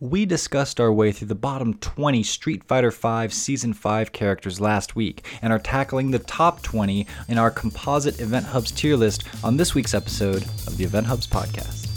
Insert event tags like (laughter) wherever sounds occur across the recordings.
we discussed our way through the bottom 20 Street Fighter V Season 5 characters last week and are tackling the top 20 in our composite Event Hubs tier list on this week's episode of the Event Hubs podcast.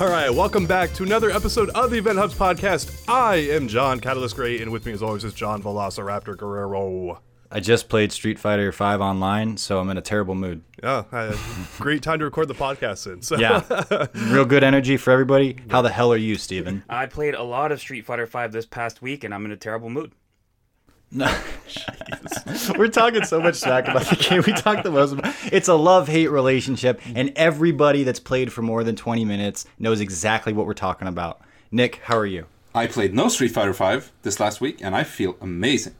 All right, welcome back to another episode of the Event Hubs podcast. I am John Catalyst Gray, and with me as always is John Velociraptor Guerrero. I just played Street Fighter V online, so I'm in a terrible mood. Yeah, I- great time to record the podcast in. So. Yeah, (laughs) real good energy for everybody. How the hell are you, Steven? I played a lot of Street Fighter V this past week, and I'm in a terrible mood. No, (laughs) we're talking so much smack about the game. We talked the most. About, it's a love-hate relationship, and everybody that's played for more than 20 minutes knows exactly what we're talking about. Nick, how are you? I played no Street Fighter V this last week, and I feel amazing.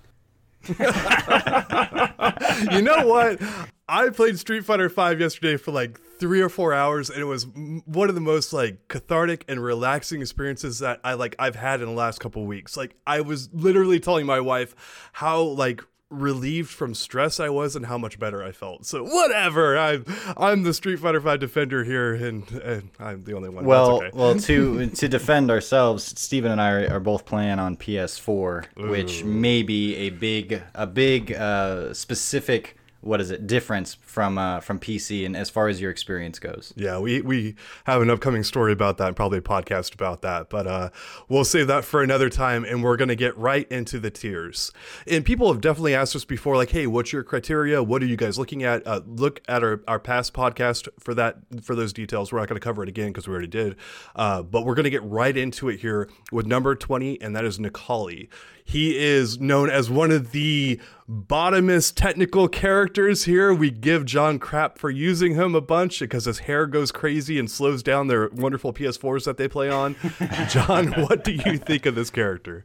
(laughs) you know what? I played Street Fighter V yesterday for like three or four hours, and it was one of the most like cathartic and relaxing experiences that I like I've had in the last couple weeks. Like I was literally telling my wife how like relieved from stress I was and how much better I felt. So whatever, I'm I'm the Street Fighter Five defender here, and, and I'm the only one. Well, That's okay. well, to (laughs) to defend ourselves, Steven and I are, are both playing on PS4, which may be a big a big uh, specific what is it difference from uh, from PC and as far as your experience goes. Yeah, we, we have an upcoming story about that and probably a podcast about that. But uh, we'll save that for another time and we're to get right into the tiers. And people have definitely asked us before, like, hey, what's your criteria? What are you guys looking at? Uh, look at our, our past podcast for that for those details. We're not to cover it again because we already did. Uh, but we're to get right into it here with number 20, and that is Necalli. He is known as one of the bottomest technical characters here. We give John crap for using him a bunch because his hair goes crazy and slows down their wonderful PS4s that they play on. (laughs) John, what do you think of this character?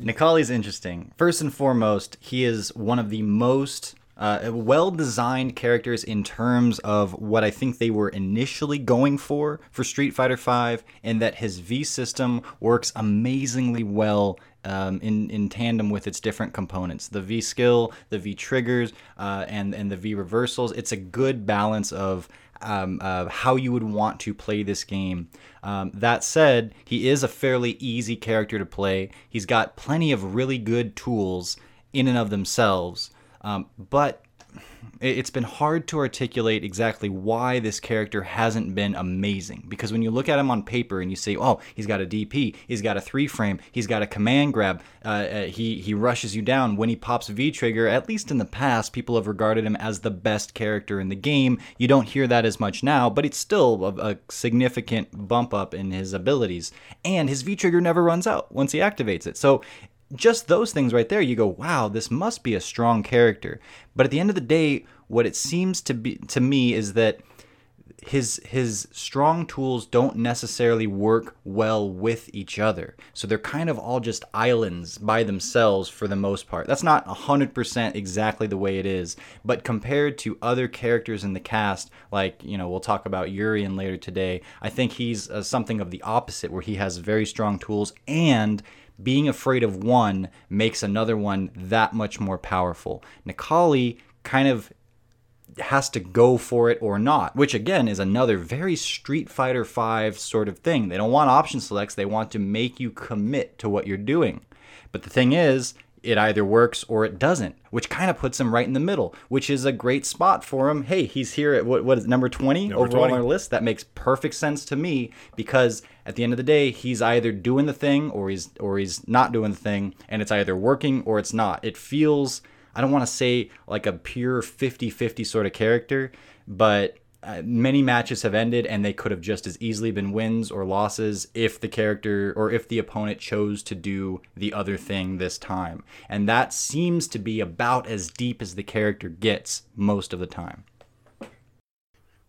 Necalli's interesting. First and foremost, he is one of the most uh, well designed characters in terms of what I think they were initially going for for Street Fighter V, and that his V system works amazingly well. Um, in, in tandem with its different components, the V skill, the V triggers, uh, and and the V reversals. It's a good balance of um, uh, how you would want to play this game. Um, that said, he is a fairly easy character to play. He's got plenty of really good tools in and of themselves, um, but it's been hard to articulate exactly why this character hasn't been amazing. Because when you look at him on paper and you say, "Oh, he's got a DP, he's got a three frame, he's got a command grab, uh, uh, he he rushes you down." When he pops V trigger, at least in the past, people have regarded him as the best character in the game. You don't hear that as much now, but it's still a, a significant bump up in his abilities. And his V trigger never runs out once he activates it. So just those things right there, you go, wow, this must be a strong character. But at the end of the day, what it seems to be to me is that his his strong tools don't necessarily work well with each other. So they're kind of all just islands by themselves for the most part. That's not 100% exactly the way it is, but compared to other characters in the cast, like, you know, we'll talk about Urien later today, I think he's uh, something of the opposite where he has very strong tools and being afraid of one makes another one that much more powerful. Necalli kind of has to go for it or not, which again is another very Street Fighter 5 sort of thing. They don't want option selects, they want to make you commit to what you're doing. But the thing is, it either works or it doesn't, which kind of puts him right in the middle, which is a great spot for him. Hey, he's here at what, what is it, number 20 Number overall 20. on our list. That makes perfect sense to me because at the end of the day, he's either doing the thing or he's or he's not doing the thing, and it's either working or it's not. It feels I don't want to say like a pure 50-50 sort of character, but uh, many matches have ended and they could have just as easily been wins or losses if the character or if the opponent chose to do the other thing this time. And that seems to be about as deep as the character gets most of the time.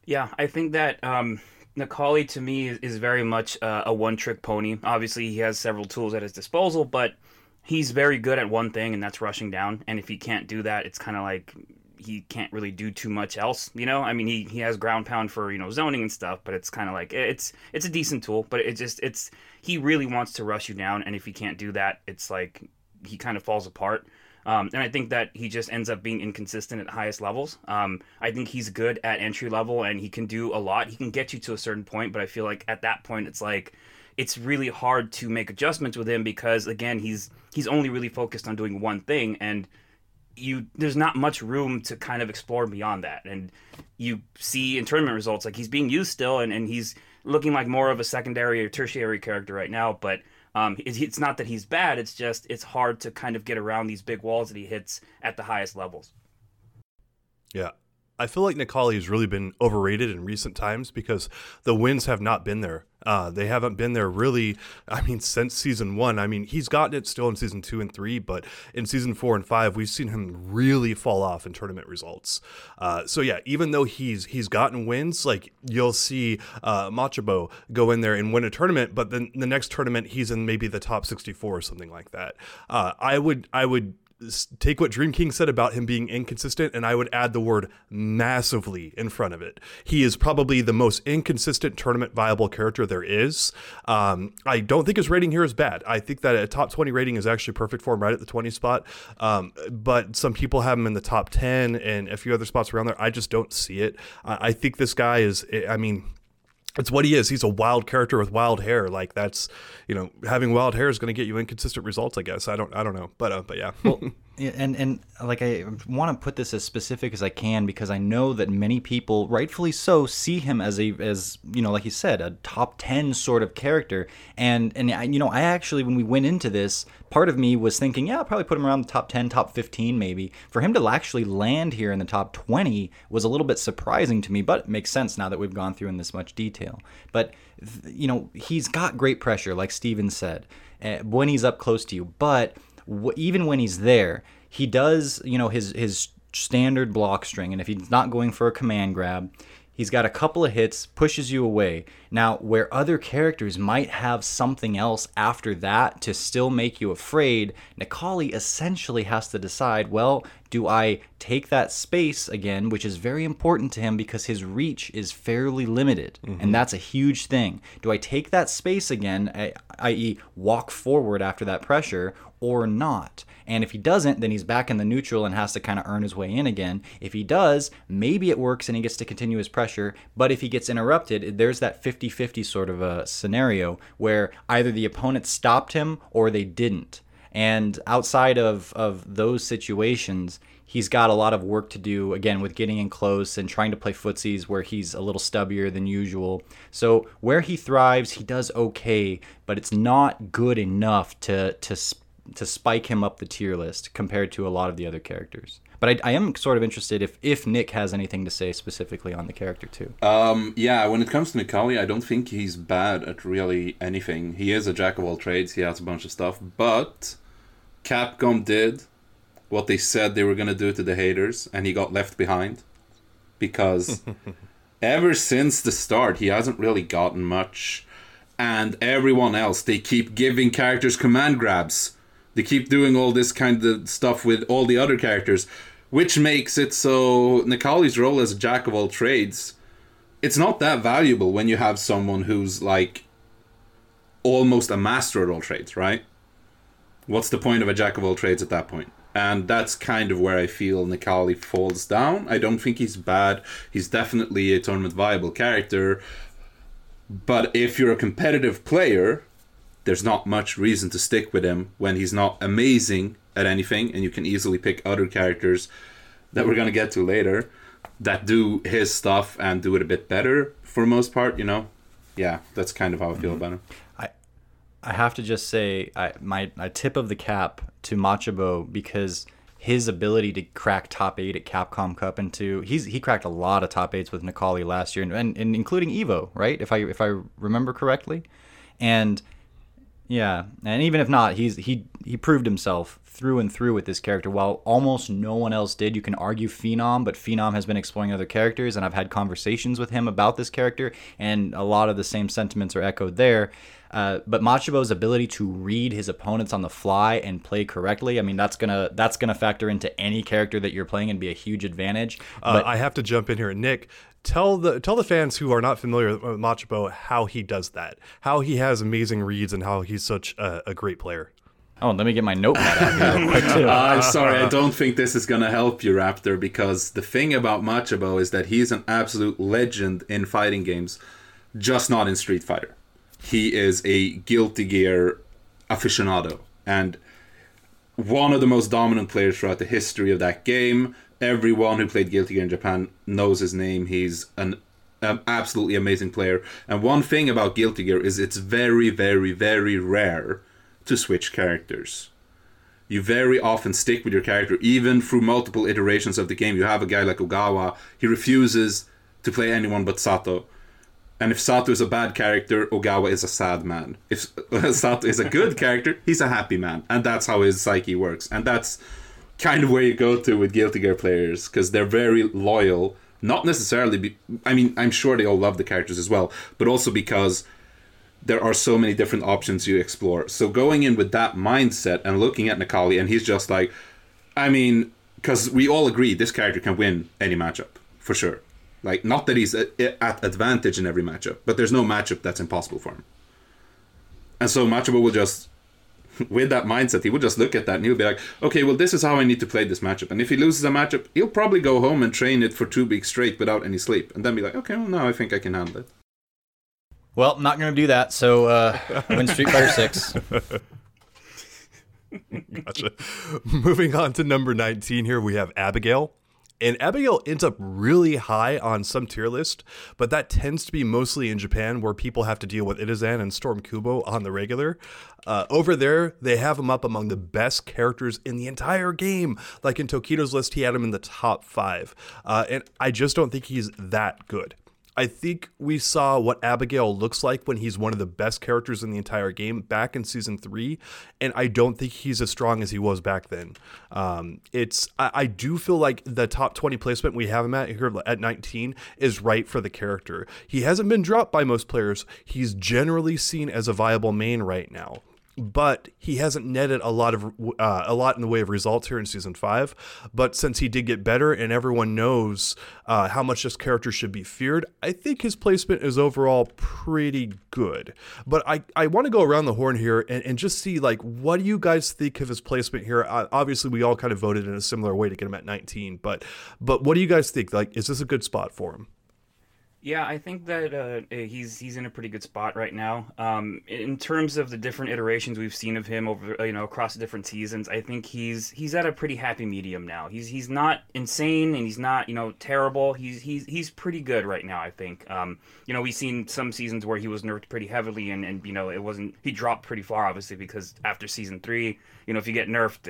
Yeah, I think that um, Necalli to me is, is very much uh, a one-trick pony. Obviously, he has several tools at his disposal, but he's very good at one thing, and that's rushing down. And if he can't do that, it's kind of like he can't really do too much else. You know, I mean, he, he has ground pound for you know zoning and stuff, but it's kind of like it's it's a decent tool, but it just it's he really wants to rush you down, and if he can't do that, it's like he kind of falls apart. Um, and I think that he just ends up being inconsistent at highest levels. Um, I think he's good at entry level and he can do a lot. He can get you to a certain point, but I feel like at that point it's like it's really hard to make adjustments with him because again he's he's only really focused on doing one thing and you there's not much room to kind of explore beyond that and you see in tournament results like he's being used still and, and he's looking like more of a secondary or tertiary character right now but um, it's, it's not that he's bad. It's just it's hard to kind of get around these big walls that he hits at the highest levels. Yeah. I feel like Necalli has really been overrated in recent times because the wins have not been there. Uh, they haven't been there really, I mean, since season one. I mean, he's gotten it still in season two and three, but in season four and five, we've seen him really fall off in tournament results. Uh, so yeah, even though he's he's gotten wins, like you'll see uh, Machabo go in there and win a tournament, but then the next tournament he's in maybe the top 64 or something like that. Uh, I would I would take what Dream King said about him being inconsistent, and I would add the word massively in front of it. He is probably the most inconsistent tournament viable character there is. Um, I don't think his rating here is bad. I think that a top 20 rating is actually perfect for him right at the 20 spot. Um, but some people have him in the top 10 and a few other spots around there. I just don't see it. I, I think this guy is, I mean, it's what he is. He's a wild character with wild hair. Like that's, you know, having wild hair is going to get you inconsistent results. I guess I don't, I don't know, but uh, but yeah. well, (laughs) and and like I want to put this as specific as I can because I know that many people, rightfully so, see him as a as you know, like you said, a top ten sort of character. And and I, you know, I actually when we went into this, part of me was thinking, yeah, I'll probably put him around the top ten, top fifteen, maybe. For him to actually land here in the top twenty was a little bit surprising to me, but it makes sense now that we've gone through in this much detail. But you know, he's got great pressure, like Steven said, uh, when he's up close to you, but even when he's there, he does, you know, his his standard block string, and if he's not going for a command grab, he's got a couple of hits, pushes you away. Now, where other characters might have something else after that to still make you afraid, Necalli essentially has to decide, well, do I take that space again, which is very important to him because his reach is fairly limited, mm-hmm. and that's a huge thing. Do I take that space again, i.e., walk forward after that pressure, or not? And if he doesn't, then he's back in the neutral and has to kind of earn his way in again. If he does, maybe it works and he gets to continue his pressure. But if he gets interrupted, there's that 50 50 sort of a scenario where either the opponent stopped him or they didn't. And outside of, of those situations, he's got a lot of work to do again with getting in close and trying to play footsies where he's a little stubbier than usual. So where he thrives, he does okay, but it's not good enough to to to spike him up the tier list compared to a lot of the other characters. But I, I, am sort of interested if, if Nick has anything to say specifically on the character too. Um, yeah, when it comes to Necalli, I don't think he's bad at really anything. He is a jack of all trades. He has a bunch of stuff, but Capcom did what they said they were gonna do to the haters, and he got left behind because (laughs) ever since the start, he hasn't really gotten much. And everyone else, they keep giving characters command grabs they keep doing all this kind of stuff with all the other characters, which makes it so Necalli's role as a jack of all trades, it's not that valuable when you have someone who's like almost a master at all trades, right? What's the point of a jack of all trades at that point? And that's kind of where I feel Necalli falls down. I don't think he's bad. He's definitely a tournament viable character. But if you're a competitive player, there's not much reason to stick with him when he's not amazing at anything, and you can easily pick other characters that we're gonna get to later that do his stuff and do it a bit better for the most part. You know, yeah, that's kind of how I feel mm-hmm. about him. I I have to just say I my I tip of the cap to Machabo because his ability to crack top eight at Capcom Cup and to he's he cracked a lot of top eights with Necalli last year and, and, and including Evo, right? If I if I remember correctly. And yeah, and even if not, he's he he proved himself through and through with this character. While almost no one else did, you can argue Phenom, but Phenom has been exploring other characters, and I've had conversations with him about this character, and a lot of the same sentiments are echoed there. Uh, but Machabo's ability to read his opponents on the fly and play correctly, I mean, that's gonna that's gonna factor into any character that you're playing and be a huge advantage. Uh, but I have to jump in here, Nick tell the tell the fans who are not familiar with Machabo how he does that, how he has amazing reads, and how he's such a, a great player. Oh, let me get my notepad out here real quick. (laughs) I'm sorry, I don't think this is gonna help you, Raptor, because the thing about Machabo is that he's an absolute legend in fighting games, just not in Street Fighter. He is a Guilty Gear aficionado and one of the most dominant players throughout the history of that game. Everyone who played Guilty Gear in Japan knows his name. He's an an absolutely amazing player. And one thing about Guilty Gear is it's very, very, very rare to switch characters. You very often stick with your character, even through multiple iterations of the game. You have a guy like Ogawa, he refuses to play anyone but Zato. And if Zato is a bad character, Ogawa is a sad man. If (laughs) Zato is a good character, he's a happy man. And that's how his psyche works. And that's kind of where you go to with Guilty Gear players, because they're very loyal. Not necessarily, be, I mean, I'm sure they all love the characters as well, but also because there are so many different options you explore. So going in with that mindset and looking at Necalli, and he's just like, I mean, because we all agree this character can win any matchup for sure. Like, not that he's at advantage in every matchup, but there's no matchup that's impossible for him. And so Machabo will just, (laughs) with that mindset, he would just look at that and he'll be like, okay, well, this is how I need to play this matchup. And if he loses a matchup, he'll probably go home and train it for two weeks straight without any sleep. And then be like, okay, well, now I think I can handle it. Well, not going to do that. So uh, (laughs) win Street Fighter Six. gotcha. Moving on to number 19 here, we have Abigail. And Abigail ends up really high on some tier list, but that tends to be mostly in Japan where people have to deal with Itazan and Storm Kubo on the regular. Uh, over there, they have him up among the best characters in the entire game. Like in Tokido's list, he had him in the top five. Uh, and I just don't think he's that good. I think we saw what Abigail looks like when he's one of the best characters in the entire game back in season three, and I don't think he's as strong as he was back then. Um, it's I, I, do feel like the top twenty placement we have him at here at nineteen is right for the character. He hasn't been dropped by most players. He's generally seen as a viable main right now but he hasn't netted a lot of uh, a lot in the way of results here in season five. But since he did get better, and everyone knows uh, how much this character should be feared, I think his placement is overall pretty good. But I, I want to go around the horn here and, and just see like what do you guys think of his placement here? Uh, obviously, we all kind of voted in a similar way to get him at 19, but but what do you guys think? Like, is this a good spot for him? Yeah, I think that uh, he's he's in a pretty good spot right now. Um, in terms of the different iterations we've seen of him over you know across the different seasons, I think he's he's at a pretty happy medium now. He's he's not insane and he's not you know terrible. He's he's he's pretty good right now. I think. Um, you know we've seen some seasons where he was nerfed pretty heavily and and you know it wasn't he dropped pretty far obviously because after season three, you know if you get nerfed,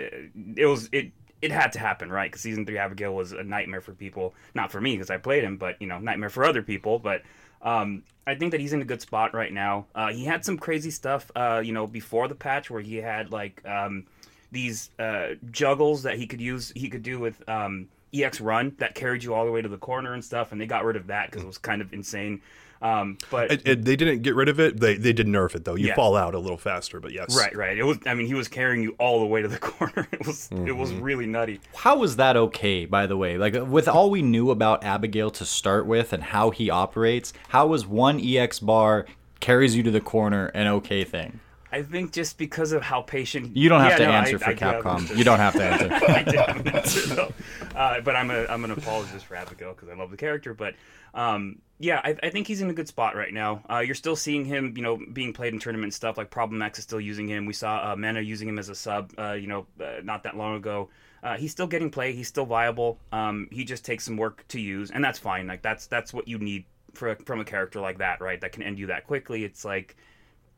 it was it it had to happen, right? Because season three Abigail was a nightmare for people, not for me because I played him, but you know, nightmare for other people. But um, I think that he's in a good spot right now. Uh, he had some crazy stuff, uh, you know, before the patch where he had like um, these uh, juggles that he could use, he could do with um, EX Run that carried you all the way to the corner and stuff, and they got rid of that because it was kind of insane. Um, but it, it, they didn't get rid of it. They they did nerf it though. You yeah. fall out a little faster, but yes. Right, right. It was. I mean, he was carrying you all the way to the (laughs) corner. It was mm-hmm. it was mm-hmm. really nutty. How was that okay? By the way, like with all we knew about Abigail to start with and how he operates, how was one ex bar carries you to the corner an okay thing? I think just because of how patient. You don't have yeah, to no, answer I, for I Capcom. You don't have to (laughs) answer. I did have an answer though, uh, but I'm a I'm an apologist for Abigail because I love the character. But um, yeah, I, I, think he's in a good spot right now. Uh, you're still seeing him, you know, being played in tournament stuff. Like Problem X is still using him. We saw uh, using him as a sub, uh, you know, uh, not that long ago. Uh, he's still getting play. He's still viable. Um, he just takes some work to use, and that's fine. Like that's that's what you need for from a character like that, right? That can end you that quickly. It's like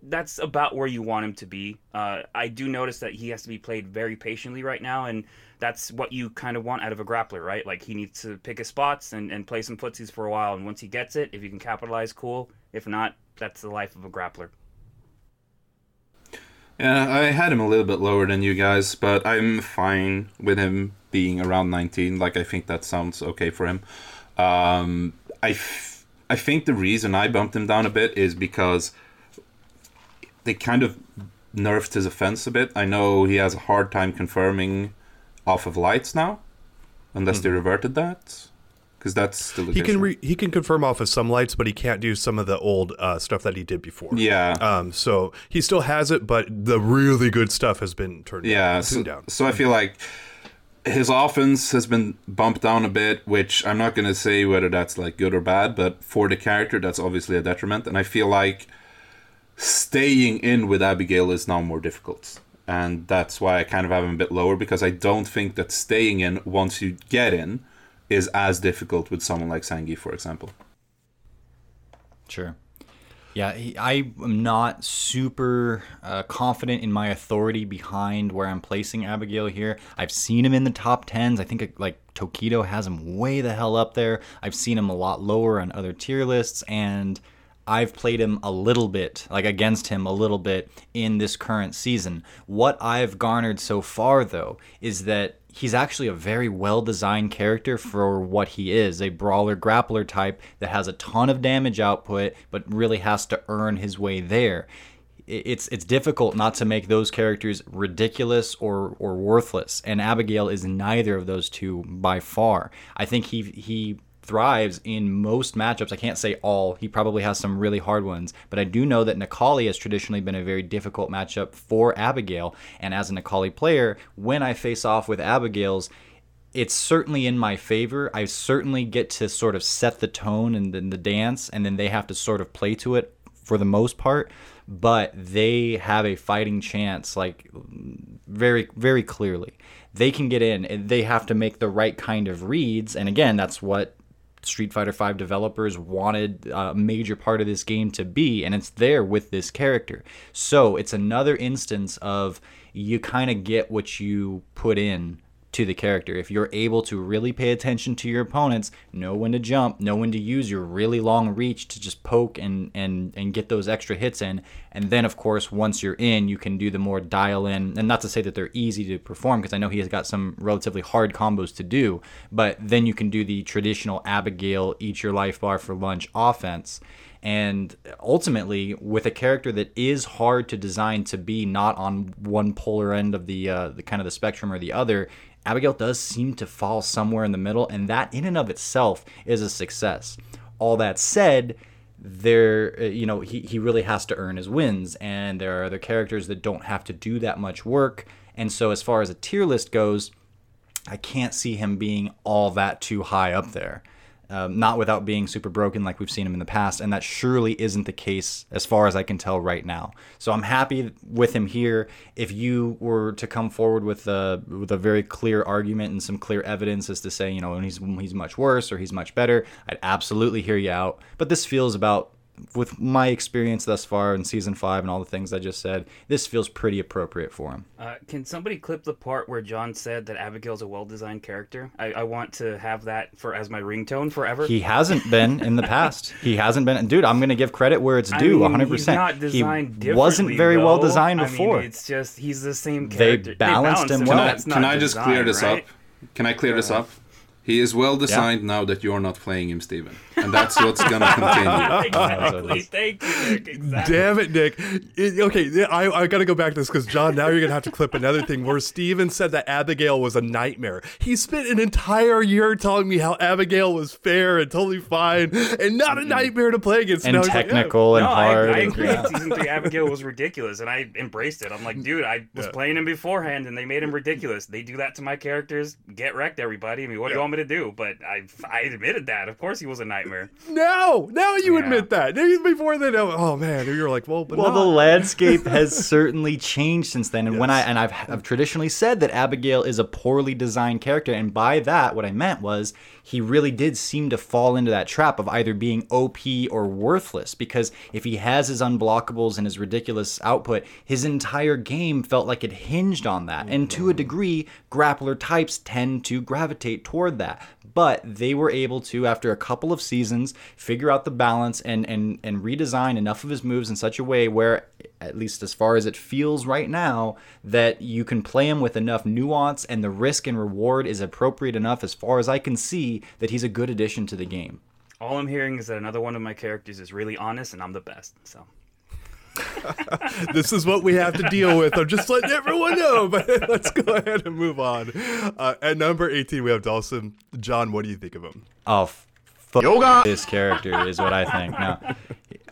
that's about where you want him to be. Uh, I do notice that he has to be played very patiently right now, and that's what you kind of want out of a grappler, right? Like he needs to pick his spots and, and play some footsies for a while, and once he gets it, if you can capitalize, cool. If not, that's the life of a grappler. Yeah, I had him a little bit lower than you guys, but I'm fine with him being around 19. Like, I think that sounds okay for him. Um, I, f- I think the reason I bumped him down a bit is because they kind of nerfed his offense a bit. I know he has a hard time confirming off of lights now, unless mm. they reverted that. Because that's still the He can re- he can confirm off of some lights, but he can't do some of the old uh, stuff that he did before. Yeah. Um. So he still has it, but the really good stuff has been turned Yeah, down. so, tuned down. so I feel like his offense has been bumped down a bit, which I'm not going to say whether that's like good or bad, but for the character, that's obviously a detriment. And I feel like staying in with Abigail is now more difficult. And that's why I kind of have him a bit lower because I don't think that staying in once you get in is as difficult with someone like Sangi, for example. Sure. Yeah, I am not super uh, confident in my authority behind where I'm placing Abigail here. I've seen him in the top tens. I think like Tokido has him way the hell up there. I've seen him a lot lower on other tier lists, and I've played him a little bit, like against him a little bit in this current season. What I've garnered so far, though, is that he's actually a very well designed character for what he is a brawler grappler type that has a ton of damage output, but really has to earn his way there. It's it's difficult not to make those characters ridiculous or or worthless, and Abigail is neither of those two by far. I think he he thrives in most matchups. I can't say all. He probably has some really hard ones, but I do know that Necalli has traditionally been a very difficult matchup for Abigail. And as a Necalli player, when I face off with Abigail's, it's certainly in my favor. I certainly get to sort of set the tone and then the dance, and then they have to sort of play to it for the most part. But they have a fighting chance, like very, very clearly. They can get in. They have to make the right kind of reads, and again, that's what Street Fighter V developers wanted a major part of this game to be, and it's there with this character. So it's another instance of you kind of get what you put in to the character. If you're able to really pay attention to your opponents, know when to jump, know when to use your really long reach to just poke and and and get those extra hits in, and then of course once you're in, you can do the more dial in. And not to say that they're easy to perform because I know he has got some relatively hard combos to do, but then you can do the traditional Abigail eat your life bar for lunch offense. And ultimately, with a character that is hard to design to be not on one polar end of the uh, the kind of the spectrum or the other, Abigail does seem to fall somewhere in the middle, and that in and of itself is a success. All that said, there uh, you know he, he really has to earn his wins and there are other characters that don't have to do that much work and so as far as a tier list goes i can't see him being all that too high up there um, not without being super broken like we've seen him in the past and that surely isn't the case as far as i can tell right now. So i'm happy with him here. If you were to come forward with a with a very clear argument and some clear evidence as to say you know he's he's much worse or he's much better i'd absolutely hear you out. But this feels about with my experience thus far in season five and all the things I just said, this feels pretty appropriate for him. Uh, can somebody clip the part where John said that Abigail's a well-designed character? I, I want to have that for as my ringtone forever. He hasn't been in the past. (laughs) He hasn't been. Dude, I'm gonna give credit where it's due. I mean, 100. He's not percent designed He wasn't differently, very well though. designed I mean, before. it's just he's the same character. They character. balanced him him well. well. Can I, can I just clear this right? up? Can I clear this up? He is well designed now that you're not playing him, Steven. And that's what's going (laughs) to continue. exactly. (laughs) Thank you, Nick. Exactly. Damn it, Nick. It- okay, I, I got to go back to this because, John, now you're going to have to clip another thing where Steven said that Abigail was a nightmare. He spent an entire year telling me how Abigail was fair and totally fine and not a nightmare to play against. and Now he's like, yeah. technical and no, hard. I, I agree. yeah. Season three, Abigail was ridiculous, and I embraced it. I'm like, dude, I was Yeah. playing him beforehand, and they made him ridiculous. They do that to my characters. Get wrecked, everybody. I mean, what do you want me to do? But I, I admitted that. Of course, he was a nightmare. Now, now you Yeah. admit that. Before then, oh, oh, man, you're like, well, but Well, the landscape (laughs) has certainly changed since then. And when I and I've, I've traditionally said that Abigail is a poorly designed character, and by that, what I meant was he really did seem to fall into that trap of either being OP or worthless. Because if he has his unblockables and his ridiculous output, his entire game felt like it hinged on that. And to a mm-hmm. degree, grappler types tend to gravitate toward that but they were able to after a couple of seasons figure out the balance and and and redesign enough of his moves in such a way where at least as far as it feels right now that you can play him with enough nuance and the risk and reward is appropriate enough as far as I can see that he's a good addition to the game. All I'm hearing is that another one of my characters is really honest, and I'm the best. So (laughs) this is what we have to deal with. I'm just letting everyone know. But (laughs) let's go ahead and move on. Uh, at number 18, we have Dhalsim. John, what do you think of him? Oh, f- Yoga. this character is what I think. Now,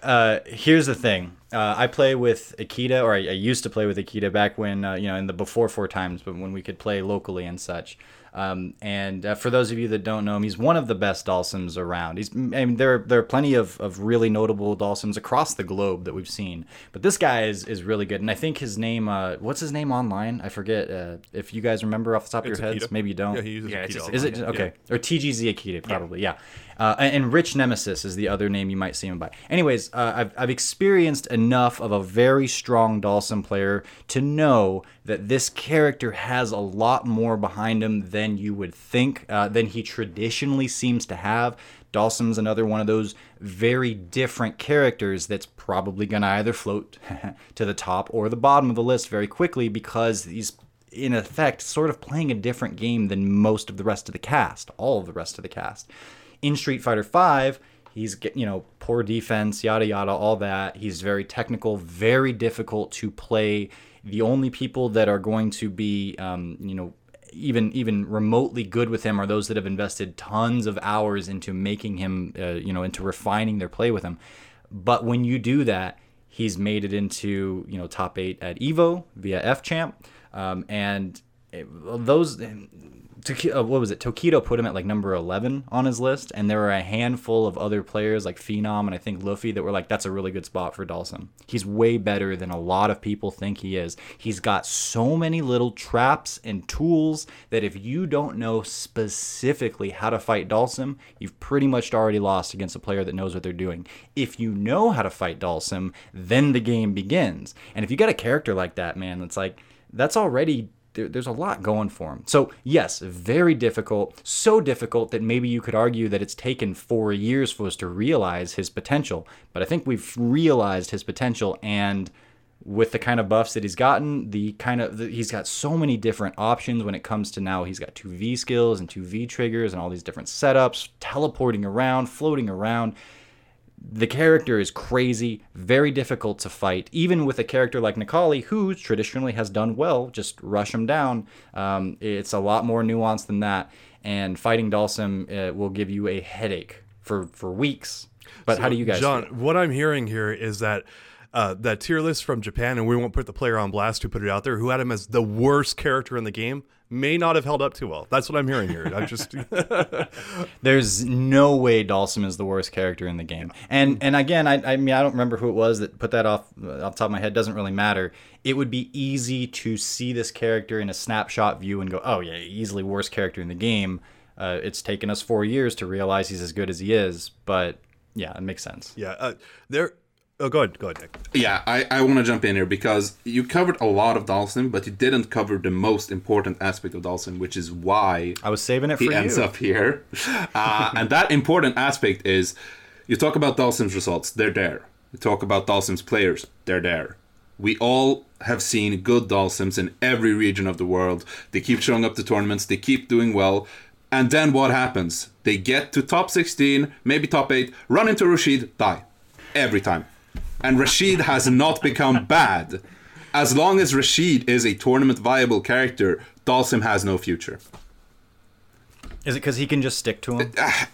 uh, here's the thing. Uh, I play with Akita, or I, I, used to play with Akita back when, uh, you know, in the before four times, but when we could play locally and such. Um, and uh, for those of you that don't know him, he's one of the best Dhalsims around. He's, I mean, there there are plenty of, of really notable Dhalsims across the globe that we've seen, but this guy is, is really good. And I think his name, uh, what's his name online? I forget. Uh, if you guys remember off the top it's of your Akita. heads, maybe you don't. Yeah, he uses Yeah, Akita it's just- all the Is it okay? Yeah. Or TGZ Akita, probably, yeah. Uh, and, Rich Nemesis is the other name you might see him by. Anyways, uh, I've, I've experienced enough of a very strong Dhalsim player to know that this character has a lot more behind him than you would think, uh, than he traditionally seems to have. Dhalsim's another one of those very different characters that's probably going to either float (laughs) to the top or the bottom of the list very quickly because he's in effect sort of playing a different game than most of the rest of the cast, all of the rest of the cast. In Street Fighter V, he's you know poor defense, yada yada, all that. He's very technical, very difficult to play. The only people that are going to be um, you know even even remotely good with him are those that have invested tons of hours into making him uh, you know into refining their play with him. But when you do that, he's made it into you know top eight at Evo via F Champ, um, and it, those. Uh, what was it? Tokido put him at like number 11 on his list, and there were a handful of other players like Phenom and I think Luffy that were like, that's a really good spot for Dhalsim. He's way better than a lot of people think he is. He's got so many little traps and tools that if you don't know specifically how to fight Dhalsim, you've pretty much already lost against a player that knows what they're doing. If you know how to fight Dhalsim, then the game begins. And if you got a character like that, man, it's like, that's already there, there's a lot going for him. So, yes, very difficult. So difficult that maybe you could argue that it's taken four years for us to realize his potential. But I think we've realized his potential, and with the kind of buffs that he's gotten, the kind of the, he's got so many different options when it comes to now. He's got two V skills and two V triggers and all these different setups, teleporting around, floating around the character is crazy, very difficult to fight. Even with a character like Necalli, who traditionally has done well, just rush him down. Um, it's a lot more nuanced than that. And fighting Dhalsim uh, will give you a headache for, for weeks. But how do you guys John, feel? what I'm hearing here is that uh, that tier list from Japan, and we won't put the player on blast who put it out there, who had him as the worst character in the game, may not have held up too well. That's what I'm hearing here. I'm just (laughs) There's no way Dhalsim is the worst character in the game. And and again, I, I mean I don't remember who it was that put that off off the top of my head. Doesn't really matter. It would be easy to see this character in a snapshot view and go, oh yeah, easily worst character in the game. Uh, it's taken us four years to realize he's as good as he is, but yeah, it makes sense. yeah. Uh, there. Oh, go ahead. Go ahead, Nick. Yeah, I, I want to jump in here because you covered a lot of Dhalsim, but you didn't cover the most important aspect of Dhalsim, which is why I was saving it for he you. ends up here. Uh, and that important aspect is you talk about Dhalsim's results, they're there. You talk about Dhalsim's players, they're there. We all have seen good Dhalsims in every region of the world. They keep showing up to tournaments, they keep doing well. And then what happens? They get to top 16, maybe top 8, run into Rashid, die. Every time. And Rashid has not become bad. As long as Rashid is a tournament viable character, Dhalsim has no future. Is it because he can just stick to him?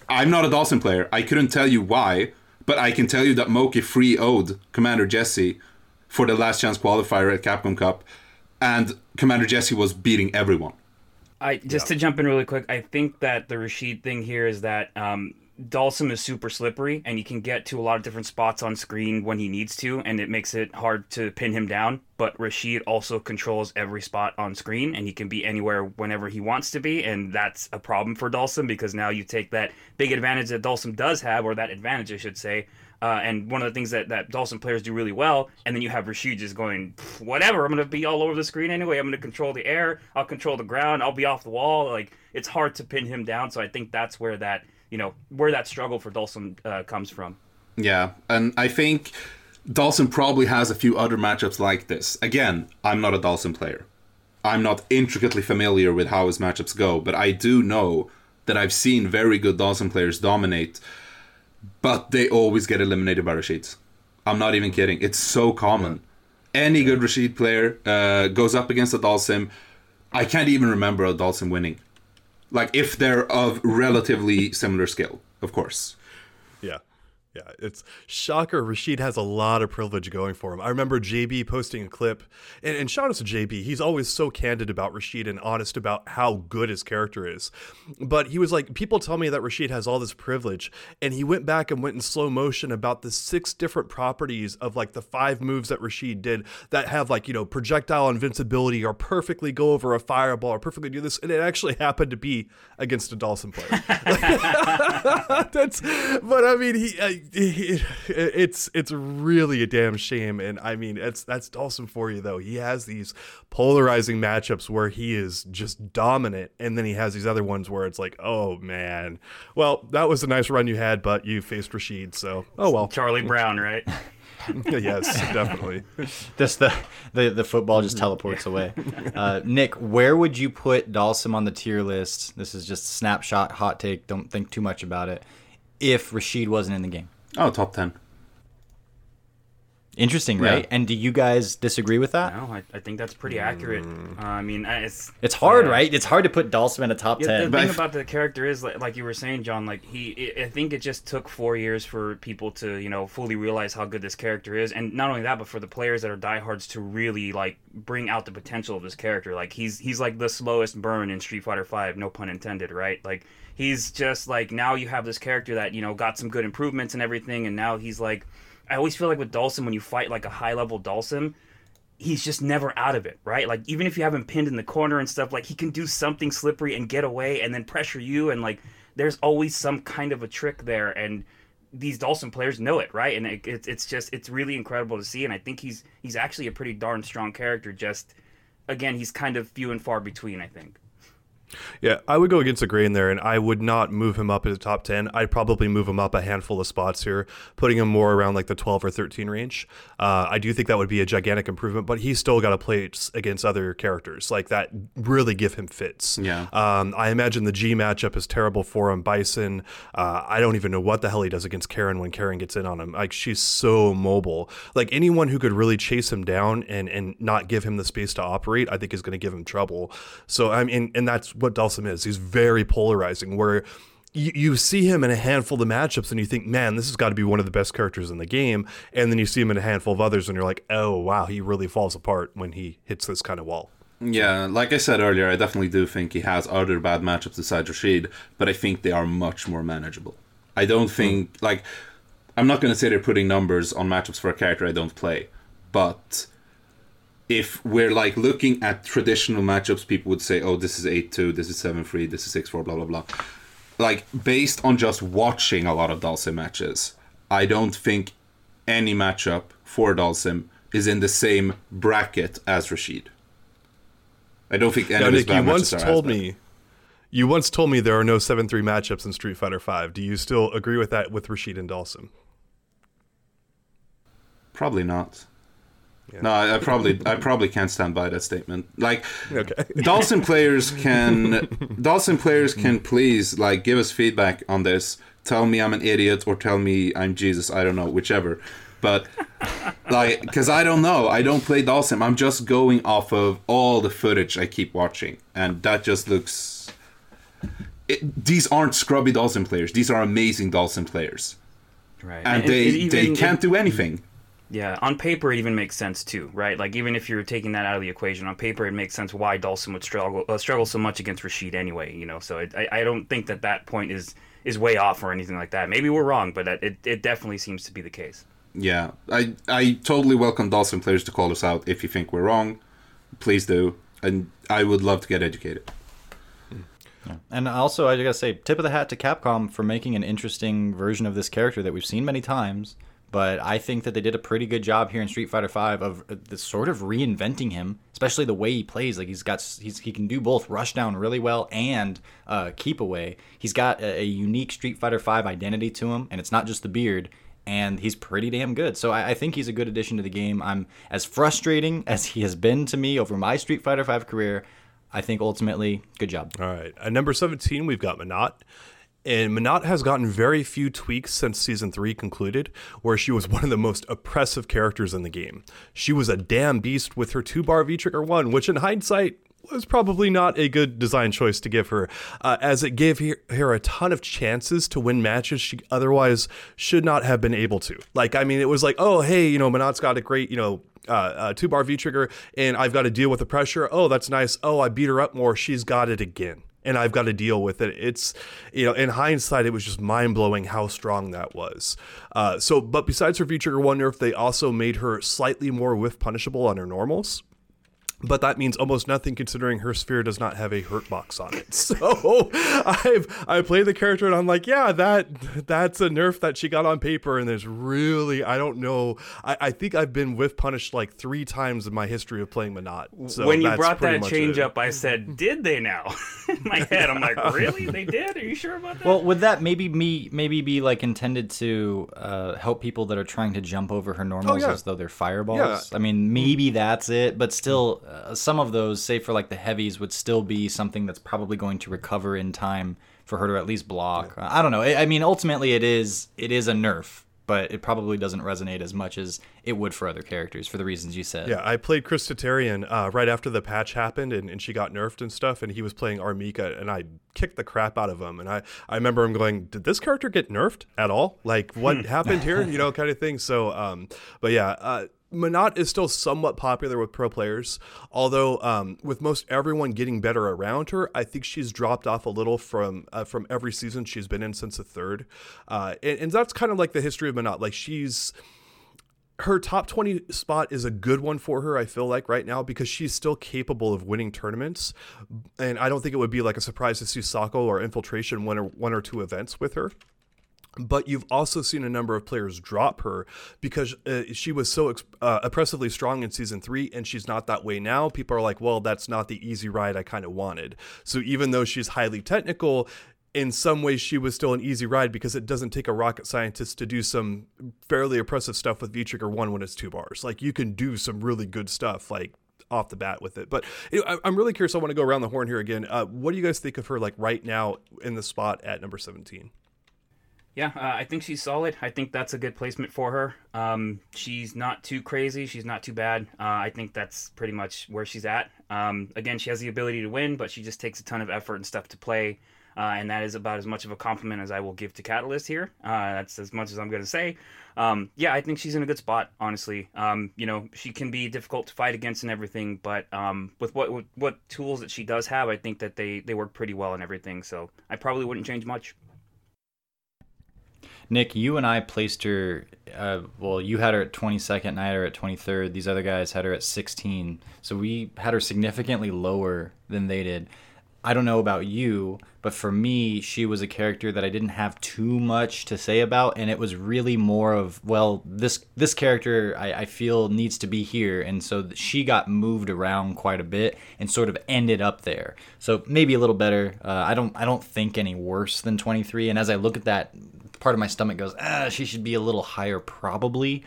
I'm not a Dhalsim player. I couldn't tell you why, but I can tell you that Moki free owed Commander Jesse for the last chance qualifier at Capcom Cup, and Commander Jesse was beating everyone. I just to jump in really quick. I think that the Rashid thing here is that um, Dhalsim is super slippery, and he can get to a lot of different spots on screen when he needs to, and it makes it hard to pin him down. But Rashid also controls every spot on screen, and he can be anywhere whenever he wants to be, and that's a problem for Dhalsim because now you take that big advantage that Dhalsim does have, or that advantage, I should say. Uh, and one of the things that, that Dhalsim players do really well, and then you have Rashid just going, whatever, I'm going to be all over the screen anyway. I'm going to control the air, I'll control the ground, I'll be off the wall. Like, it's hard to pin him down. So I think that's where that, you know, where that struggle for Dhalsim uh, comes from. Yeah, and I think Dhalsim probably has a few other matchups like this. Again, I'm not a Dhalsim player. I'm not intricately familiar with how his matchups go, but I do know that I've seen very good Dhalsim players dominate, but they always get eliminated by Rashid. I'm not even kidding. It's so common. Any good Rashid player uh, goes up against a Dhalsim. I can't even remember a Dhalsim winning. Like if they're of relatively similar skill, of course. Yeah. It's shocker. Rashid has a lot of privilege going for him. I remember JB posting a clip, and, and shout out to JB. He's always so candid about Rashid and honest about how good his character is. But he was like, people tell me that Rashid has all this privilege, and he went back and went in slow motion about the six different properties of like the five moves that Rashid did that have like you know projectile invincibility or perfectly go over a fireball or perfectly do this, and it actually happened to be against a Dhalsim player. (laughs) That's, but I mean, he, he, it's it's really a damn shame, and I mean, it's that's Dhalsim for you though. He has these polarizing matchups where he is just dominant, and then he has these other ones where it's like, oh man, well, that was a nice run you had, but you faced Rashid, so oh well. Charlie Brown, right? (laughs) yes, definitely. Just the, the the football just teleports away. Uh, Nick, where would you put Dhalsim on the tier list? This is just snapshot, hot take. Don't think too much about it. If Rashid wasn't in the game, Oh, top 10. interesting, right? Yeah. And do you guys disagree with that? No, I, I think that's pretty accurate. Uh, I mean, it's It's hard, yeah. right? It's hard to put Dhalsim in a top Yeah, ten. the But thing about the character is, like, like you were saying, John. Like he, I I think it just took four years for people to, you know, fully realize how good this character is, and not only that, but for the players that are diehards to really like bring out the potential of this character. Like he's he's like the slowest burn in Street Fighter Five, no pun intended, right? Like he's just like now you have this character that you know got some good improvements and everything, and now he's like, I always feel like with Dhalsim when you fight like a high level Dhalsim he's just never out of it, right? Like even if you have him pinned in the corner and stuff, like he can do something slippery and get away and then pressure you and like there's always some kind of a trick there and these Dhalsim players know it, right? And it, it's it's just it's really incredible to see and I think he's he's actually a pretty darn strong character just again, he's kind of few and far between, I think. Yeah, I would go against the grain there, and I would not move him up into the top 10. I'd probably move him up a handful of spots here, putting him more around like the 12 or 13 range. Uh, I do think that would be a gigantic improvement, but he's still got to play against other characters like that really give him fits. Yeah. Um, I imagine the G matchup is terrible for him. Bison, uh, I don't even know what the hell he does against Karin when Karin gets in on him. Like, she's so mobile. Like, anyone who could really chase him down and, and not give him the space to operate, I think is going to give him trouble. So, I mean, and that's what Dhalsim is. He's very polarizing, where you, you see him in a handful of matchups and you think, man, this has got to be one of the best characters in the game. And then you see him in a handful of others and you're like, oh, wow, he really falls apart when he hits this kind of wall. Yeah, like I said earlier, I definitely do think he has other bad matchups besides Rashid, but I think they are much more manageable. I don't hmm. think, like, I'm not going to say they're putting numbers on matchups for a character I don't play, but if we're like looking at traditional matchups, people would say, oh, this is 8 2, this is 7 3, this is 6 4, blah, blah, blah. Like, based on just watching a lot of Dhalsim matches, I don't think any matchup for Dhalsim is in the same bracket as Rashid. I don't think any Now, Nick, you once matches are as told me, you once told me there are no seven three matchups in Street Fighter Five. Do you still agree with that with Rashid and Dhalsim? Probably not. No, I, I probably I probably can't stand by that statement. Like, (laughs) Okay. Dhalsim players can Dhalsim players can please like give us feedback on this. Tell me I'm an idiot or tell me I'm Jesus. I don't know, whichever. But like, because I don't know, I don't play Dhalsim. I'm just going off of all the footage I keep watching, and that just looks. It, these aren't scrubby Dhalsim players. These are amazing Dhalsim players, Right. and they it they even- can't do anything. Yeah, on paper it even makes sense too, right? Like even if you're taking that out of the equation, on paper it makes sense why Dhalsim would struggle uh, struggle so much against Rashid anyway. You know, so it, I I don't think that that point is is way off or anything like that. Maybe we're wrong, but that, it it definitely seems to be the case. Yeah, I I totally welcome Dhalsim players to call us out if you think we're wrong. Please do, and I would love to get educated. And also, I gotta say, tip of the hat to Capcom for making an interesting version of this character that we've seen many times. But I think that they did a pretty good job here in Street Fighter V of uh, the sort of reinventing him, especially the way he plays. Like he's got, he's, he can do both rush down really well and uh, keep away. He's got a, a unique Street Fighter V identity to him, and it's not just the beard. And he's pretty damn good. So I, I think he's a good addition to the game. I'm as frustrating (laughs) as he has been to me over my Street Fighter V career. I think ultimately, good job. All right. At number 17, we've got Menat. And Menat has gotten very few tweaks since season three concluded, where she was one of the most oppressive characters in the game. She was a damn beast with her two bar V trigger one, which in hindsight was probably not a good design choice to give her, uh, as it gave her, a ton of chances to win matches she otherwise should not have been able to. Like, I mean, it was like, oh, hey, you know, Menat's got a great, you know, uh, uh, two bar V trigger, and I've got to deal with the pressure. Oh, that's nice. Oh, I beat her up more. She's got it again. And I've got to deal with it. It's, you know, in hindsight, it was just mind blowing how strong that was. Uh, so, but besides her V trigger one nerf, they also made her slightly more whiff punishable on her normals but that means almost nothing considering her sphere does not have a hurt box on it. (laughs) So I've I played the character and I'm like, yeah, that that's a nerf that she got on paper, and there's really I don't know. I, I think I've been whiff punished like three times in my history of playing Menat. So when you brought that change it. up, I said, did they now? (laughs) in my (laughs) head, I'm like, really? They did? Are you sure about that? Well, would that maybe me maybe be like intended to uh, help people that are trying to jump over her normals oh, yeah. as though they're fireballs? Yeah. I mean, maybe that's it, but still uh, some of those, say for like the heavies, would still be something that's probably going to recover in time for her to at least block. Yeah. I don't know. I, I mean, ultimately, it is it is a nerf but it probably doesn't resonate as much as it would for other characters for the reasons you said. Yeah, I played Chris Tatarian uh, right after the patch happened and, and she got nerfed and stuff, and he was playing R. Mika, and I kicked the crap out of him. And I, I remember him going, Did this character get nerfed at all? Like, what hmm. happened here? (laughs) You know, kind of thing. So, um, but yeah, uh, Menat is still somewhat popular with pro players, although um, with most everyone getting better around her, I think she's dropped off a little from uh, from every season she's been in since the third, uh, and, and, that's kind of like the history of Menat. Like she's her top 20 spot is a good one for her i feel like right now because she's still capable of winning tournaments. And i don't think it would be like a surprise to see Sako or infiltration win one or two events with her but you've also seen a number of players drop her because uh, she was so uh, oppressively strong in season three, and she's not that way now. People are like, well, that's not the easy ride I kind of wanted. So even though she's highly technical, in some ways she was still an easy ride because it doesn't take a rocket scientist to do some fairly oppressive stuff with V Trigger 1 when it's two bars. Like you can do some really good stuff like off the bat with it. But know, I'm really curious. I want to go around the horn here again. Uh, what do you guys think of her like right now in the spot at number 17? Yeah, uh, I think she's solid. I think that's a good placement for her. Um, she's not too crazy. She's not too bad. Uh, I think that's pretty much where she's at. Um, again, she has the ability to win, but she just takes a ton of effort and stuff to play. Uh, and that is about as much of a compliment as I will give to Catalyst here. Uh, that's as much as I'm going to say. Um, yeah, I think she's in a good spot, honestly. Um, you know, she can be difficult to fight against and everything, but um, with what what tools that she does have, I think that they, they work pretty well and everything. So I probably wouldn't change much. Nick, you and I placed her. Uh, well, you had her at 22nd, and I had her at 23rd. These other guys had her at 16. So we had her significantly lower than they did. I don't know about you, but for me, she was a character that I didn't have too much to say about, and it was really more of well, this this character I, I feel needs to be here, and so she got moved around quite a bit and sort of ended up there. So maybe a little better. Uh, I don't I don't think any worse than 23. And as I look at that part of my stomach goes, ah, she should be a little higher probably.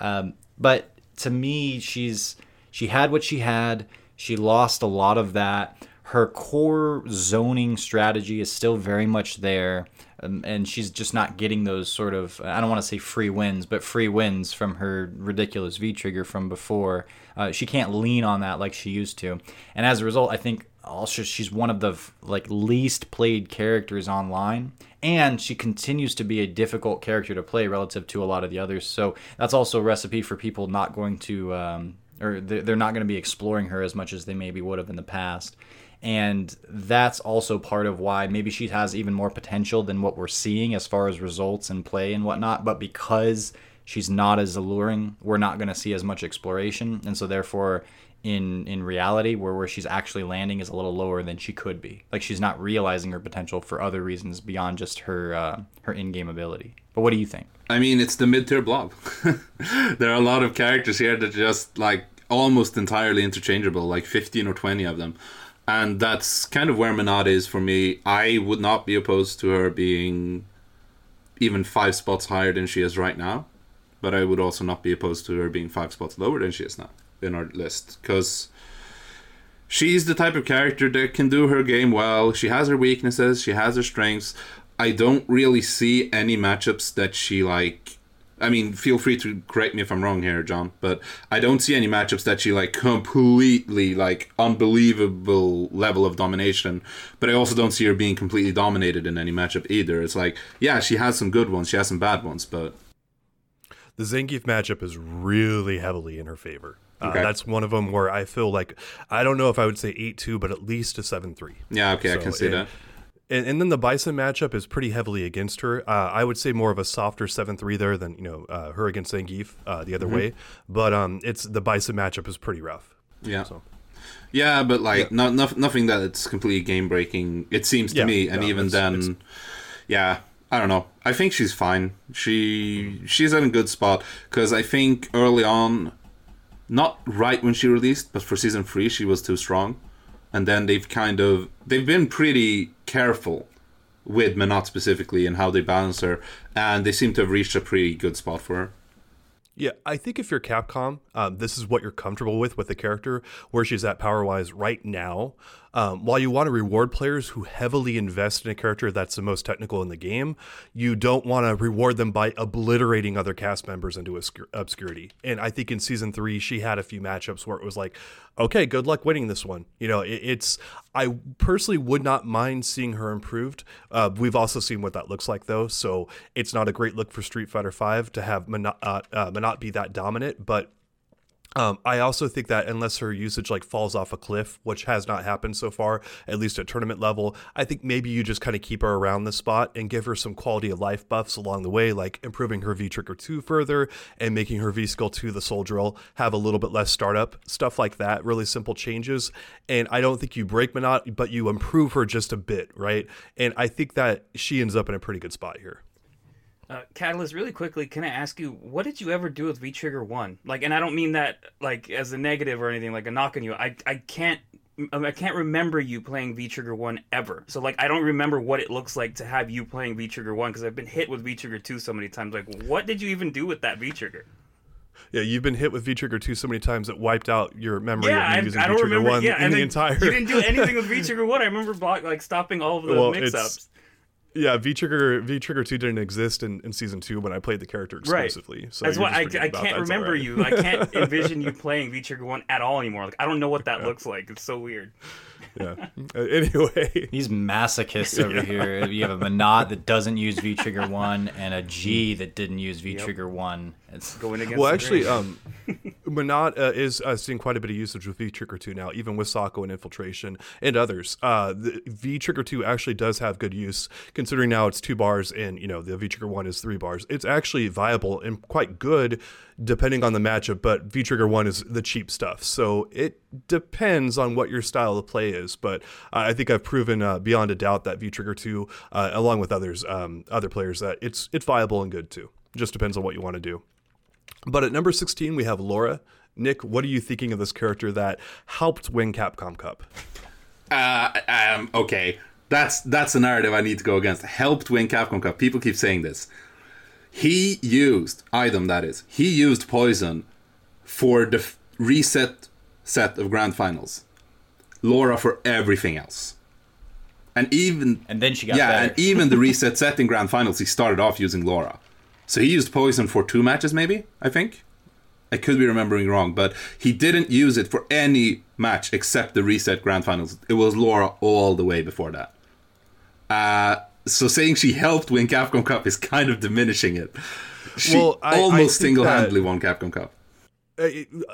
Um, but to me, she's she had what she had. She lost a lot of that. Her core zoning strategy is still very much there, um, and she's just not getting those sort of I don't want to say free wins, but free wins from her ridiculous V trigger from before. Uh, she can't lean on that like she used to, and as a result, I think also she's one of the like least played characters online and she continues to be a difficult character to play relative to a lot of the others. So that's also a recipe for people not going to um, or they're not going to be exploring her as much as they maybe would have in the past. And that's also part of why maybe she has even more potential than what we're seeing as far as results and play and whatnot but because she's not as alluring we're not going to see as much exploration. And so therefore in in reality where where she's actually landing is a little lower than she could be. Like she's not realizing her potential for other reasons beyond just her uh, her in-game ability. But what do you think? I mean it's the mid-tier blob. (laughs) There are a lot of characters here that are just like almost entirely interchangeable like 15 or 20 of them. And that's kind of where Menat is for me. I would not be opposed to her being even five spots higher than she is right now but i would also not be opposed to her being five spots lower than she is now in our list because she's the type of character that can do her game well. She has her weaknesses, she has her strengths. I don't really see any matchups that she like. I mean, feel free to correct me if I'm wrong here, John, but I don't see any matchups that she like completely like unbelievable level of domination. But I also don't see her being completely dominated in any matchup either. It's like, yeah, she has some good ones, she has some bad ones, but The Zangief matchup is really heavily in her favor. Uh, That's one of them where I feel like I don't know if I would say eight two, but at least a seven three. yeah, okay, I can see and- that. And, and then the Bison matchup is pretty heavily against her. Uh, I would say more of a softer seven three there than you know uh, her against Zangief uh, the other Mm-hmm. way. But um, it's the Bison matchup is pretty rough. Yeah. So. Yeah, but like not, not nothing that it's completely game breaking. It seems to Yeah, me, and no, even it's- then, it's- yeah, I don't know. I think she's fine. She she's in a good spot because I think early on, not right when she released, but for season three she was too strong, and then they've kind of they've been pretty careful with Menat specifically and how they balance her, and they seem to have reached a pretty good spot for her. Yeah, I think if you're Capcom, um, this is what you're comfortable with with the character, where she's at power wise right now. Um, while you want to reward players who heavily invest in a character that's the most technical in the game, you don't want to reward them by obliterating other cast members into obscur- obscurity. And I think in season three, she had a few matchups where it was like, okay, good luck winning this one. You know, it, it's, I personally would not mind seeing her improved. Uh, we've also seen what that looks like though. So it's not a great look for Street Fighter V to have Menat, uh, uh, be that dominant, but um, I also think that unless her usage like falls off a cliff, which has not happened so far, at least at tournament level, I think maybe you just kind of keep her around the spot and give her some quality of life buffs along the way, like improving her V trigger two further and making her V skill two the soul drill have a little bit less startup stuff like that. Really simple changes, and I don't think you break Menat, but you improve her just a bit, right? And I think that she ends up in a pretty good spot here. Uh, Catalyst, really quickly, can I ask you, what did you ever do with V Trigger One? Like, and I don't mean that like as a negative or anything, like a knock on you. I I can't. um, I can't remember you playing V Trigger One ever. So like, I don't remember what it looks like to have you playing V Trigger One because I've been hit with V Trigger Two so many times. Like, what did you even do with that V Trigger? Yeah, you've been hit with V trigger two so many times it wiped out your memory Yeah, of you using I V trigger one Yeah, in and the entire. you didn't do anything with (laughs) V Trigger One. I remember block like stopping all of the Well, mix ups. Yeah, V Trigger V Trigger two didn't exist in, in season two when I played the character Right. exclusively. So That's why I, I can't. Remember alright. you. I can't (laughs) envision you playing V Trigger One at all anymore. Like I don't know what that looks like. It's so weird. (laughs) Yeah. Uh, anyway, These masochists over here. You have a Menat that doesn't use V Trigger One and a G that didn't use V Trigger One. It's Going against. well, the actually, grain. um, (laughs) Menat uh, is uh, seeing quite a bit of usage with V Trigger two now, even with Sako and Infiltration and others. Uh, the V Trigger two actually does have good use, considering now it's two bars and you know the V Trigger one is three bars. It's actually viable and quite good depending on the matchup. But V Trigger one is the cheap stuff, so it depends on what your style of play is. But I think I've proven uh, beyond a doubt that V Trigger two, uh, along with others, um, other players, that it's it's viable and good too. Just depends on what you want to do. But at number 16, we have Laura. Nick, what are you thinking of this character that helped win Capcom Cup? Uh, um, okay, that's that's a narrative I need to go against. Helped win Capcom Cup. People keep saying this. He used Idom that is. He used poison for the f- reset set of grand finals. Laura for everything else. And even and then she got yeah, better. and even the (laughs) reset set in grand finals, he started off using Laura. So he used poison for two matches, maybe I think. I could be remembering wrong, but he didn't use it for any match except the reset grand finals. It was Laura all the way before that. Uh, so saying she helped win Capcom Cup is kind of diminishing it. She Well, I- almost think single-handedly won Capcom Cup.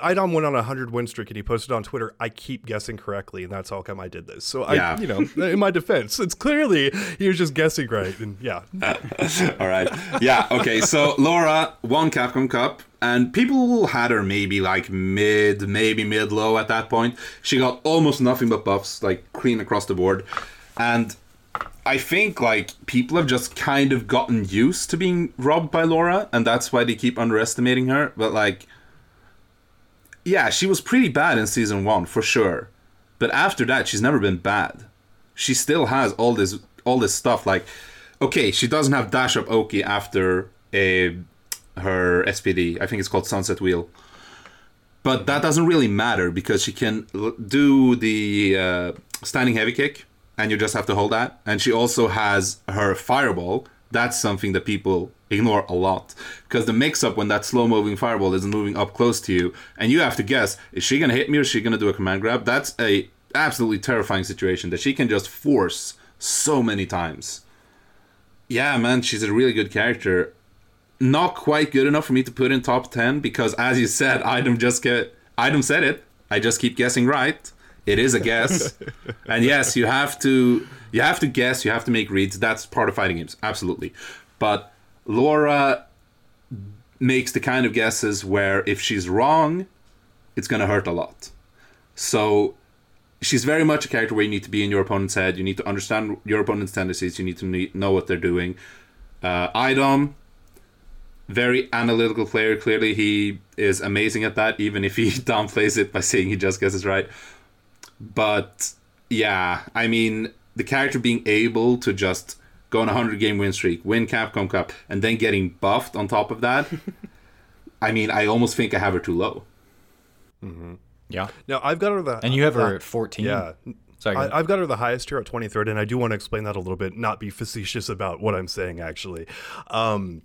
Idom went on a 100 win streak and he posted on Twitter, I keep guessing correctly, and that's how come I did this. So, I, Yeah. you know, in my defense, it's clearly he was just guessing right. And yeah, (laughs) All right. Yeah. Okay. So Laura won Capcom Cup, and people had her maybe like mid, maybe mid low at that point. She got almost nothing but buffs, like clean across the board, and I think like people have just kind of gotten used to being robbed by Laura, and that's why they keep underestimating her. But like, yeah, she was pretty bad in season one for sure, but after that, she's never been bad. She still has all this all this stuff like okay, she doesn't have dash up Oki after a her SPD. I think it's called Sunset Wheel. But that doesn't really matter because she can do the uh, standing heavy kick and you just have to hold that. And she also has her fireball. That's something that people ignore a lot because the mix-up when that slow-moving fireball is moving up close to you, and you have to guess: is she gonna hit me or is she gonna do a command grab? That's a absolutely terrifying situation that she can just force so many times. Yeah, man, she's a really good character. Not quite good enough for me to put in top ten because, as you said, (laughs) Idom just get Idom said it. I just keep guessing right. It is a guess, (laughs) and yes, you have to you have to guess. You have to make reads. That's part of fighting games, absolutely. But Laura makes the kind of guesses where if she's wrong, it's going to hurt a lot. So she's very much a character where you need to be in your opponent's head. You need to understand your opponent's tendencies. You need to know what they're doing. Uh, Idom, very analytical player. Clearly, he is amazing at that, even if he (laughs) downplays it by saying he just guesses right. But yeah, I mean, the character being able to just go on a 100 game win streak, win Capcom Cup, and then getting buffed on top of that. (laughs) I mean, I almost think I have her too low. Mm-hmm. Yeah. Now I've got her the and you have her at 14. Yeah. Sorry, I, have got her the highest here at 23rd, and I do want to explain that a little bit, not be facetious about what I'm saying actually. Um,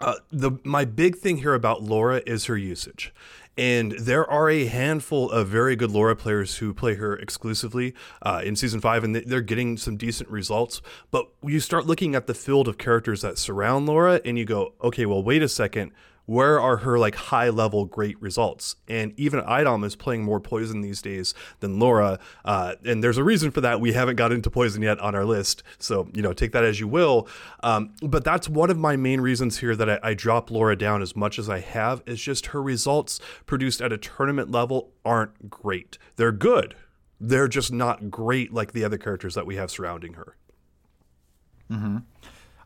uh, the my big thing here about Laura is her usage. And there are a handful of very good Laura players who play her exclusively uh, in season five, and they're getting some decent results. But you start looking at the field of characters that surround Laura, and you go, okay, well, wait a second where are her like high level great results? And even Idom is playing more poison these days than Laura, uh, and there's a reason for that. We haven't got into poison yet on our list, so you know take that as you will. Um, but that's one of my main reasons here that I, I drop Laura down as much as I have is just her results produced at a tournament level aren't great. They're good. They're just not great like the other characters that we have surrounding her. Mm-hmm.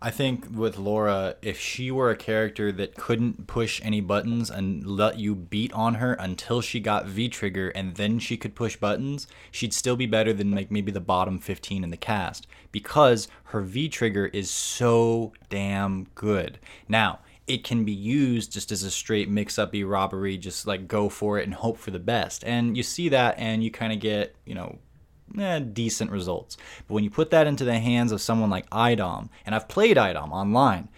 I think with Laura, if she were a character that couldn't push any buttons and let you beat on her until she got V trigger and then she could push buttons, she'd still be better than like maybe the bottom 15 in the cast because her V trigger is so damn good. Now, it can be used just as a straight mix up robbery, just like go for it and hope for the best. And you see that and you kind of get, you know, eh, decent results. But when you put that into the hands of someone like IDOM, and I've played IDOM online,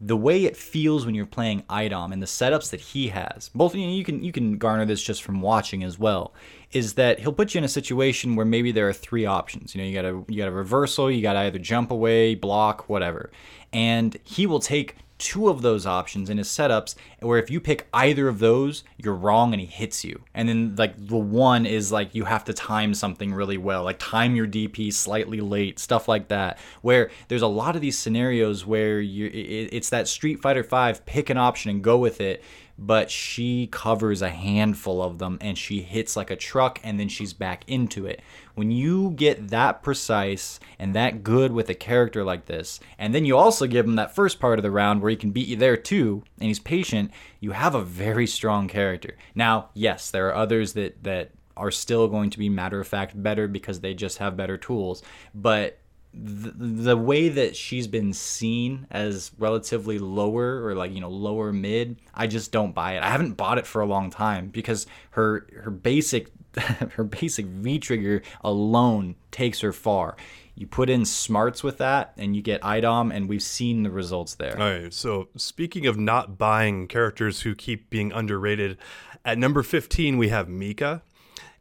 the way it feels when you're playing IDOM and the setups that he has, both you, know, you can you can garner this just from watching as well, is that he'll put you in a situation where maybe there are three options. You know, you got a you got a reversal, you got to either jump away, block, whatever, and he will take two of those options in his setups where if you pick either of those, you're wrong and he hits you. And then like the one is like you have to time something really well, like time your DP slightly late, stuff like that. Where there's a lot of these scenarios where you it's that Street Fighter 5 pick an option and go with it but she covers a handful of them and she hits like a truck and then she's back into it. When you get that precise and that good with a character like this, and then you also give him that first part of the round where he can beat you there too, and he's patient, you have a very strong character. Now, yes, there are others that that are still going to be matter of fact better because they just have better tools, but the, way that she's been seen as relatively lower or like you know lower mid i just don't buy it. I haven't bought it for a long time because her her basic (laughs) her basic v trigger alone takes her far. You put in smarts with that and you get idom and we've seen the results there. All right so speaking of not buying characters who keep being underrated at number 15 we have mika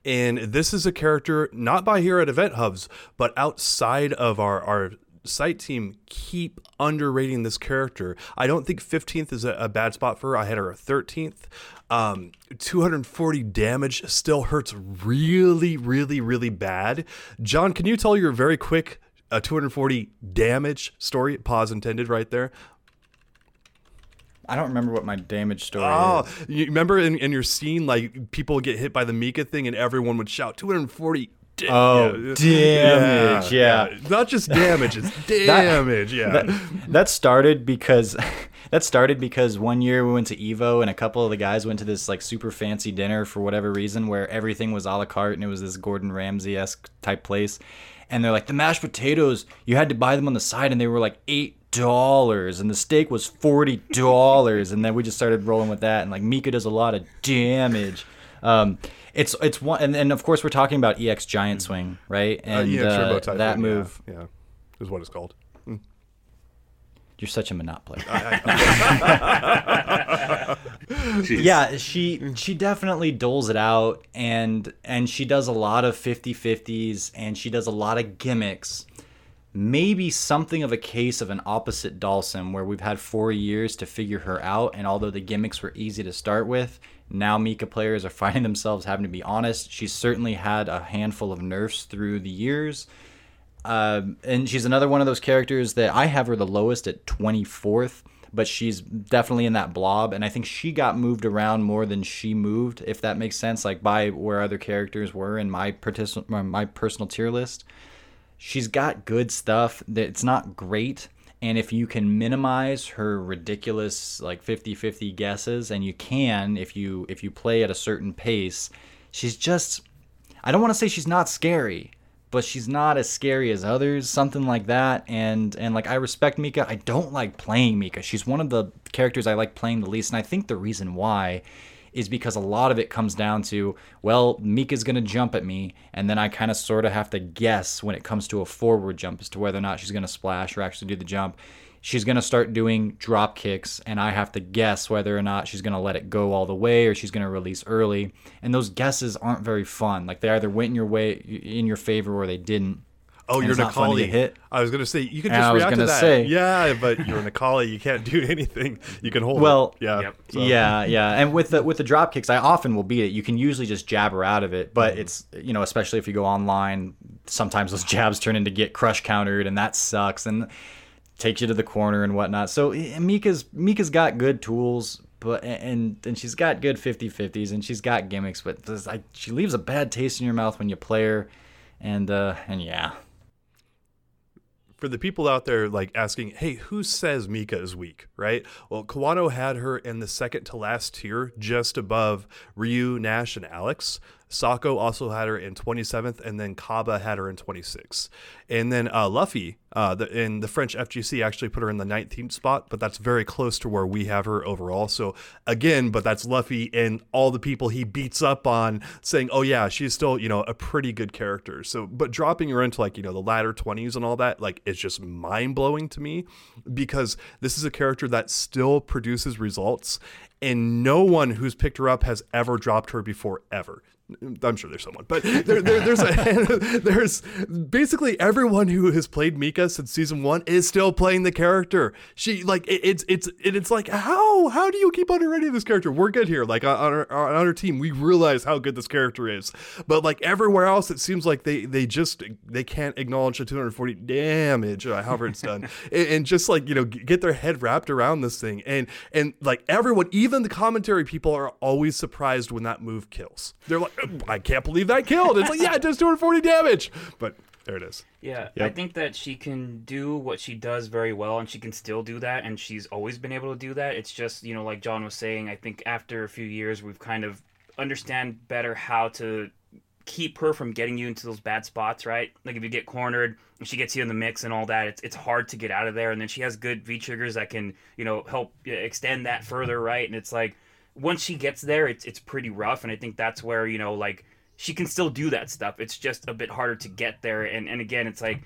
and this is a character not by here at Event Hubs, but outside of our, our site team keep underrating this character. I don't think 15th is a, a bad spot for her. I had her a 13th. Um, 240 damage still hurts really, really, really bad. John, can you tell your very quick uh, 240 damage story? Pause intended right there. I don't remember what my damage story oh, is. you remember in, in your scene, like people get hit by the Mika thing, and everyone would shout 240 Oh, yeah. damage! Yeah, yeah. not just (laughs) damage; it's damage. that, yeah, that, that, started because (laughs) that started because one year we went to Evo and a couple of the guys went to this like super fancy dinner for whatever reason, where everything was a la carte and it was this Gordon Ramsay esque type place. And they're like the mashed potatoes, you had to buy them on the side, and they were like eight dollars and the steak was forty dollars and then we just started rolling with that and like Mika does a lot of damage. Um, It's it's one, and, and of course we're talking about EX Giant Swing, right? Uh, And yeah, uh, that yeah, move, yeah, is what it's called. you're such a Menat player. (laughs) Yeah she she definitely doles it out and and she does a lot of 50-50s and she does a lot of gimmicks maybe something of a case of an opposite Dawson where we've had four years to figure her out and although the gimmicks were easy to start with now Mika players are (laughs) finding themselves having to be honest she's certainly had a handful of nerfs through the years um, and she's another one of those characters that I have her the lowest at 24th, but she's definitely in that blob. And I think she got moved around more than she moved, if that makes sense, like by where other characters were in my, partic- my personal tier list. She's got good stuff. that It's not great. And if you can minimize her ridiculous like 50-50 guesses, and you can if you if you play at a certain pace, she's just I don't want to say she's not scary, but she's not as scary as others, something like that. And and like I respect Mika. I don't like playing Mika. She's one of the characters I like playing the least, and I think the reason why is because a lot of it comes down to well, Mika's gonna jump at me, and then I kind of sort of have to guess when it comes to a forward jump as to whether or not she's gonna splash or actually do the jump. She's gonna start doing drop kicks, and I have to guess whether or not she's gonna let it go all the way or she's gonna release early. And those guesses aren't very fun. Like they either went in your way, in your favor, or they didn't. Oh, you're it's not fun to Necalli. get hit. I was gonna say you can And just I was react to gonna that. say- yeah, but (laughs) you're Necalli. You can't do (laughs) anything. You can hold. Well, it. yeah, Yep. so- Yeah, yeah. And with the with the drop kicks, I often will beat it. You can usually just jabber out of it, but Mm-hmm. it's you know, especially if you go online, sometimes those (laughs) jabs turn into get crush countered, and that sucks and takes you to the corner and whatnot. So eh, Mika's Mika's got good tools, but and and she's got good 50-50s and she's got gimmicks, but this, I, she leaves a bad taste in your mouth when you play her, and uh and yeah. For the people out there like asking, hey, who says Mika is weak, right? Well, Kawano had her in the second to last tier, just above Ryu, Nash, and Alex. Sako also had her in 27th, and then Kaba had her in 26th. And then uh, Luffy uh, the, in the French FGC actually put her in the 19th spot, but that's very close to where we have her overall. So again, but that's Luffy and all the people he beats up on saying, oh yeah, she's still, you know, a pretty good character. So, but dropping her into like, you know, the latter 20s and all that, like, it's just mind blowing to me because this is a character that still produces results and no one who's picked her up has ever dropped her before ever. I'm sure there's someone, but there, there, there's a, (laughs) there's basically everyone who has played Mika since season one is still playing the character. She like it, it's it's it, it's like how how do you keep underrating this character? We're good here, like on our, on our team, we realize how good this character is, but like everywhere else, it seems like they they just they can't acknowledge the 240 damage, uh, however it's done, (laughs) and, and just like you know get their head wrapped around this thing, and and like everyone, even the commentary people are always surprised when that move kills. They're like, I can't believe that killed. It's like, yeah, it does 240 damage. But there it is. Yeah, I think that she can do what she does very well, and she can still do that, and she's always been able to do that. It's just, you know, like John was saying, I think after a few years, we've kind of understand better how to keep her from getting you into those bad spots, right? Like if you get cornered, and she gets you in the mix and all that, it's it's hard to get out of there. And then she has good V triggers that can, you know, help extend that further, right? And it's like once she gets there, it's it's pretty rough, and I think that's where you know, like she can still do that stuff. It's just a bit harder to get there. And and again, it's like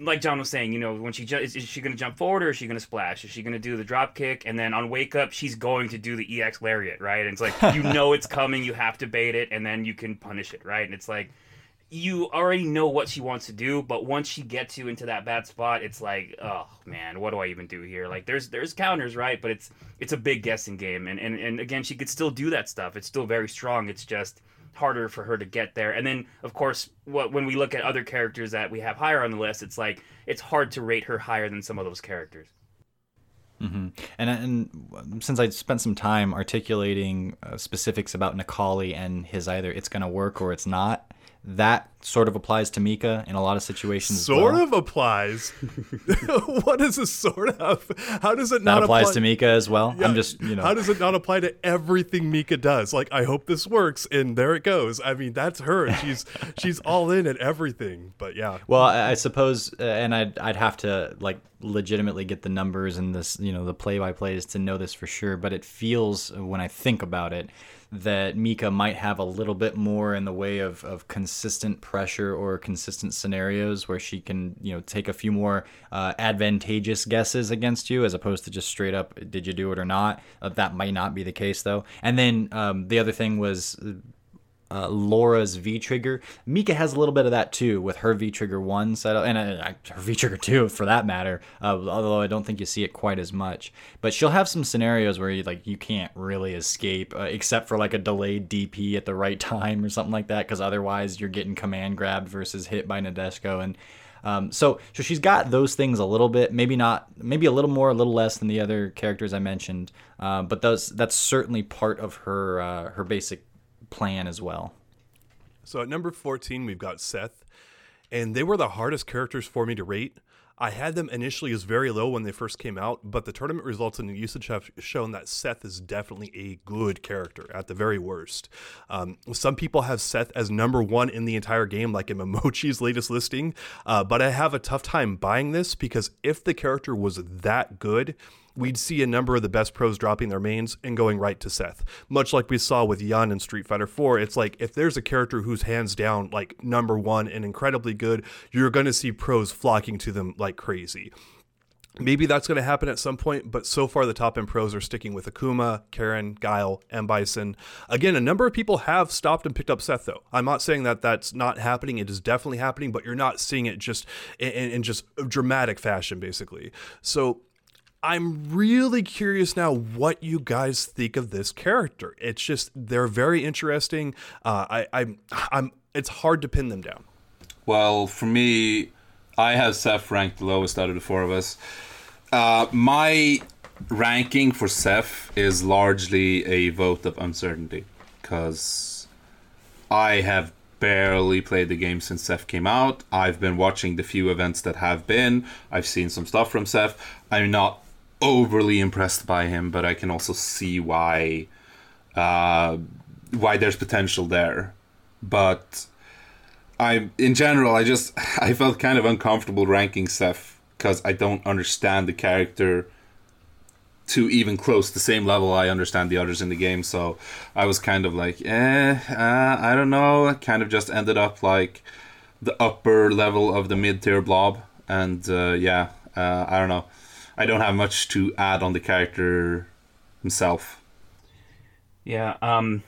like John was saying, you know, when she ju- is, is she going to jump forward or is she going to splash? Is she going to do the drop kick? And then on wake up, she's going to do the EX lariat, right? And it's like you (laughs) know it's coming, you have to bait it, and then you can punish it, right? And it's like you already know what she wants to do, but once she gets you into that bad spot, it's like, oh man, what do I even do here? Like there's there's counters, right? But it's it's a big guessing game, and and, and again, she could still do that stuff. It's still very strong. It's just harder for her to get there. And then, of course, what when we look at other characters that we have higher on the list, it's like it's hard to rate her higher than some of those characters. And and since I spent some time articulating uh, specifics about Nikali and his either it's going to work or it's not, that sort of applies to Mika in a lot of situations. Sort well. of applies. (laughs) what is a sort of? How does it that not applies apply? to Mika as well. Yeah, I'm just you know How does it not apply to everything Mika does? Like, I hope this works, and there it goes. I mean, that's her. She's (laughs) she's all in at everything. But yeah, Well, I, I suppose, uh, and I'd I'd have to like legitimately get the numbers and this, you know, the play by plays to know this for sure. But it feels when I think about it that Mika might have a little bit more in the way of, of consistent pressure or consistent scenarios where she can, you know, take a few more uh, advantageous guesses against you as opposed to just straight up, did you do it or not? Uh, that might not be the case though. And then um, the other thing was uh, Laura's V trigger. Mika has a little bit of that too with her V trigger one setup and uh, her V trigger (laughs) two for that matter. Uh, although I don't think you see it quite as much, but she'll have some scenarios where you like you can't really escape uh, except for like a delayed DP at the right (laughs) time or something like that because otherwise you're getting command grabbed versus hit by Nadeshiko and. Um, so, so she's got those things a little bit, maybe not, maybe a little more, a little less than the other characters I mentioned. Uh, but those, that's certainly part of her, uh, her basic plan as well. So at number 14, we've got Seth, and they were the hardest characters for me to rate. I had them initially as very low when they first came out, but the tournament results and usage have shown that Seth is definitely a good character at the very worst. Um, some people have Seth as number one in the entire game, like in (laughs) Momochi's latest listing, uh, but I have a tough time buying this because if the character was that good, we'd see a number of the best pros dropping their mains and going right to Seth. Much like we saw with Yun in Street Fighter 4, it's like if there's a character who's hands down like number 1 and incredibly good, you're going to see pros flocking to them like crazy. Maybe that's going to happen at some point, but so far the top end pros are sticking with Akuma, Karin, Guile, and Bison. Again, a number of people have stopped and picked up Seth, though. I'm not saying that that's not happening. It is definitely happening, but you're not seeing it just in, in just dramatic fashion, basically. So I'm really curious now what you guys think of this character. It's just they're very interesting. Uh, I, I'm, I'm. It's hard to pin them down. Well, for me, I have Seth ranked the lowest out of the four of us. Uh, my ranking for Seth is largely a vote of uncertainty because I have barely played the game since Seth came out. I've been watching the few events that have been. I've seen some stuff from Seth. I'm not overly impressed by him, but I can also see why uh, why there's potential there. But I, in general, I just (laughs) I felt kind of uncomfortable ranking Seth because I don't understand the character to even close the same level I understand the others in the game. So I was kind of like, eh, uh, I don't know. I kind of just ended up like the upper level of the mid tier blob, and uh, yeah, uh, I don't know. I don't have much to add on the character himself. Yeah, um,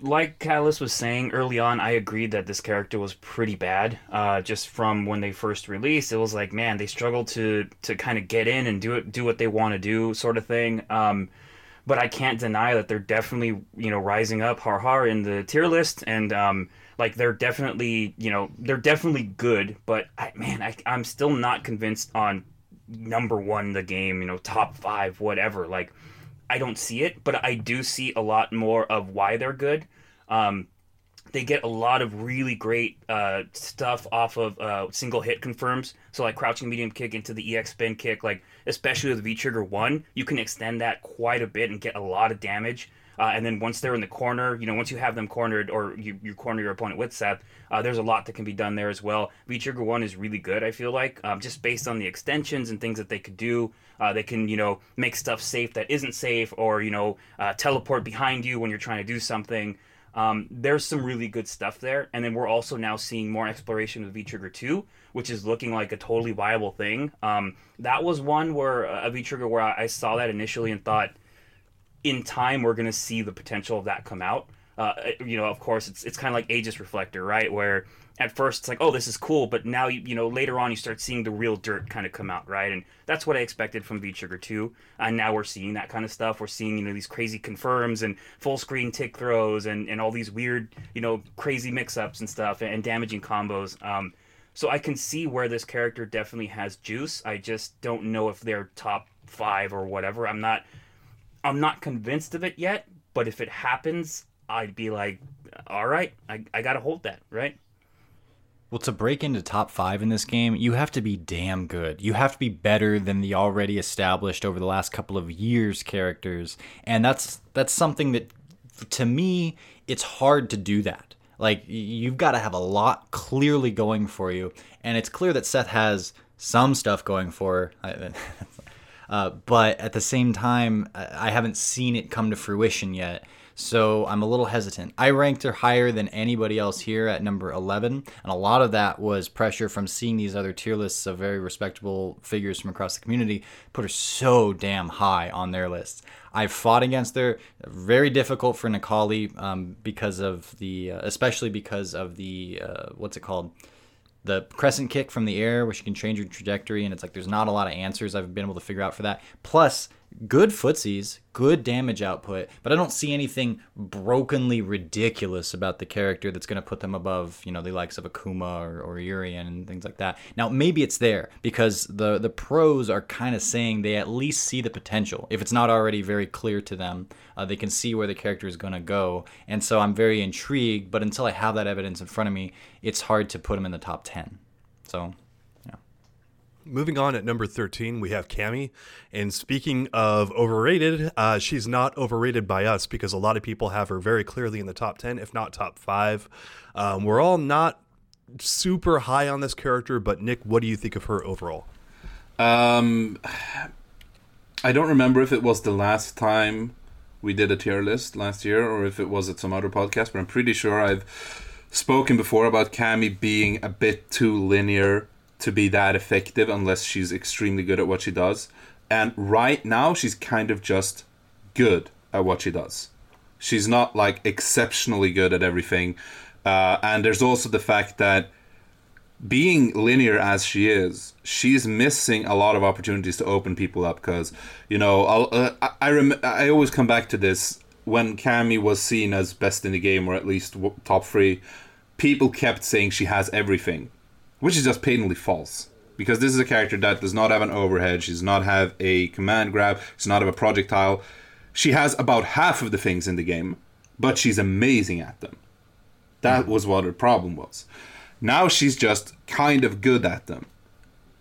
like Catalyst was saying early on, I agreed that this character was pretty bad. Uh, just from when they first released, it was like, man, they struggled to to kind of get in and do it, do what they want to do, sort of thing. Um, but I can't deny that they're definitely, you know, rising up har har in the tier list, and um, like they're definitely, you know, they're definitely good. But I, man, I, I'm still not convinced on number one the game, you know, top five, whatever. Like, I don't see it, but I do see a lot more of why they're good. Um, they get a lot of really great uh, stuff off of uh, single hit confirms. So like crouching medium kick into the EX spin kick, like especially with V trigger one, you can extend that quite a bit and get a lot of damage. Uh, and then once they're in the corner, you know, once you have them cornered or you, you corner your opponent with Seth, uh, there's a lot that can be done there as well. V Trigger 1 is really good, I feel like, um, just based on the extensions and things that they could do. Uh, they can, you know, make stuff safe that isn't safe or, you know, uh, teleport behind you when you're trying to do something. Um, there's some really good stuff there. And then we're also now seeing more exploration with V Trigger 2, which is looking like a totally viable thing. Um, that was one where a V Trigger where I, I saw that initially and thought, in time we're going to see the potential of that come out. Uh, you know, of course, it's it's kind of like Aegis Reflector, right? Where at first it's like, oh, this is cool, but now you you know later on you start seeing the real dirt kind of come out, right? And that's what I expected from V Trigger 2. And now we're seeing that kind of stuff. We're seeing you know these crazy confirms and full screen tick throws and and all these weird you know crazy mix ups and stuff and, and damaging combos. Um, so I can see where this character definitely has juice. I just don't know if they're top five or whatever. I'm not I'm not convinced of it yet, but if it happens, I'd be like, all right, I, I got to hold that, right? Well, to break into top five in this game, you have to be damn good. You have to be better than the already established over the last couple of years characters, and that's that's something that, to me, it's hard to do that. Like you've got to have a lot clearly going for you, and it's clear that Seth has some stuff going for. (laughs) uh, but at the same time, I haven't seen it come to fruition yet so I'm a little hesitant. I ranked her higher than anybody else here at number 11, and a lot of that was pressure from seeing these other tier lists of very respectable figures from across the community put her so damn high on their lists. I've fought against her. Very difficult for Necalli um, because of the, uh, especially because of the, uh, what's it called? The crescent kick from the air, where you can change your trajectory, and it's like there's not a lot of answers I've been able to figure out for that. Plus, good footsies, good damage output, but I don't see anything brokenly ridiculous about the character that's going to put them above, you know, the likes of Akuma or, or Urien and things like that. Now, maybe it's there because the the pros are kind of saying they at least see the potential. If it's not already very clear to them, uh, they can see where the character is going to go. And so I'm very intrigued, but until I have that evidence in front of me, it's hard to put them in the top 10. So Moving on at number 13, we have Cammy. And speaking of overrated, uh, she's not overrated by us because a lot of people have her very clearly in the top 10, if not top five. Um, we're all not super high on this character, but Nick, what do you think of her overall? Um, I don't remember if it was the last time we did a tier list last year or if it was at some other podcast, but I'm pretty sure I've spoken before about Cammy being a bit too linear to be that effective unless she's extremely good at what she does. And right now, she's kind of just good at what she does. She's not like exceptionally good at everything. Uh, and there's also the fact that being linear as she is, she's missing a lot of opportunities to open people up. Because you know, uh, I I, rem- I always come back to this when Cammy was seen as best in the game or at least top three. People kept saying she has everything, which is just patently false. Because this is a character that does not have an overhead, she does not have a command grab, she does not have a projectile. She has about half of the things in the game, but she's amazing at them. That hmm. was what her problem was. Now she's just kind of good at them.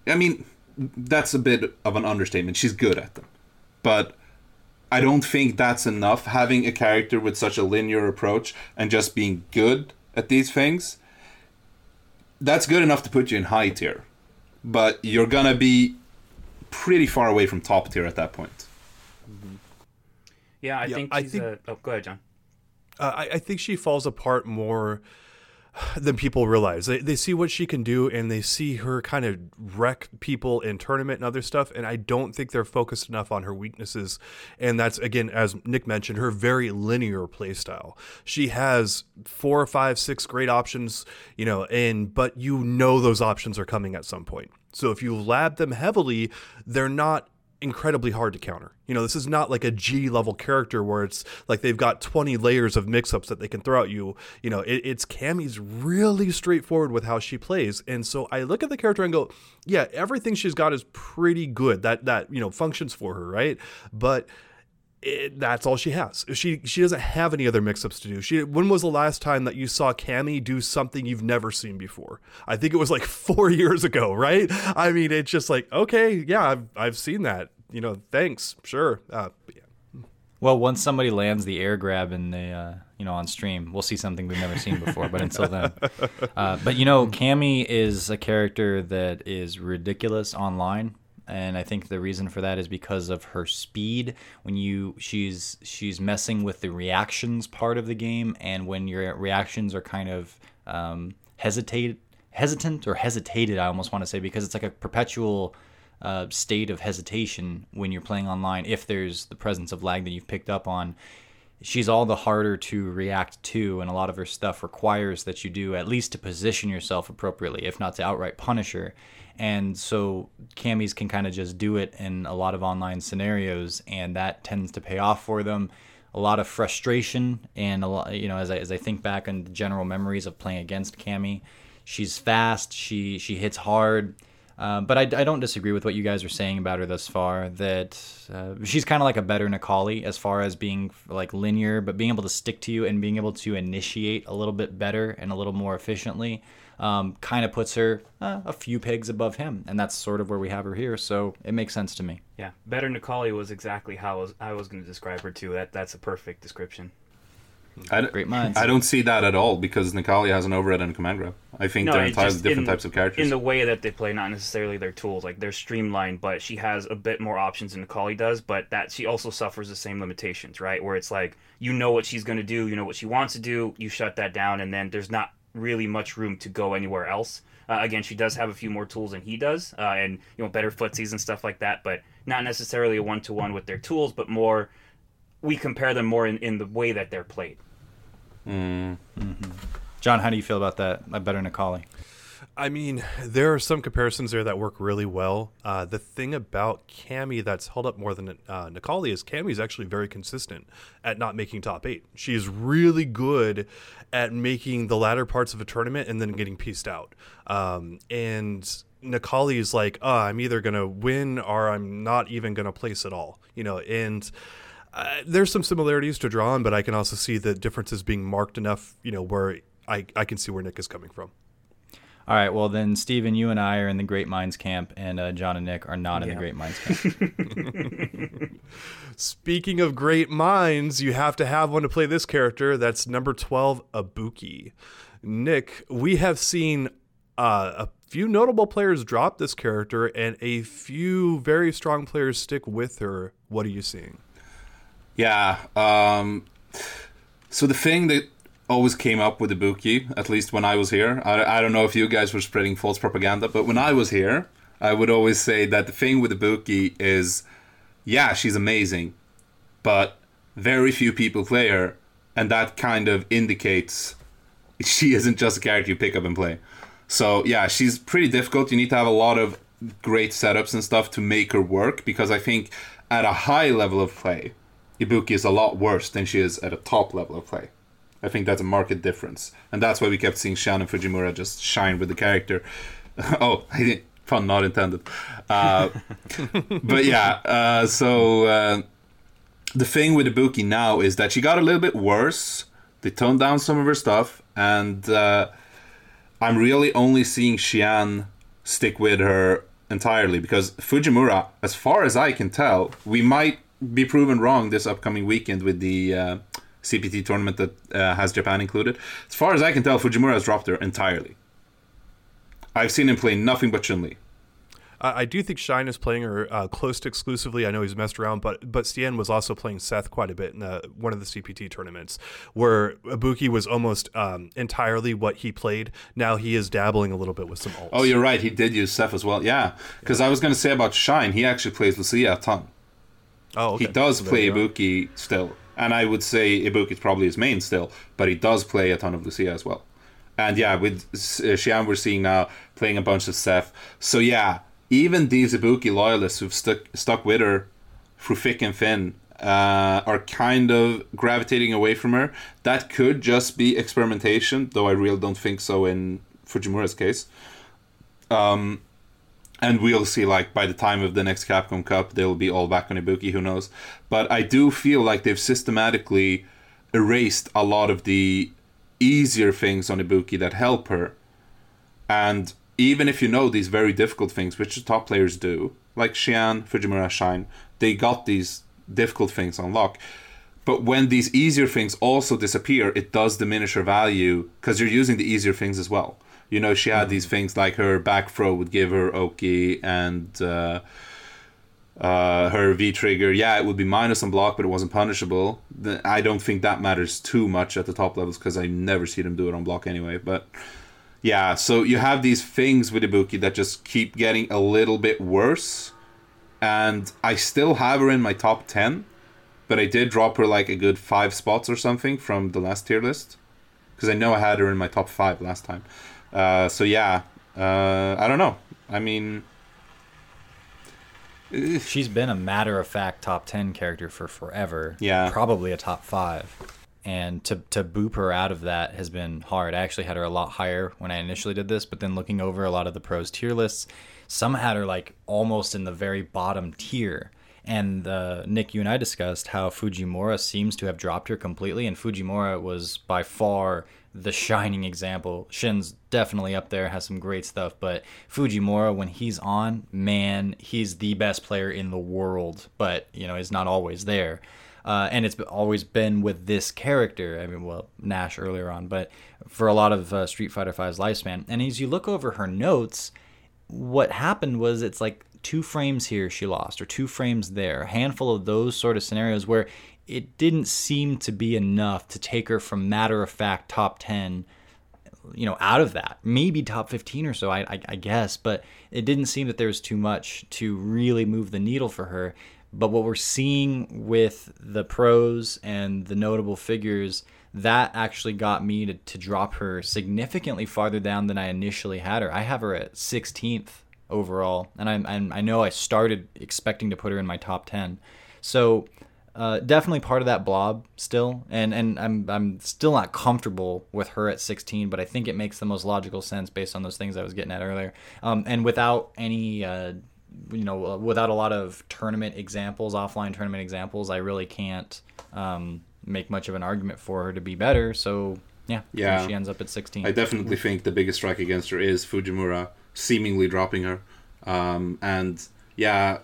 I mean, that's a bit of an understatement. She's good at them. But I don't think that's enough. Having a character with such a linear approach and just being good at these things that's good enough to put you in high tier, but you're gonna be pretty far away from top tier at that point. Mm-hmm. Yeah, I yeah, think she's I think, a. Oh, go ahead, John. Uh, I, I think she falls apart more than people realize. They, they see what she can do and they see her kind of wreck people in tournament and other stuff. And I don't think they're focused enough on her weaknesses. And that's, again, as Nick mentioned, her very linear play style. She has four, five, six great options, you know, and but you know those options are coming at some point. So if you lab them heavily, they're not incredibly hard to counter. You know, this is not like a G level character where it's like they've got 20 layers of mix ups that they can throw at you. You know, it, it's Cammy's really straightforward with how she plays. And so I look at the character and go, yeah, everything she's got is pretty good. That, that, you know, functions for her, right? But it, that's all she has. She she doesn't have any other mix-ups to do. She when was the last time that you saw Cammy do something you've never seen before? I think it was like (laughs) four years ago, right? I mean, it's just like okay, yeah, I've I've seen that. You know, thanks, sure. Uh, yeah. Well, once somebody lands the air grab in the uh, you know on stream, we'll see something we've never seen before. but until then, (laughs) uh, but you know, Cammy is a character that is ridiculous online and I think the reason for that is because of her speed. When you she's she's messing with the reactions part of the game, and when your reactions are kind of um, hesitate hesitant or hesitated, I almost want to say because it's like a perpetual uh, state of hesitation when you're playing online. If there's the presence of lag that you've picked up on, she's all the harder to react to, and a lot of her stuff requires that you do at least to position yourself appropriately, if not to outright punish her and so camis can kind of just do it in a lot of online scenarios and that tends to pay off for them a lot of frustration and a lot you know as I, as I think back on the general memories of playing against Cammy she's fast she she hits hard uh, but I, I don't disagree with what you guys are saying about her thus far. That uh, she's kind of like a better Necalli as far as being like linear, but being able to stick to you and being able to initiate a little bit better and a little more efficiently. Um, kind of puts her uh, a few pegs above him, and that's sort of where we have her here. So it makes sense to me. Yeah, better Necalli was exactly how I was, I was going to describe her too. That that's a perfect description. I, d- Great minds. I don't see that at all because Necalli has an overhead and a command grab. I think they're entirely just different in- types of characters. In the way that they play, not necessarily their tools. Like they're streamlined, but she has a bit more options than Necalli does. But that she also suffers the same limitations, right? Where it's like you know what she's going to do, you know what she wants to do, you shut that down, and then there's not really much room to go anywhere else. Uh, again, she does have a few more tools than he does, uh, and you know better footsies and stuff like that. But not necessarily a one to one with their tools, but more we compare them more in, in the way that they're played. John, how do you feel about that? I better Necalli. I mean, there are some comparisons there that work really well. Uh, the thing about Cammy that's held up more than uh, is Cammy is actually very consistent at not making top eight. She is really good at making the latter parts of a tournament and then getting pieced out. Um, and Necalli is like, oh, I'm either going to win or I'm not even going to place at all. You know, and uh, there's some similarities to draw on, but I can also see the differences being marked enough, you know, where I, I can see where Nick is coming from. All right, well then, Steven, you and I are in the Great Minds camp, and uh, John and Nick are not in the Great Minds (laughs) camp. Speaking of great minds, you have to have one to play this character. That's number 12, Ibuki. Nick, we have seen uh, a few notable players drop this character and a few very strong players stick with her. What are you seeing? Yeah. Um, so the thing that always came up with Ibuki, at least when I was here, I, I don't know if you guys were spreading false propaganda, but when I was here, I would always say that the thing with Ibuki is, yeah, she's amazing, but very few people play her, and that kind of indicates she (laughs) isn't just a character you pick up and play. So yeah, she's pretty difficult. You need to have a lot of great setups and stuff to make her work because I think at a high level of play, Ibuki is a lot worse than she is at a top level of play. I think that's a market difference, and that's why we kept seeing Shine and Fujimura just shine with the character. (laughs) oh, I didn't, pun not intended. Uh, (laughs) but yeah, uh, so uh, the thing with Ibuki now is that she got a little bit worse. They toned down some of her stuff, and uh, I'm really only seeing Xian stick with her entirely because Fujimura, as far as I can tell, we might be proven wrong this upcoming weekend with the uh, CPT tournament that uh, has Japan included. As far as I can tell, Fujimura has dropped her entirely. I've seen him play nothing but Chun Li. I I do think Shine is playing her uh, close to exclusively. I know he's messed around, but but Xian was also playing Seth quite a bit in uh, one of the CPT tournaments, where Ibuki was almost um, entirely what he played. Now he is dabbling a little bit with some ults. Oh, you're right. He did use Seth as well. Yeah, because I was going to say about Shine, he actually plays Lucia a ton. oh, okay. He does play. Ibuki still, and I would say Ibuki is probably his main still, but he does play a ton of Lucia as well. And yeah, with uh, Xian, we're seeing now playing a bunch of Seth. So yeah, even these Ibuki loyalists who've stuck stuck with her through thick and thin uh, are kind of gravitating away from her. That could just be experimentation, though I really don't think so in Fujimura's case. Um, and we'll see like by the time of the next Capcom Cup they'll be all back on Ibuki who knows? But I do feel like they've systematically erased a lot of the easier things on Ibuki that help her. And even if you know these very difficult things which the top players do like Xian, Fujimura, Shine they got these difficult things on lock. But when these easier things also disappear it does diminish her value because you're using the easier things as well you know she had these things like her back throw would give her Oki and uh, uh, her V trigger. Yeah, it would be minus on block, but it wasn't punishable. I don't think that matters too much at the top levels because I never see them do it on block anyway. But yeah, so you have these things with Ibuki that just keep getting a little bit worse, and I still have her in my top ten, but I did drop her like a good five spots or something from the last tier list because I know I had her in my top five last time. Uh, so yeah, uh, I don't know. I mean, She's been a matter of fact top 10 character for forever. Yeah. Probably a top five. And to, to boop her out of that has been hard. I actually had her a lot higher when I initially did this, but then looking over a lot of the pros tier lists, some had her like almost in the very bottom tier. And uh, Nick, you and I discussed how Fujimura seems to have dropped her completely, and Fujimura was by far the shining example. Xian's definitely up there, has some great stuff, but Fujimura, when he's on, man, he's the best player in the world, but, you know, is not always there. Uh, and it's always been with this character. I mean, well, Nash earlier on, but for a lot of uh, Street Fighter V's lifespan. And as you look over her notes, what happened was it's like two frames here she lost, or two frames there. A handful of those sort of scenarios where it didn't seem to be enough to take her from matter of fact top 10 you know out of that. Maybe top 15 or so I, I, I, guess but it didn't seem that there was too much to really move the needle for her. But what we're seeing with the pros and the notable figures that actually got me to, to drop her significantly farther down than i initially had her. I have her at 16th overall and i, I know i started expecting to put her in my top 10 so uh, definitely part of that blob still, and and I'm I'm still not comfortable with her at 16, but I think it makes the most logical sense based on those things I was getting at earlier. Um, and without any, uh, you know, uh, without a lot of tournament examples, offline tournament examples, I really can't um, make much of an argument for her to be better. So yeah, yeah, she ends up at 16. I definitely think the biggest strike against her is Fujimura seemingly dropping her, um, and yeah,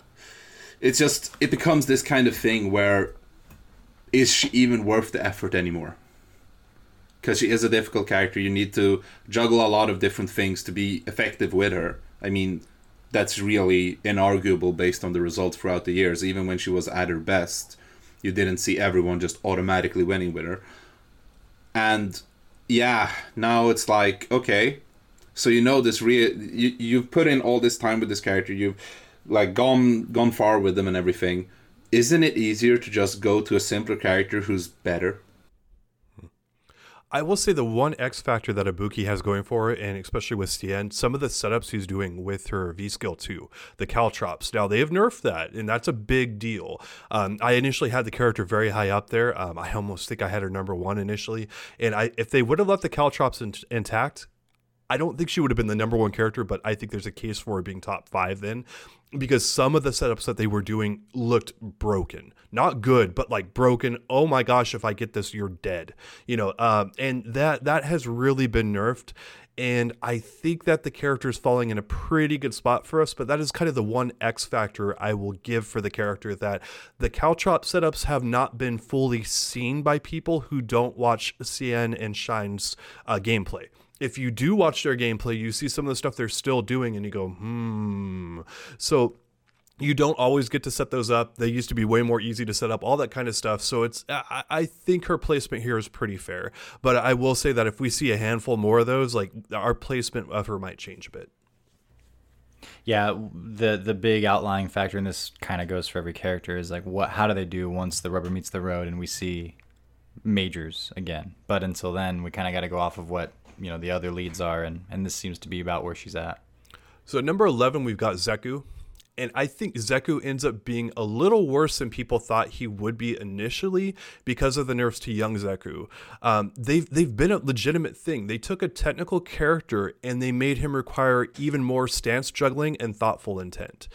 it's just it becomes this kind of thing where is she even worth the effort anymore? Because she is a difficult character. You need to juggle a lot of different things to be effective with her. I mean, that's really inarguable based on the results throughout the years. Even when she was at her best, you didn't see everyone just automatically winning with her. And yeah, now it's like okay, so you know this real you you've put in all this time with this character. You've like gone gone far with them and everything. Isn't it easier to just go to a simpler character who's better? I will say the one X factor that Ibuki has going for it, and especially with Xian, some of the setups he's doing with her V skill two, the caltrops. Now they have nerfed that, and that's a big deal. Um, I initially had the character very high up there. Um, I almost think I had her number one initially, and I if they would have left the caltrops in, intact, I don't think she would have been the number one character, but I think there's a case for her being top five then, because some of the setups that they were doing looked broken, not good, but like broken. Oh my gosh, if I get this, you're dead. You know, um, and that that has really been nerfed. And I think that the character is falling in a pretty good spot for us, but that is kind of the one X factor I will give for the character that the Caltrop setups have not been fully seen by people who don't watch Xian and Shine's uh, gameplay if you do watch their gameplay, you see some of the stuff they're still doing and you go, hmm. So you don't always get to set those up. They used to be way more easy to set up, all that kind of stuff. So it's, I, I think her placement here is pretty fair. But I will say that if we see a handful more of those, like our placement of her might change a bit. Yeah, the the big outlying factor, and this kind of goes for every character, is like what? How do they do once the rubber meets the road and we see majors again? But until then, we kind of got to go off of what you know the other leads are, and and this seems to be about where she's at. So at number eleven, we've got Zeku, and I think Zeku ends up being a little worse than people thought he would be initially because of the nerfs to young Zeku. Um, they've they've been a legitimate thing. They took a technical character and they made him require even more stance juggling and thoughtful intent.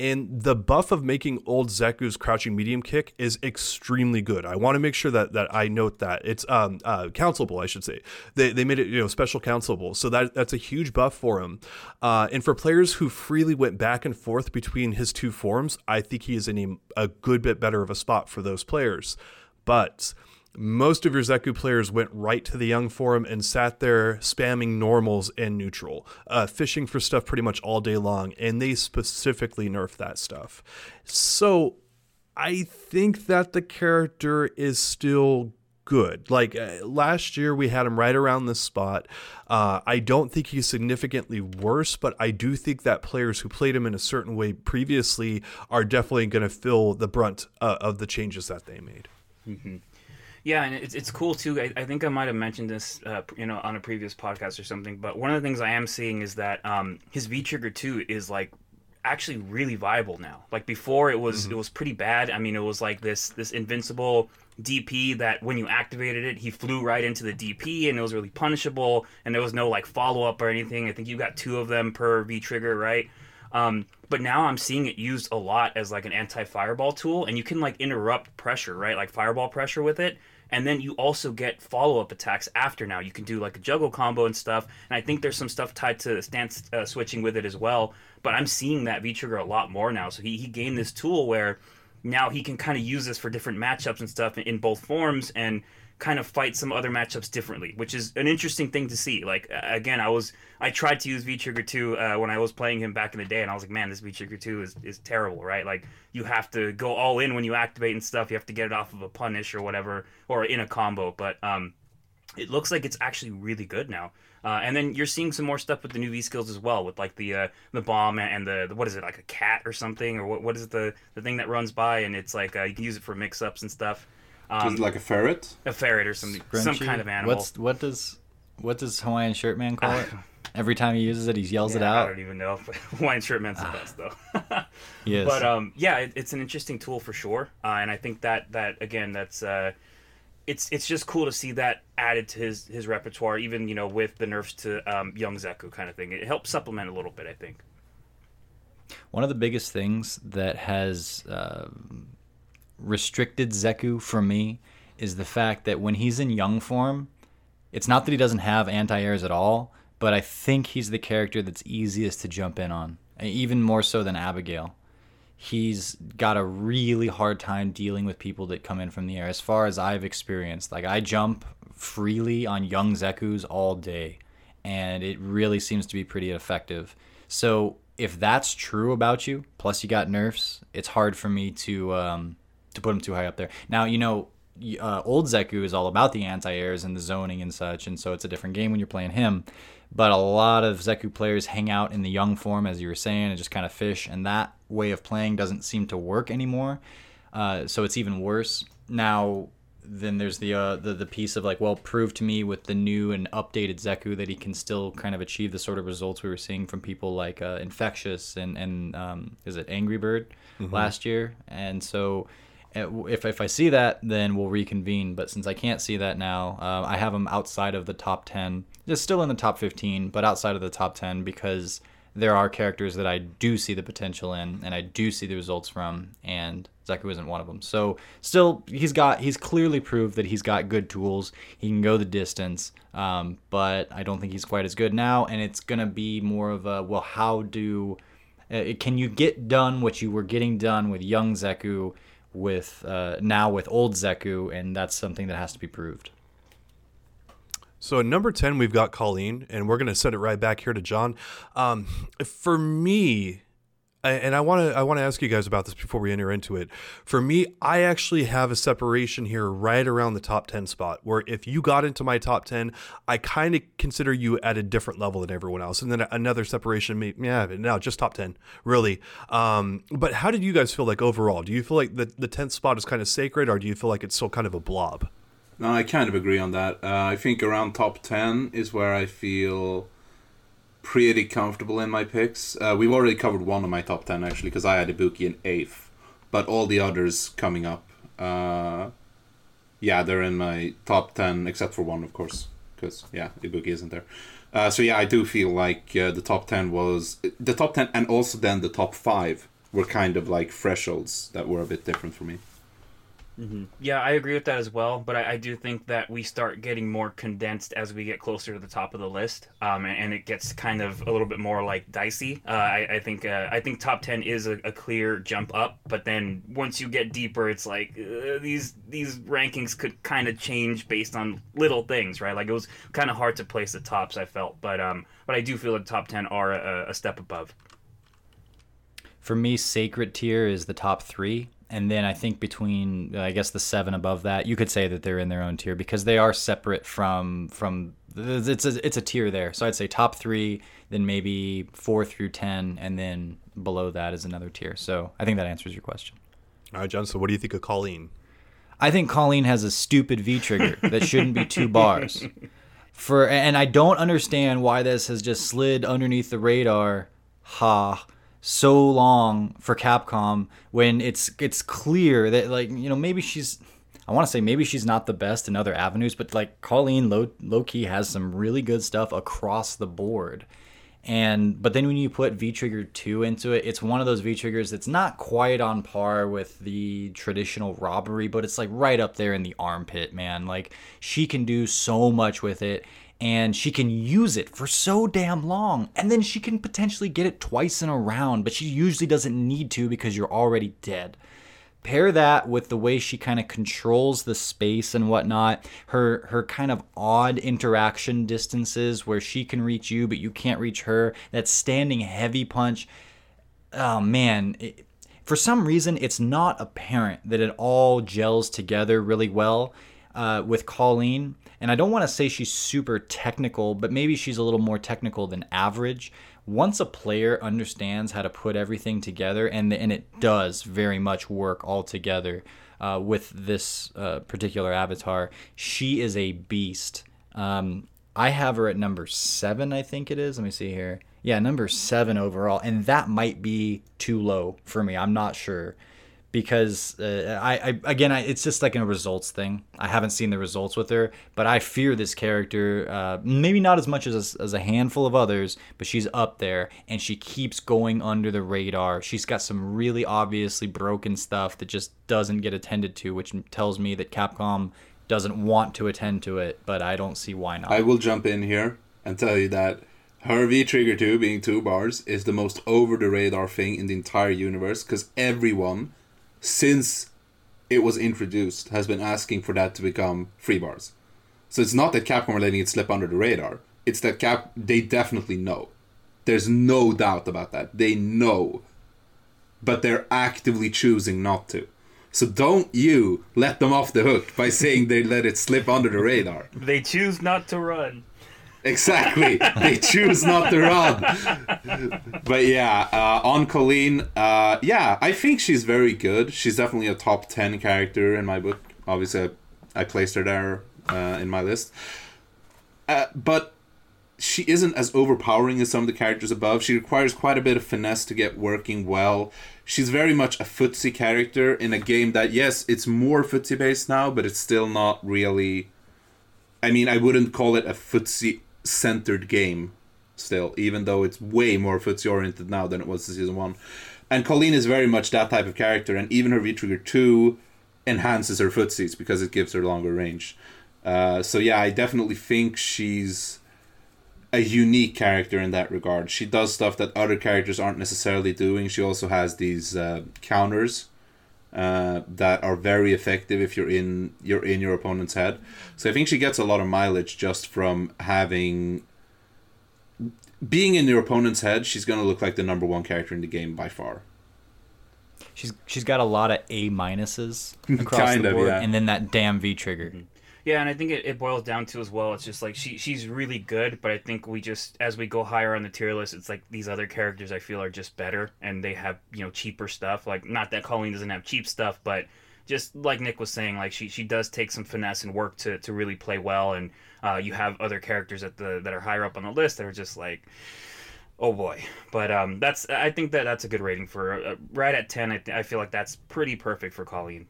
And the buff of making old Zeku's crouching medium kick is extremely good. I want to make sure that that I note that it's um uh, I should say. They, they made it you know special cancelable, so that that's a huge buff for him. Uh, and for players who freely went back and forth between his two forms, I think he is in a, a good bit better of a spot for those players. But most of your Zeku players went right to the Young form and sat there spamming normals and neutral, uh, fishing for stuff pretty much all day long, and they specifically nerfed that stuff. So I think that the character is still good. Like uh, last year, we had him right around this spot. Uh, I don't think he's significantly worse, but I do think that players who played him in a certain way previously are definitely going to feel the brunt uh, of the changes that they made. Mm-hmm. Yeah, and it's it's cool too. I, I think I might have mentioned this, uh, you know, on a previous podcast or something. But one of the things I am seeing is that um, his V trigger two is like actually really viable now. Like before, it was mm-hmm. it was pretty bad. I mean, it was like this this invincible DP that when you activated it, he flew right into the DP, and it was really punishable. And there was no like follow up or anything. I think you got two of them per V trigger, right? Um, but now I'm seeing it used a lot as like an anti-fireball tool, and you can like interrupt pressure, right? Like fireball pressure with it. And then you also get follow-up attacks after. Now you can do like a juggle combo and stuff. And I think there's some stuff tied to stance uh, switching with it as well. But I'm seeing that V trigger a lot more now. So he he gained this tool where now he can kind of use this for different matchups and stuff in both forms and kind of fight some other matchups differently, which is an interesting thing to see. Like again, I was I tried to use V Trigger two uh, when I was playing him back in the day, and I was like, man, this V Trigger two is is terrible, right? Like you have to go all in when you activate and stuff. You have to get it off of a punish or whatever, or in a combo. But um, it looks like it's actually really good now. Uh, and then you're seeing some more stuff with the new V skills as well, with like the uh, the bomb and the, the, what is it like a cat or something, or what what is the the thing that runs by and it's like uh, you can use it for mix ups and stuff. Um, like a ferret, a ferret or some Scrunchy? some kind of animal. What's what does what does Hawaiian Shirt Man call it? (laughs) Every time he uses it, he yells yeah, it out. I don't even know. (laughs) Hawaiian Shirt Man's the ah. best though. (laughs) yes. But um, yeah, it, it's an interesting tool for sure, uh, and I think that that again, that's uh, it's it's just cool to see that added to his his repertoire, even you know with the nerfs to um, Young Zeku kind of thing. It helps supplement a little bit, I think. One of the biggest things that has uh, restricted Zeku for me is the fact that when he's in young form, it's not that he doesn't have anti airs at all, but I think he's the character that's easiest to jump in on, even more so than Abigail he's got a really hard time dealing with people that come in from the air as far as I've experienced. Like I jump freely on young Zekus all day and it really seems to be pretty effective. So if that's true about you, plus you got nerfs, it's hard for me to um, to put him too high up there. Now you know uh, old Zeku is all about the anti-airs and the zoning and such, and so it's a different game when you're playing him. But a lot of Zeku players hang out in the young form, as you were saying, and just kind of fish, and that way of playing doesn't seem to work anymore. Uh, so it's even worse. Now, then there's the, uh, the the piece of like, well, prove to me with the new and updated Zeku that he can still kind of achieve the sort of results we were seeing from people like uh, Infectious and and um, is it Angry Bird mm-hmm. last year, and so if, if I see that, then we'll reconvene. But since I can't see that now, uh, I have them outside of the top 10. Just still in the top 15, but outside of the top 10 because there are characters that I do see the potential in and I do see the results from, and Zeku isn't one of them. So still, he's got he's clearly proved that he's got good tools. He can go the distance, um, but I don't think he's quite as good now. And it's gonna be more of a well, how do uh, can you get done what you were getting done with young Zeku? With uh, now with old Zeku, and that's something that has to be proved. So at number ten, we've got Colleen, and we're gonna set it right back here to John. Um, for me, and I want to I want to ask you guys about this before we enter into it. For me, I actually have a separation here right around the top 10 spot where if you got into my top 10, I kind of consider you at a different level than everyone else. And then another separation yeah, no, just top 10, really. Um, but how did you guys feel like overall? Do you feel like the the 10th spot is kind of sacred or do you feel like it's still kind of a blob? No, I kind of agree on that. Uh, I think around top 10 is where I feel pretty comfortable in my picks. Uh, we've already covered one of my top ten actually because I had Ibuki in eighth, but all the others coming up, uh, yeah, they're in my top ten except for one, of course, because yeah, Ibuki isn't there. Uh, so yeah, I do feel like uh, the top ten was the top ten, and also then the top five were kind of like thresholds that were a bit different for me. Mm-hmm. Yeah, I agree with that as well. But I, I, do think that we start getting more condensed as we get closer to the top of the list, um, and, and, it gets kind of a little bit more like dicey. Uh, I, I, think uh, I think top ten is a, a, clear jump up, but then once you get deeper, it's like uh, these these rankings could kind of change based on little things, right? Like it was kind of hard to place the tops. I felt, but um, but I do feel the top ten are a, a step above. For me, sacred tier is the top three and then I think between I guess the seven above that, you could say that they're in their own tier because they are separate from from it's a it's a tier there. So I'd say top three, then maybe four through ten, and then below that is another tier. So I think that answers your question. All right, John. So what do you think of Colleen? I think Colleen has a stupid V trigger that shouldn't be two bars. For and I don't understand why this has just slid underneath the radar. Ha so long for Capcom when it's it's clear that like you know maybe she's I want to say maybe she's not the best in other avenues, but like Colleen low low key has some really good stuff across the board, And but then when you put V Trigger 2 into it, it's one of those V triggers that's not quite on par with the traditional robbery, but it's like right up there in the armpit, man. Like she can do so much with it and she can use it for so damn long. And then she can potentially get it twice in a round, but she usually doesn't need to because you're already dead pair that with the way she kind of controls the space and whatnot her her kind of odd interaction distances where she can reach you but you can't reach her that standing heavy punch oh man it, for some reason it's not apparent that it all gels together really well uh, with colleen and i don't want to say she's super technical but maybe she's a little more technical than average once a player understands how to put everything together, and and it does very much work all together uh, with this uh, particular avatar, she is a beast. Um, I have her at number seven, I think it is. Let me see here. Yeah, number seven overall, and that might be too low for me. I'm not sure because uh, I, I, again I, it's just like a results thing. I haven't seen the results with her, but I fear this character. Uh, maybe not as much as as a handful of others, but she's up there and she keeps going under the radar. She's got some really obviously broken stuff that just doesn't get attended to, which tells me that Capcom doesn't want to attend to it. But I don't see why not. I will jump in here and tell you that her V Trigger 2 being two bars is the most over the radar thing in the entire universe because everyone since it was introduced, has been asking for that to become free bars. So it's not that Capcom are letting it slip under the radar. It's that Cap they definitely know. There's no doubt about that. They know. But they're actively choosing not to. So don't you let them off the hook by saying they let it slip under the radar. They choose not to run. Exactly. they choose not to run. But yeah, uh, on Colleen, uh, yeah, I think she's very good. She's definitely a top 10 character in my book. Obviously, I, I placed her there uh, in my list. Uh, but she isn't as overpowering as some of the characters above. She requires quite a bit of finesse to get working well. She's very much a footsie character in a game that, yes, it's more footsie based now, but it's still not really. I mean, I wouldn't call it a footsie centered game still, even though it's way more footsie oriented now than it was in season one. And Colleen is very much that type of character, and even her V Trigger 2 enhances her footsies because it gives her longer range. Uh, so, yeah, I definitely think she's a unique character in that regard. She does stuff that other characters aren't necessarily doing. She also has these uh, counters uh, that are very effective if you're in you're in your opponent's head. So I think she gets a lot of mileage just from having being in your opponent's head. She's gonna look like the number one character in the game by far. She's she's got a lot of A minuses (laughs) across Kind the of, board, yeah. and then that damn V trigger. Yeah, and I think it, it boils down to as well. It's just like she she's really good, but I think we just as we go higher on the tier list, it's like these other characters I feel are just better, and they have you know cheaper stuff. Like not that Colleen doesn't have cheap stuff, but just like Nick was saying, like she she does take some finesse and work to to really play well, and uh, you have other characters at the that are higher up on the list that are just like. Oh boy, but um, that's I think that that's a good rating for uh, right at ten. I, th- I feel like that's pretty perfect for Colleen.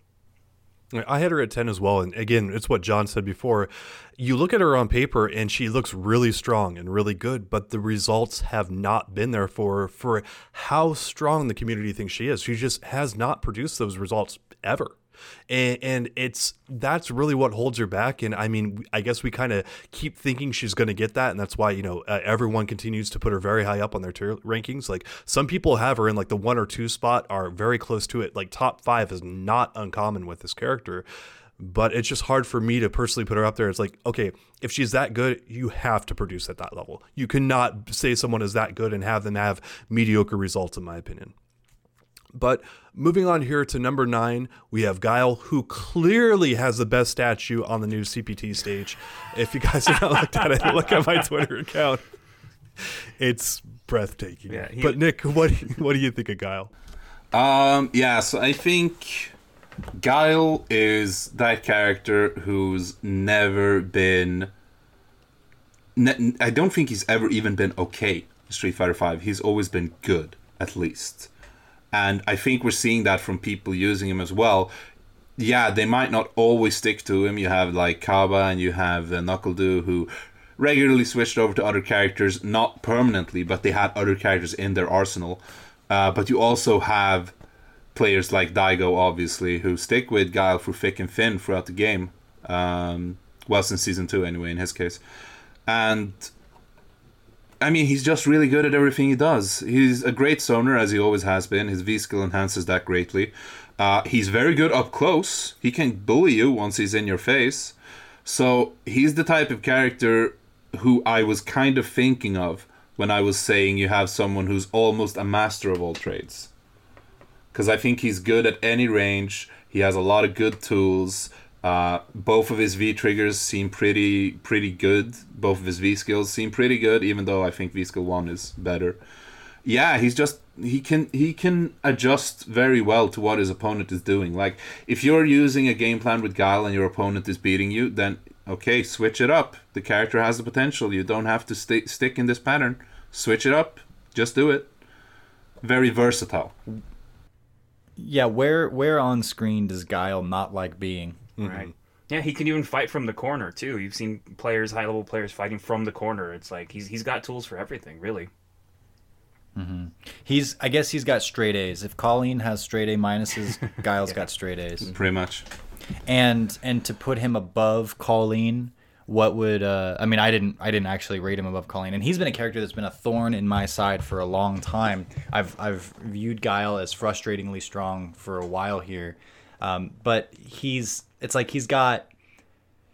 I had her at 10 as well. And again, it's what John said before. You look at her on paper and she looks really strong and really good, but the results have not been there for for how strong the community thinks she is. She just has not produced those results ever. And, and it's that's really what holds her back. And I mean, I guess we kind of keep thinking she's going to get that, and that's why you know uh, everyone continues to put her very high up on their rankings. Like some people have her in like the one or two spot, are very close to it. Like top five is not uncommon with this character but it's just hard for me to personally put her up there. It's like, okay, if she's that good, you have to produce at that level. You cannot say someone is that good and have them have mediocre results, in my opinion. But moving on here to number nine, we have Guile, who clearly has the best statue on the new CPT stage. If you guys have not looked at it, look at my Twitter account. It's breathtaking. Yeah, he- but Nick, what what do you think of Guile? Um, yeah, so I think Guile is that character who's never been. Ne- I don't think he's ever even been okay in Street Fighter Five. He's always been good, at least, and I think we're seeing that from people using him as well. Yeah, they might not always stick to him. You have like Kaba and you have uh, who regularly switched over to other characters, not permanently, but they had other characters in their arsenal. Uh, but you also have players like Daigo, obviously, who stick with Guile for thick and thin throughout the game. Um, well, since season two, anyway, in his case. And I mean, he's just really good at everything he does. He's a great zoner, as he always has been. His V skill enhances that greatly. Uh, he's very good up close. He can bully you once he's in your face. So he's the type of character who I was kind of thinking of when I was saying you have someone who's almost a master of all trades. Because I think he's good at any range. He has a lot of good tools. Uh, both of his V triggers seem pretty pretty good. Both of his V skills seem pretty good, even though I think V skill one is better. Yeah, he's just he can he can adjust very well to what his opponent is doing. Like if you're using a game plan with Guile and your opponent is beating you, then okay, switch it up. The character has the potential. You don't have to stay, stick in this pattern. Switch it up. Just do it. Very versatile. Yeah, where where on screen does Guile not like being? Right. Yeah, he can even fight from the corner too. You've seen players, high level players, fighting from the corner. It's like he's he's got tools for everything, really. He's I guess he's got straight A's. If Colleen has straight A minuses, (laughs) Guile's got straight A's. Pretty much. And and to put him above Colleen, what would uh I mean I didn't I didn't actually rate him above Colleen. And he's been a character that's been a thorn in my side for a long time. I've I've viewed Guile as frustratingly strong for a while here. Um, but he's it's like he's got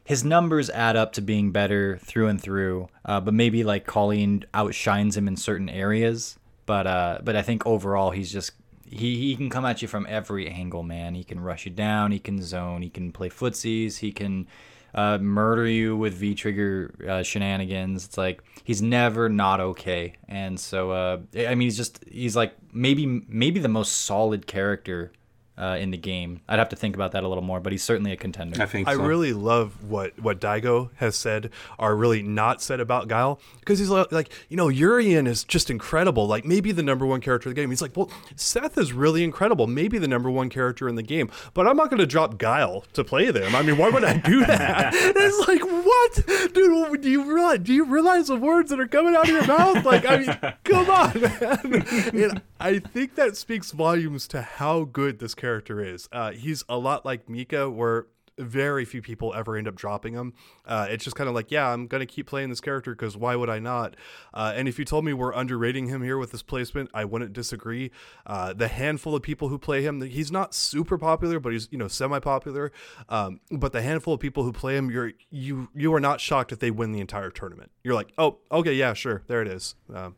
his numbers add up to being better through and through. Uh, but maybe like Colleen outshines him in certain areas. But uh, but I think overall he's just he, he can come at you from every angle, man. He can rush you down. He can zone. He can play footsies. He can uh, murder you with V trigger uh, shenanigans. It's like he's never not okay. And so uh, I mean he's just he's like maybe maybe the most solid character uh, in the game. I'd have to think about that a little more, but he's certainly a contender. I think I really love what what Daigo has said or really not said about Guile because he's like, like you know Urien is just incredible like maybe the number one character of the game. He's like well Seth is really incredible maybe the number one character in the game but I'm not going to drop Guile to play them. I mean why would I do (laughs) that? It's like what? Dude do you realize do you realize the words that are coming out of your mouth? Like I mean come on man. (laughs) And I think that speaks volumes to how good this character is uh, he's a lot like Mika where very few people ever end up dropping him. Uh, it's just kind of like, yeah, I'm going to keep playing this character because why would I not? Uh, and if you told me we're underrating him here with this placement, I wouldn't disagree. Uh, the handful of people who play him, he's not super popular, but he's you know semi popular. Um, but the handful of people who play him, you're you you are not shocked if they win the entire tournament. You're like, oh, okay, yeah, sure, there it is. Um,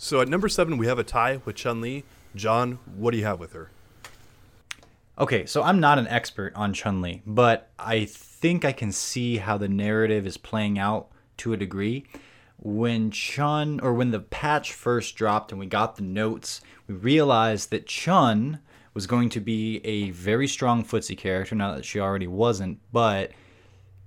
So at number seven, we have a tie with Chun Li. John, what do you have with her? Okay, so I'm not an expert on Chun Li, but I think I can see how the narrative is playing out to a degree. When Chun, or when the patch first dropped and we got the notes, we realized that Chun was going to be a very strong footsie character, not that she already wasn't, but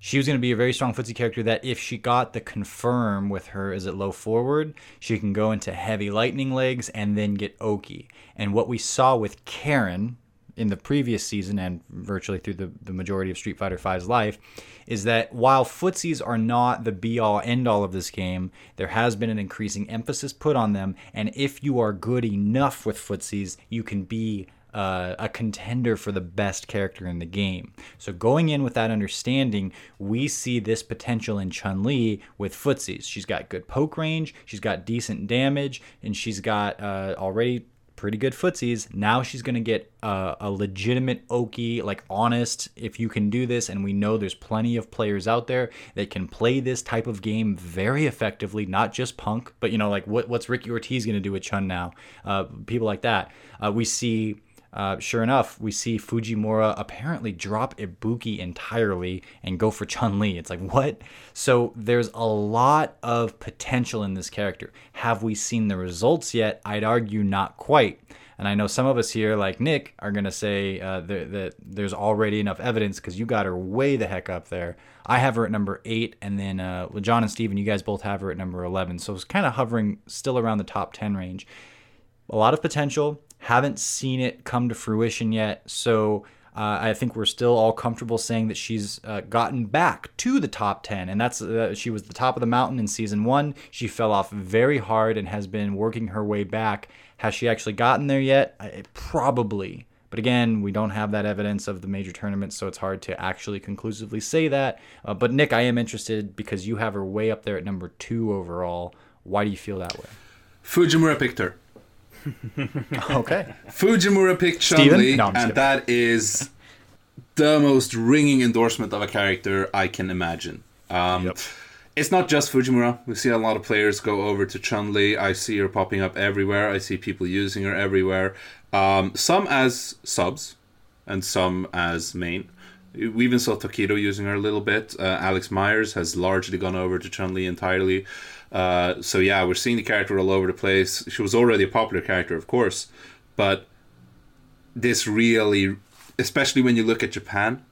she was going to be a very strong footsie character that if she got the confirm with her is at low forward, she can go into heavy lightning legs and then get Oki. And what we saw with Karin in the previous season and virtually through the, the majority of Street Fighter V's life is that while footsies are not the be all end all of this game, there has been an increasing emphasis put on them. And if you are good enough with footsies, you can be uh, a contender for the best character in the game. So going in with that understanding, we see this potential in Chun Li with footsies. She's got good poke range, she's got decent damage, and she's got uh, already pretty good footsies. Now she's going to get uh, a legitimate Oki, like honest, if you can do this. And we know there's plenty of players out there that can play this type of game very effectively, not just Punk, but you know, like what, what's Ricky Ortiz going to do with Chun now? Uh, people like that. Uh, we see. Uh, sure enough, we see Fujimura apparently drop Ibuki entirely and go for Chun Li. It's like, what? So there's a lot of potential in this character. Have we seen the results yet? I'd argue not quite. And I know some of us here, like Nick, are going to say uh, that, that there's already enough evidence because you got her way the heck up there. I have her at number eight, and then uh, John and Steven, you guys both have her at number 11. So it's kind of hovering still around the top 10 range a lot of potential. Haven't seen it come to fruition yet. So Uh, I think we're still all comfortable saying that she's uh, gotten back to the top 10, and that's uh, she was the top of the mountain in season one. She fell off very hard and has been working her way back. Has she actually gotten there yet? I, probably. But again, we don't have that evidence of the major tournaments, so it's hard to actually conclusively say that. Uh, but Nick, I am interested because you have her way up there at number two overall. Why do you feel that way? Fujimura picked her. Okay. Fujimura picked Chun Li, no, and that is the most ringing endorsement of a character I can imagine. Um, yep. It's not just Fujimura. We see a lot of players go over to Chun Li. I see her popping up everywhere. I see people using her everywhere. Um, some as subs, and some as main. We even saw Tokido using her a little bit. Uh, Alex Myers has largely gone over to Chun Li entirely. Uh, so yeah, we're seeing the character all over the place. She was already a popular character, of course, but this really, especially when you look at Japan,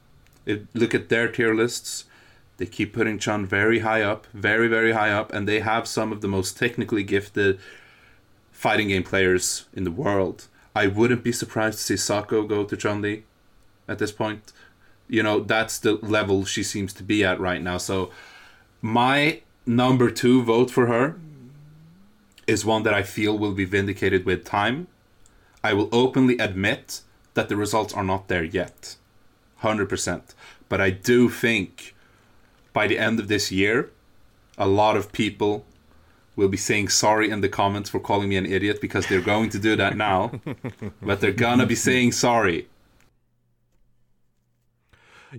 it, look at their tier lists. They keep putting Chun very high up, very very high up, and they have some of the most technically gifted fighting game players in the world. I wouldn't be surprised to see Sako go to Chun Li at this point. You know, that's the level she seems to be at right now. So my number two vote for her is one that I feel will be vindicated with time. I will openly admit that the results are not there yet. 100%. But I do think by the end of this year, a lot of people will be saying sorry in the comments for calling me an idiot because they're going to do that now. (laughs) but they're gonna be saying sorry.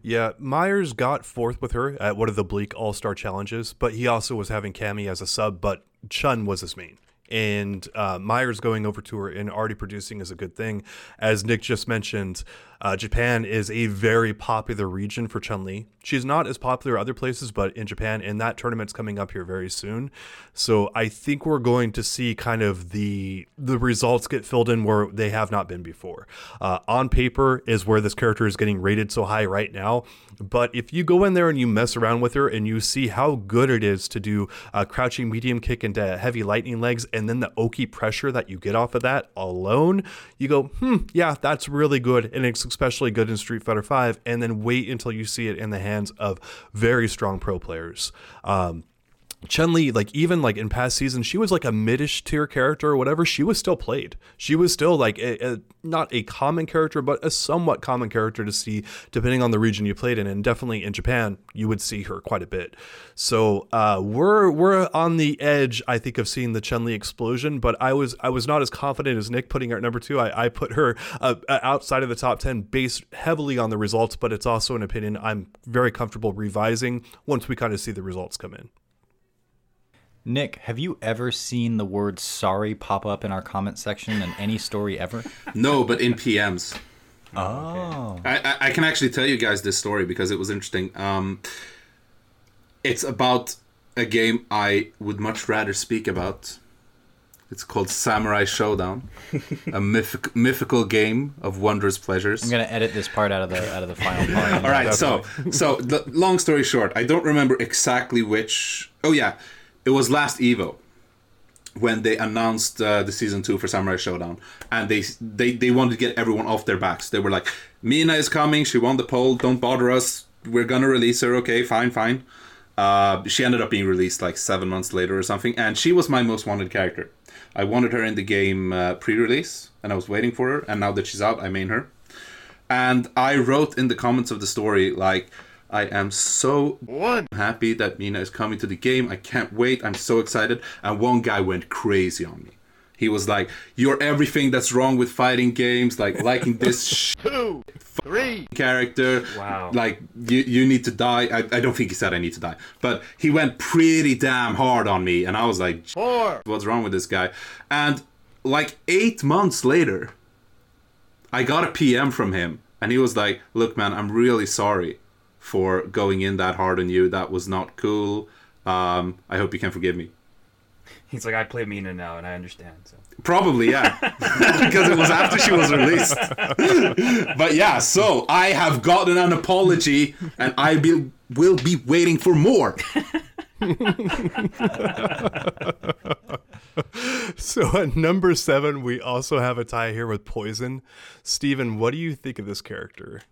Yeah, Myers got fourth with her at one of the Bleak All Star challenges, but he also was having Cammy as a sub, but Chun was his main. And uh, Myers going over to her and already producing is a good thing. As Nick just mentioned, uh, Japan is a very popular region for Chun Li. She's not as popular other places, but in Japan, and that tournament's coming up here very soon. So I think we're going to see kind of the the results get filled in where they have not been before. Uh, on paper is where this character is getting rated so high right now, but if you go in there and you mess around with her and you see how good it is to do a crouching medium kick into heavy lightning legs, and then the oki pressure that you get off of that alone, you go, hmm, yeah, that's really good, and it's especially good in Street Fighter V, and then wait until you see it in the hands of very strong pro players. Um, Chun Li, like even like in past seasons, she was like a midish tier character or whatever. She was still played. She was still like a, a, not a common character, but a somewhat common character to see, depending on the region you played in. And definitely in Japan, you would see her quite a bit. So uh, we're we're on the edge, I think, of seeing the Chun Li explosion. But I was I was not as confident as Nick putting her at number two. I, I put her uh, outside of the top ten, based heavily on the results. But it's also an opinion I'm very comfortable revising once we kind of see the results come in. Nick, have you ever seen the word sorry pop up in our comment section in any story ever? (laughs) No, but in PMs. Oh. I, I, I can actually tell you guys this story because it was interesting. Um, it's about a game I would much rather speak about. It's called Samurai Shodown, (laughs) a mythic, mythical game of wondrous pleasures. I'm gonna edit this part out of the out of the final (laughs) part. All right, so so the, long story short, I don't remember exactly which. Oh yeah, it was last Evo when they announced uh, the season two for Samurai Shodown, and they they they wanted to get everyone off their backs. They were like, "Mina is coming. She won the poll. Don't bother us. We're gonna release her. Okay, fine, fine." Uh, she ended up being released like seven months later or something, and she was my most wanted character. I wanted her in the game uh, pre-release, and I was waiting for her. And now that she's out, I main her. And I wrote in the comments of the story like I am so one happy that Mina is coming to the game. I can't wait. I'm so excited. And one guy went crazy on me. He was like, "You're everything that's wrong with fighting games. Like liking this (laughs) sh- two, three character. Wow. Like you, you need to die. I, I don't think he said I need to die, but he went pretty damn hard on me, and I was like, four. What's wrong with this guy? And like eight months later, I got a PM from him, and he was like, "Look, man, I'm really sorry for going in that hard on you. That was not cool. Um, I hope you can forgive me. He's like, I play Mina now, and I understand. So probably, yeah, (laughs) because it was after she was released. (laughs) but yeah, so I have gotten an apology, and I be, will be waiting for more. (laughs) so at number seven, we also have a tie here with Poison. Steven, what do you think of this character?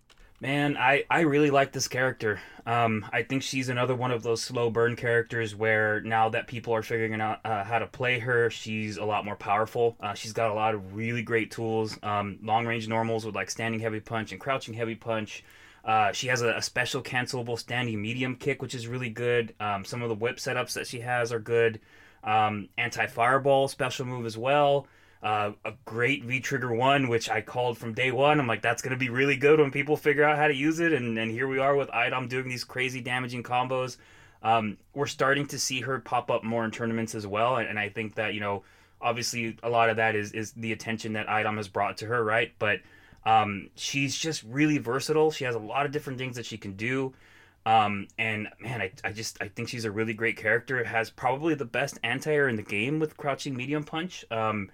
Man, I, I really like this character. Um, I think she's another one of those slow burn characters where now that people are figuring out uh, how to play her, she's a lot more powerful. Uh, she's got a lot of really great tools, um, long range normals with like standing heavy punch and crouching heavy punch. Uh, she has a, a, special cancelable standing medium kick, which is really good. Um, some of the whip setups that she has are good. Um, Anti fireball special move as well. Uh, a great V Trigger 1, which I called from day one. I'm like, that's to be really good when people figure out how to use it. And, and here we are with Idom doing these crazy damaging combos. Um, we're starting to see her pop up more in tournaments as well. And, and, I think that, you know, obviously a lot of that is, is the attention that Idom has brought to her, right? But um, she's just really versatile. She has a lot of different things that she can do. Um, and man, I, I just I think she's a really great character. Has probably the best anti-air in the game with crouching medium punch. Um,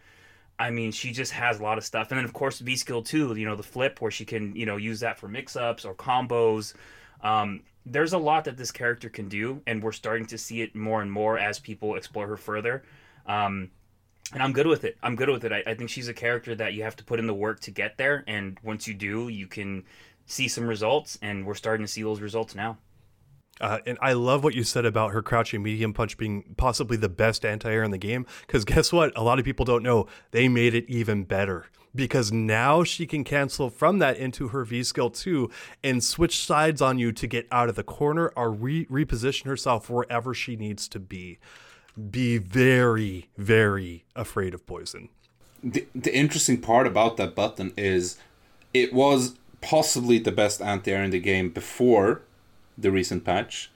I mean, she just has a lot of stuff. And then, of course, V skill two, you know, the flip where she can, you know, use that for mix ups or combos. Um, there's a lot that this character can do, and we're starting to see it more and more as people explore her further. Um, and I'm good with it. I'm good with it. I, I think she's a character that you have to put in the work to get there. And once you do, you can see some results, and we're starting to see those results now. Uh, and I love what you said about her crouching medium punch being possibly the best anti air in the game. Because guess what? A lot of people don't know. They made it even better. Because now she can cancel from that into her V skill 2 and switch sides on you to get out of the corner or re- reposition herself wherever she needs to be. Be very, very afraid of poison. The, the interesting part about that button is it was possibly the best anti air in the game before the recent patch.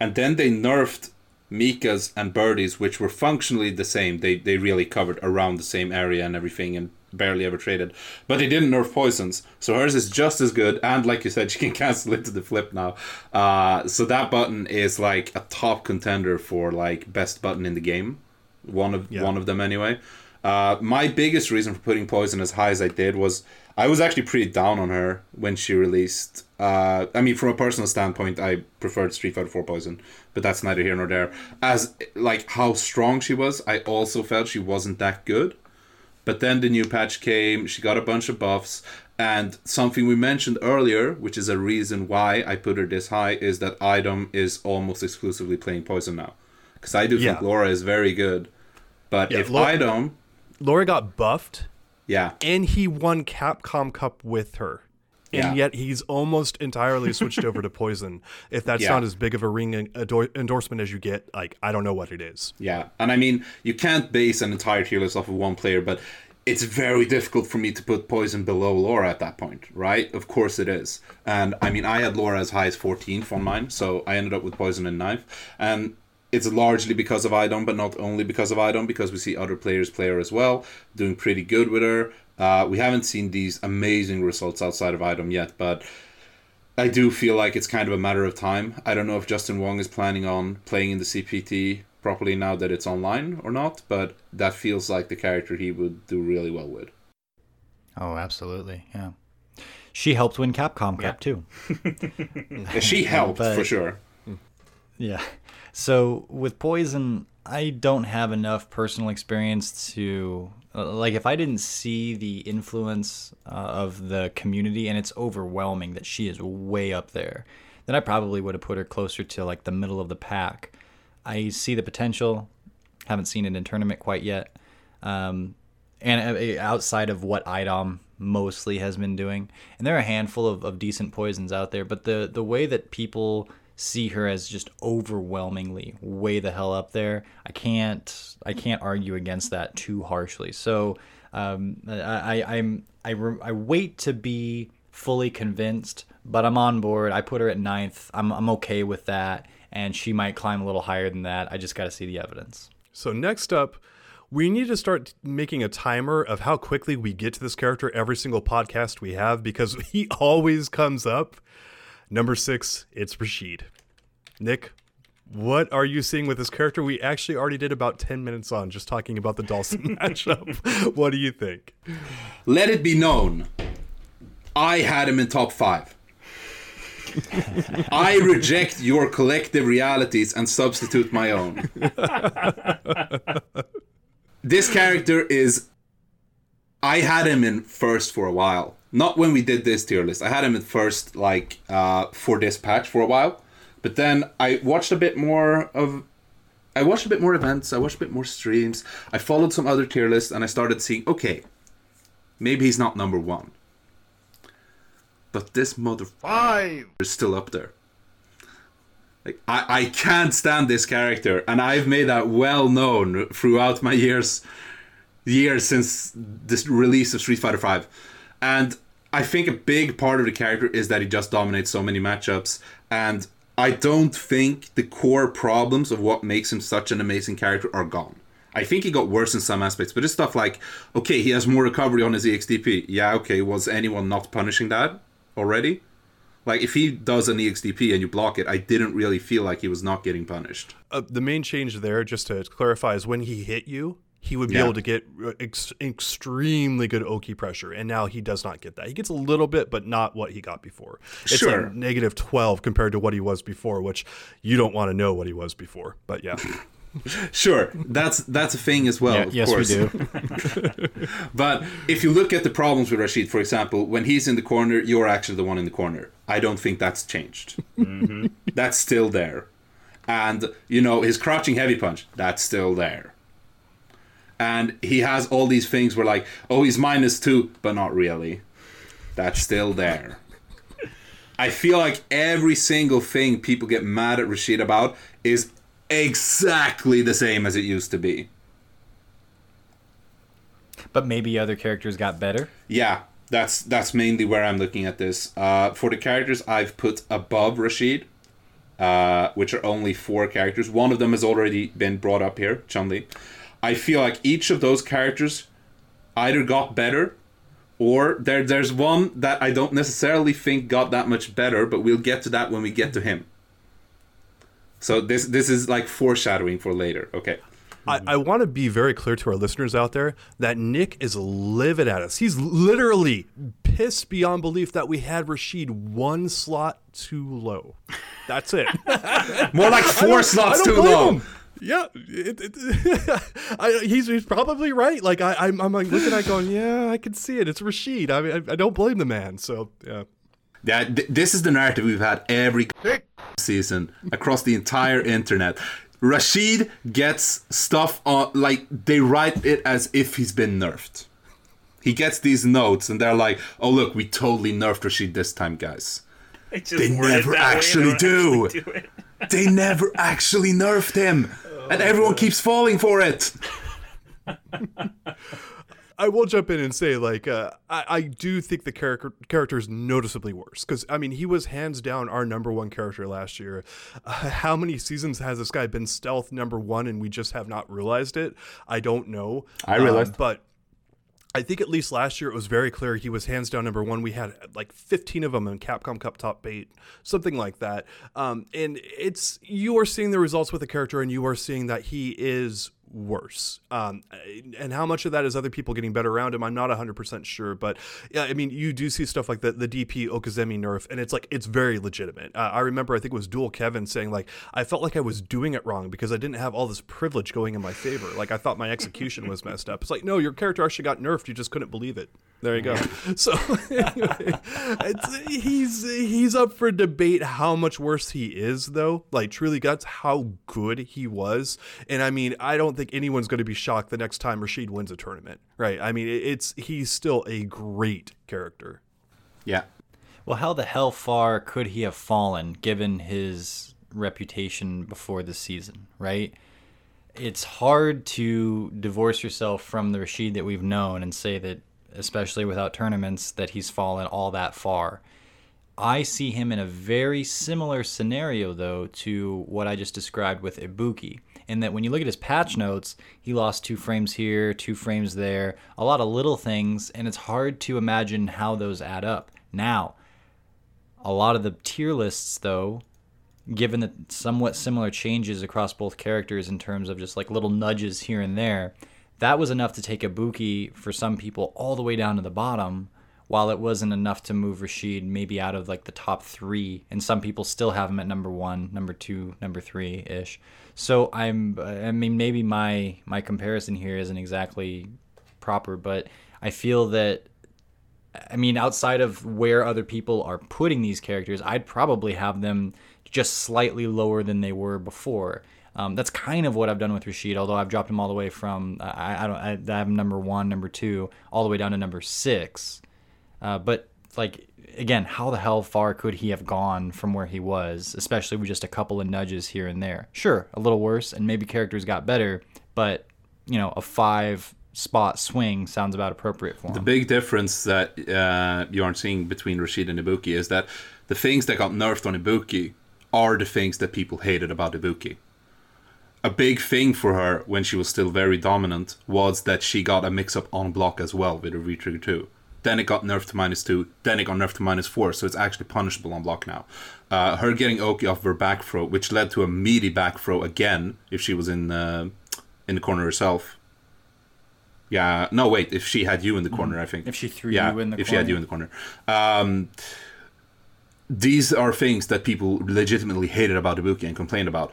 And then they nerfed Mika's and Birdie's, which were functionally the same. They they really covered around the same area and everything and barely ever traded. But they didn't nerf poisons. So hers is just as good and like you said, (laughs) she can cancel into the flip now. Uh, so that button is like a top contender for like best button in the game. One of yeah. one of them anyway. Uh, my biggest reason for putting poison as high as I did was I was actually pretty down on her when she released. Uh, I mean, from a personal standpoint, I preferred Street Fighter 4 Poison, but that's neither here nor there. As like how strong she was, I also felt she wasn't that good. But then the new patch came. She got a bunch of buffs, and something we mentioned earlier, which is a reason why I put her this high, is that Idom is almost exclusively playing Poison now. Because I do yeah. think Laura is very good, but yeah, if Laura, Idom, Laura got buffed yeah. And he won Capcom Cup with her. And yeah. yet he's almost entirely switched over to Poison. If that's yeah. not as big of a ring endorsement as you get, like I don't know what it is. Yeah, and I mean you can't base an entire tier list off of one player, but it's very difficult for me to put Poison below Laura at that point, right? Of course it is. And I mean I had Laura as high as 14th on mine, so I ended up with Poison in ninth. And it's largely because of Idom, but not only because of Idom, because we see other players play her as well, doing pretty good with her. Uh, we haven't seen these amazing results outside of Idom yet, but I do feel like it's kind of a matter of time. I don't know if Justin Wong is planning on playing in the CPT properly now that it's online or not, but that feels like the character he would do really well with. Oh, absolutely. Yeah. She helped win Capcom Cup too. (laughs) she helped (laughs) but, for sure. Yeah. So with poison, I don't have enough personal experience to uh, like if I didn't see the influence uh, of the community and it's overwhelming that she is way up there, then I probably would have put her closer to like the middle of the pack. I see the potential, haven't seen it in tournament quite yet, um, and uh, outside of what IDOM mostly has been doing, and there are a handful of, of decent poisons out there, but the the way that people see her as just overwhelmingly way the hell up there. I can't I can't argue against that too harshly. So um, I, I am I, I wait to be fully convinced, but I'm on board. I put her at ninth. I'm I'm okay with that, and she might climb a little higher than that. I just got to see the evidence. So next up. We need to start making a timer of how quickly we get to this character every single podcast we have because (laughs) he always comes up Number six, it's Rashid. Nick, what are you seeing with this character? We actually already did about 10 minutes on just talking about the Dawson (laughs) matchup. what do you think? Let it be known, I had him in top five. I reject your collective realities and substitute my own. this character is. I had him in first for a while. Not when we did this tier list. I had him at first, like uh, for this patch for a while. But then I watched a bit more of. I watched a bit more events. I watched a bit more streams. I followed some other tier lists, and I started seeing. Okay, maybe he's not number one. But this mother Five. is still up there. Like I, I can't stand this character, and I've made that well known throughout my years years since this release of Street Fighter V. And I think a big part of the character is that he just dominates so many matchups, and I don't think the core problems of what makes him such an amazing character are gone. I think he got worse in some aspects, but it's stuff like, okay, he has more recovery on his EXDP. Yeah, okay, was anyone not punishing that already? Like, if he does an EXDP and you block it, I didn't really feel like he was not getting punished. Uh, the main change there, just to clarify, is when he hit you, he would be Yeah. able to get uh, ex- extremely good Oki pressure, and now he does not get that. He gets a little bit, but not what he got before. It's Sure. like negative 12 compared to what he was before, which you don't want to know what he was before. But yeah. (laughs) Sure, that's that's a thing as well. Yeah, of yes, course. we do. (laughs) But if you look at the problems with Rashid, for example, when he's in the corner, you're actually the one in the corner. I don't think that's changed. That's still there. And, you know, his crouching heavy punch, that's still there. And he has all these things where, like, oh, he's minus two, but not really. That's still there. I feel like every single thing people get mad at Rashid about is exactly the same as it used to be. But maybe other characters got better. Yeah, that's that's mainly where I'm looking at this. Uh, for the characters I've put above Rashid, uh, which are only four characters. One of them has already been brought up here, Chun Li. I feel like each of those characters either got better, or there there's one that I don't necessarily think got that much better, but we'll get to that when we get to him. So this this is like foreshadowing for later. Okay. I, I want to be very clear to our listeners out there that Nick is livid at us. He's literally pissed beyond belief that we had Rashid one slot too low. That's it. (laughs) More like four slots too low. him. Yeah, it, it, (laughs) I, he's, he's probably right. Like I, I'm, I'm like looking at, it going, yeah, I can see it. It's Rashid. I mean, I, I don't blame the man. So yeah, Yeah, th- this is the narrative we've had every season across the entire internet. Rashid gets stuff on like they write it as if he's been nerfed. He gets these notes and they're like, "Oh look, we totally nerfed Rashid this time, guys." Just They never that they actually don't do. actually do it. They never actually nerfed him, and everyone keeps falling for it. (laughs) I will jump in and say like uh, I, I do think the character character is noticeably worse because I mean he was hands down our number one character last year. Uh, how many seasons has this guy been stealth number one and we just have not realized it? I don't know. I realized. Um, but I think at least last year it was very clear he was hands down number one. We had like 15 of them in Capcom Cup Top 8, something like that. Um, and it's you are seeing the results with the character, and you are seeing that he is worse. Um, and how much of that is other people getting better around him, I'm not 100% sure. But yeah, I mean, you do see stuff like the, the DP Okizeme nerf, and it's like, it's very legitimate. Uh, I remember, I think it was Dual Kevin saying, like, I felt like I was doing it wrong because I didn't have all this privilege going in my favor. Like, I thought my execution was messed up. It's like, no, your character actually got nerfed. You just couldn't believe it. There you go. (laughs) So anyway, it's, he's he's up for debate how much worse he is, though. Like truly, that's how good he was. And I mean, I don't think anyone's going to be shocked the next time Rashid wins a tournament, right? I mean, it's he's still a great character. Yeah, Well, how the hell far could he have fallen given his reputation before the season, right? It's hard to divorce yourself from the Rashid that we've known and say that, especially without tournaments, that he's fallen all that far. I see him in a very similar scenario, though, to what I just described with Ibuki. In that when you look at his patch notes, he lost two frames here, two frames there, a lot of little things, and it's hard to imagine how those add up. Now, a lot of the tier lists, though, given the somewhat similar changes across both characters in terms of just like little nudges here and there, that was enough to take Ibuki for some people all the way down to the bottom. While it wasn't enough to move Rashid maybe out of like the top three, and some people still have him at number one, number two, number three ish. So I'm, I mean, maybe my my comparison here isn't exactly proper, but I feel that I mean, outside of where other people are putting these characters, I'd probably have them just slightly lower than they were before. Um, that's kind of what I've done with Rashid, although I've dropped him all the way from I, I don't I, I have number one, number two, all the way down to number six. Uh, but like again, how the hell far could he have gone from where he was, especially with just a couple of nudges here and there? Sure, a little worse, and maybe characters got better, but you know, a five spot swing sounds about appropriate for him. The big difference that uh, you aren't seeing between Rashid and Ibuki is that the things that got nerfed on Ibuki are the things that people hated about Ibuki. A big thing for her when she was still very dominant was that she got a mix up on block as well with her V trigger 2. Then it got nerfed to minus 2, then it got nerfed to minus 4, so it's actually punishable on block now. Uh, her getting Oki off her back throw, which led to a meaty back throw again if she was in uh, in the corner herself, yeah, no, wait. If she had you in the corner, I think. If she threw yeah, you in the if corner. she had you in the corner. Um, these are things that people legitimately hated about Ibuki and complained about.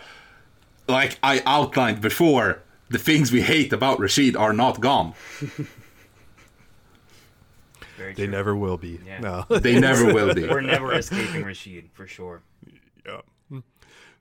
Like I outlined before, the things we hate about Rashid are not gone. (laughs) Very They true. never will be. Yeah. No. (laughs) They never will be. We're never escaping Rashid for sure. Yeah. Hmm.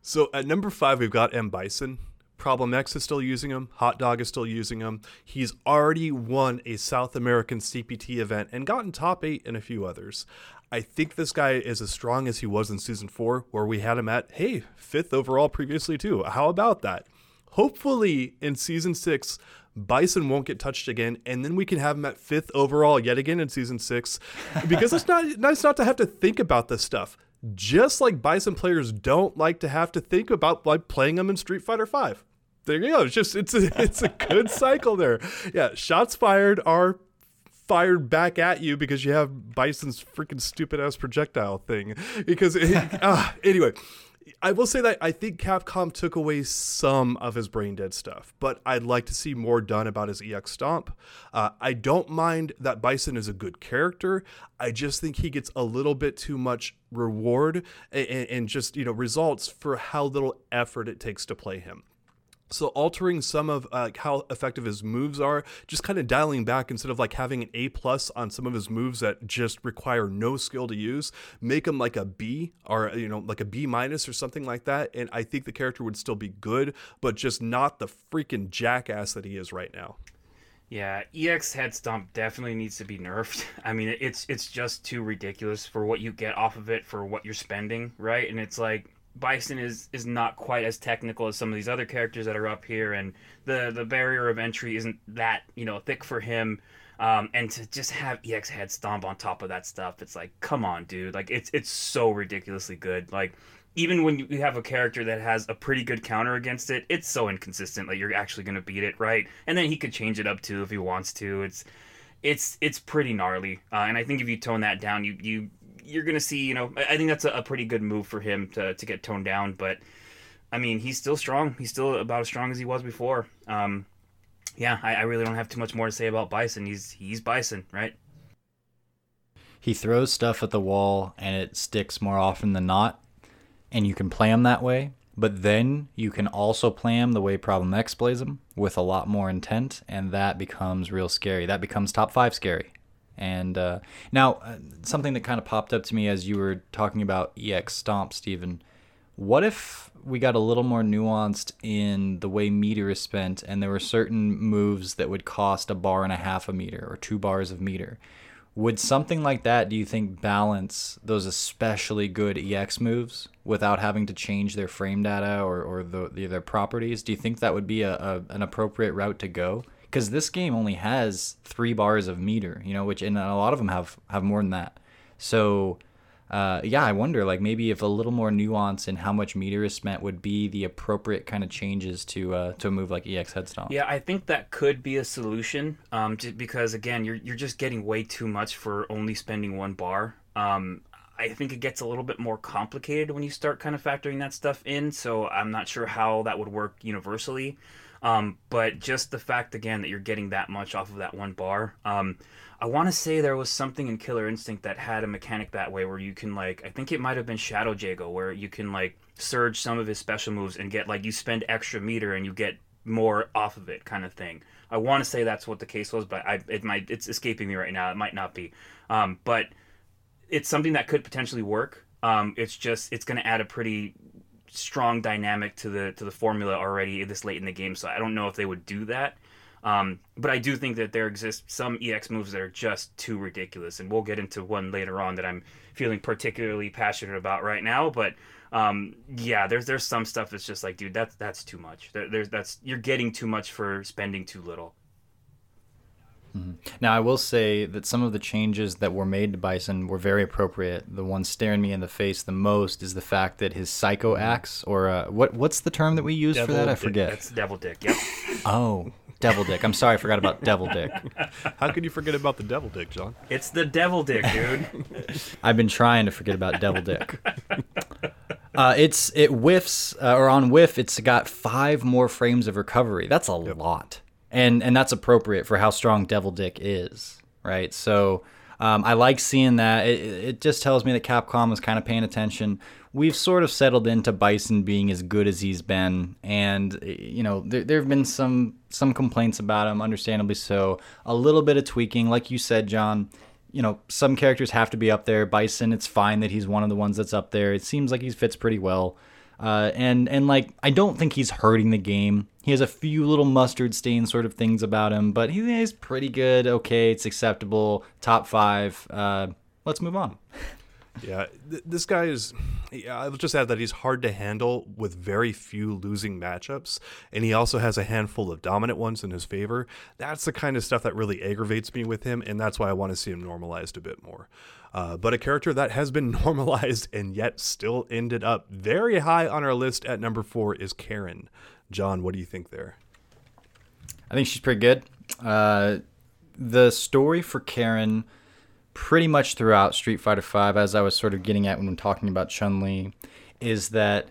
So at number five, we've got M. Bison. Problem X is still using him. Hot Dog is still using him. He's already won a South American CPT event and gotten top eight in a few others. I think this guy is as strong as he was in season four, where we had him at, hey, fifth overall previously, too. How about that? Hopefully, in season six, Bison won't get touched again, and then we can have him at fifth overall yet again in season six, because it's not (laughs) nice not to have to think about this stuff. Just like Bison players don't like to have to think about like playing them in Street Fighter Five. There you go. It's just it's a (laughs) it's a good cycle there. Yeah, shots fired are fired back at you because you have Bison's freaking stupid ass projectile thing. Because it, (laughs) ah, anyway, I will say that I think Capcom took away some of his brain dead stuff, but I'd like to see more done about his EX stomp. Uh, I don't mind that Bison is a good character. I just think he gets a little bit too much reward and, and just you know results for how little effort it takes to play him. So altering some of uh, how effective his moves are, just kind of dialing back instead of like having an A plus on some of his moves that just require no skill to use, make him like a B or you know like a B minus or something like that, and I think the character would still be good, but just not the freaking jackass that he is right now. Yeah, EX head stomp definitely needs to be nerfed. (laughs) I mean, it's it's just too ridiculous for what you get off of it for what you're spending, right? And it's like Bison is is not quite as technical as some of these other characters that are up here, and the the barrier of entry isn't that you know thick for him. Um, and to just have EX head stomp on top of that stuff, it's like, come on, dude! Like it's it's so ridiculously good. Like even when you have a character that has a pretty good counter against it, it's so inconsistent. Like you're actually gonna beat it, right? And then he could change it up too if he wants to. It's it's it's pretty gnarly, uh, and I think if you tone that down, you you you're gonna see. You know, I think that's a, a pretty good move for him to to get toned down. But I mean, he's still strong. He's still about as strong as he was before. Um, yeah, I, I really don't have too much more to say about Bison. He's he's Bison, right? He throws stuff at the wall and it sticks more often than not, and you can play him that way. But then you can also play him the way Problem X plays him with a lot more intent, and that becomes real scary. That becomes top five scary. And uh, now, uh, something that kind of popped up to me as you were talking about EX Stomp, Stephen. What if we got a little more nuanced in the way meter is spent, and there were certain moves that would cost a bar and a half a meter or two bars of meter? Would something like that, do you think, balance those especially good EX moves without having to change their frame data or, or the, the, their properties? Do you think that would be a, a an appropriate route to go? Because this game only has three bars of meter, you know, which and a lot of them have have more than that. So, uh, yeah, I wonder like maybe if a little more nuance in how much meter is spent would be the appropriate kind of changes to uh, to move like EX Head Stomp. Yeah, I think that could be a solution. Um, just because again, you're you're just getting way too much for only spending one bar. Um, I think it gets a little bit more complicated when you start kind of factoring that stuff in. So I'm not sure how that would work universally. Um, but just the fact again that you're getting that much off of that one bar. Um, I want to say there was something in Killer Instinct that had a mechanic that way where you can like I think it might have been Shadow Jago where you can like surge some of his special moves and get like you spend extra meter and you get more off of it kind of thing. I want to say that's what the case was, but I it might it's escaping me right now. It might not be, um, but it's something that could potentially work. Um, it's just it's going to add a pretty strong dynamic to the to the formula already this late in the game. So I don't know if they would do that. Um, but I do think that there exist some EX moves that are just too ridiculous, and we'll get into one later on that I'm feeling particularly passionate about right now. But um, yeah, there's there's some stuff that's just like, dude, that's that's too much. There, there's that's you're getting too much for spending too little. Mm-hmm. Now, I will say that some of the changes that were made to Bison were very appropriate. The one staring me in the face the most is the fact that his psycho Mm-hmm. axe, or uh, what what's the term that we use for Devil that? I dick. forget. That's Devil Dick. Yep. (laughs) Oh, Devil Dick. I'm sorry, I forgot about Devil Dick. (laughs) How could you forget about the devil dick, John? it's the Devil Dick, dude. (laughs) I've been trying to forget about Devil Dick. Uh, it's it whiffs uh, or on whiff. It's got five more frames of recovery. That's a lot, and and that's appropriate for how strong Devil Dick is, right? So um, I like seeing that. It, it just tells me that Capcom was kind of paying attention. We've sort of settled into Bison being as good as he's been, and you know there there have been some some complaints about him, understandably so. A little bit of tweaking, like you said, John you know, some characters have to be up there. Bison, it's fine that he's one of the ones that's up there. It seems like he fits pretty well. Uh, and and like I don't think he's hurting the game. He has a few little mustard stain sort of things about him, but he is pretty good. Okay, it's acceptable. Top five. Uh, let's move on. (laughs) Yeah, th- this guy is. Yeah, I'll just add that he's hard to handle with very few losing matchups, and he also has a handful of dominant ones in his favor. That's the kind of stuff that really aggravates me with him, and that's why I want to see him normalized a bit more. Uh, but a character that has been (laughs) normalized and yet still ended up very high on our list at number four is Karin. John, what do you think there? I think she's pretty good. Uh, the story for Karin, pretty much throughout Street Fighter V, as I was sort of getting at when talking about Chun Li, is that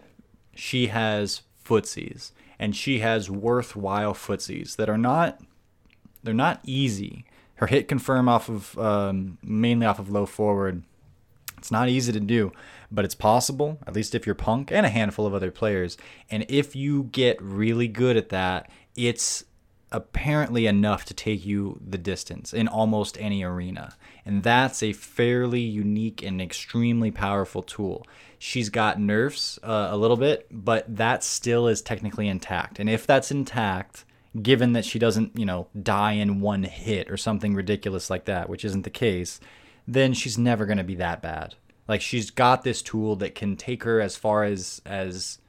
she has footsies and she has worthwhile footsies that are not they're not easy. Her hit confirm off of um, mainly off of low forward. It's not easy to do, but it's possible, at least if you're Punk and a handful of other players. And if you get really good at that, it's apparently enough to take you the distance in almost any arena. And that's a fairly unique and extremely powerful tool. She's got nerfs uh, a little bit, but that still is technically intact. And if that's intact, given that she doesn't, you know, die in one hit or something ridiculous like that, which isn't the case, then she's never going to be that bad. Like she's got this tool that can take her as far as as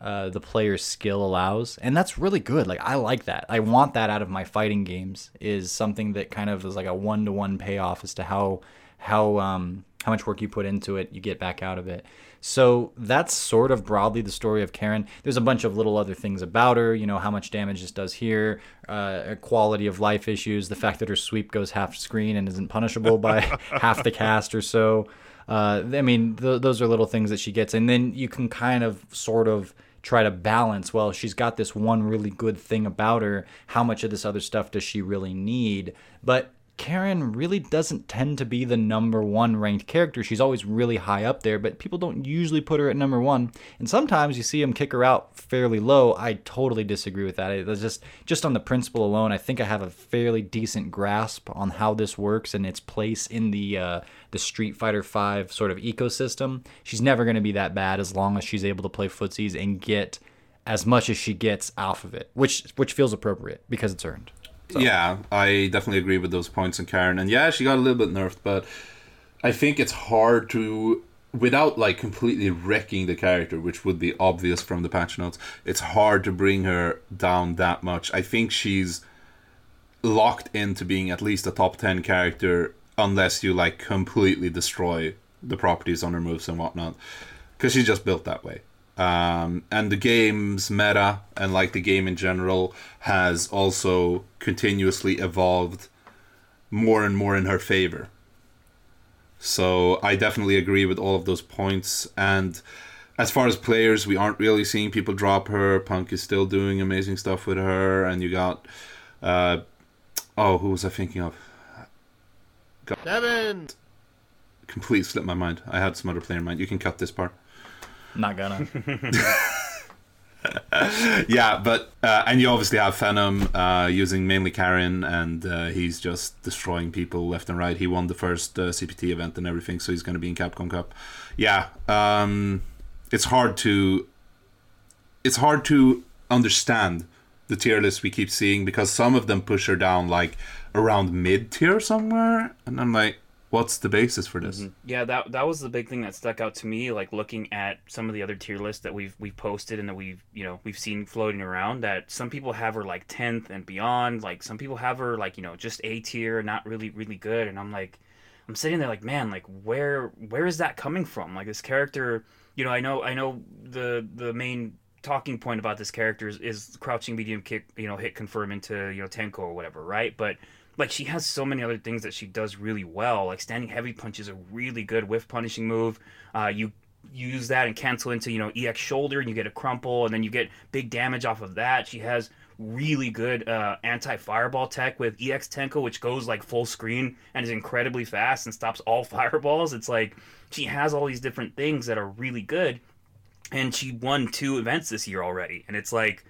uh, the player's skill allows, and that's really good. Like I like that. I want that out of my fighting games. Is something that kind of is like a one to one payoff as to how how um, how much work you put into it, you get back out of it. So that's sort of broadly the story of Karin. There's a bunch of little other things about her, you know, how much damage this does here, uh, quality of life issues, the fact that her sweep goes half screen and isn't punishable by (laughs) half the cast or so. Uh, I mean, th- those are little things that she gets. And then you can kind of sort of try to balance well she's got this one really good thing about her how much of this other stuff does she really need but Karin really doesn't tend to be the number one ranked character. She's always really high up there, but people don't usually put her at number one. And sometimes you see them kick her out fairly low. I totally disagree with that. It's just just on the principle alone, I think I have a fairly decent grasp on how this works and its place in the uh, the Street Fighter V sort of ecosystem. She's never going to be that bad as long as she's able to play footsies and get as much as she gets off of it, which which feels appropriate because it's earned. Yeah, I definitely agree with those points on Karin. And yeah, she got a little bit nerfed, but I think it's hard to without like completely wrecking the character, which would be obvious from the patch notes. It's hard to bring her down that much. I think she's locked into being at least a top 10 character unless you like completely destroy the properties on her moves and whatnot because she's just built that way um, and the game's meta and like the game in general has also continuously evolved more and more in her favor so i definitely agree with all of those points and as far as players, we aren't really seeing people drop her. Punk is still doing amazing stuff with her, and you got, uh, oh, who was I thinking of? God. Devin. Completely slipped my mind. I had some other player in mind. You can cut this part. Not gonna. (laughs) yeah, but uh, and you obviously have Venom uh, using mainly Karin, and uh, he's just destroying people left and right. He won the first uh, CPT event and everything, so he's going to be in Capcom Cup. Yeah, um, it's hard to it's hard to understand the tier list we keep seeing because some of them push her down like around mid tier somewhere, and I'm like, what's the basis for this? Mm-hmm. Yeah, that that was the big thing that stuck out to me. Like looking at some of the other tier lists that we've we've posted and that we've you know we've seen floating around. That some people have her like tenth and beyond. Like some people have her like you know just A tier, not really really good. And I'm like, I'm sitting there like, man, like where where is that coming from? Like this character, you know, I know I know the the main talking point about this character is, is crouching medium kick, you know, hit confirm into you know Tenko or whatever, right? But like she has so many other things that she does really well. Like standing heavy punch is a really good whiff punishing move. Uh, you use that and cancel into you know EX shoulder and you get a crumple and then you get big damage off of that. She has really good uh, anti fireball tech with EX Tenko, which goes like full screen and is incredibly fast and stops all (laughs) fireballs. It's like she has all these different things that are really good, and she won two events this year already. And it's like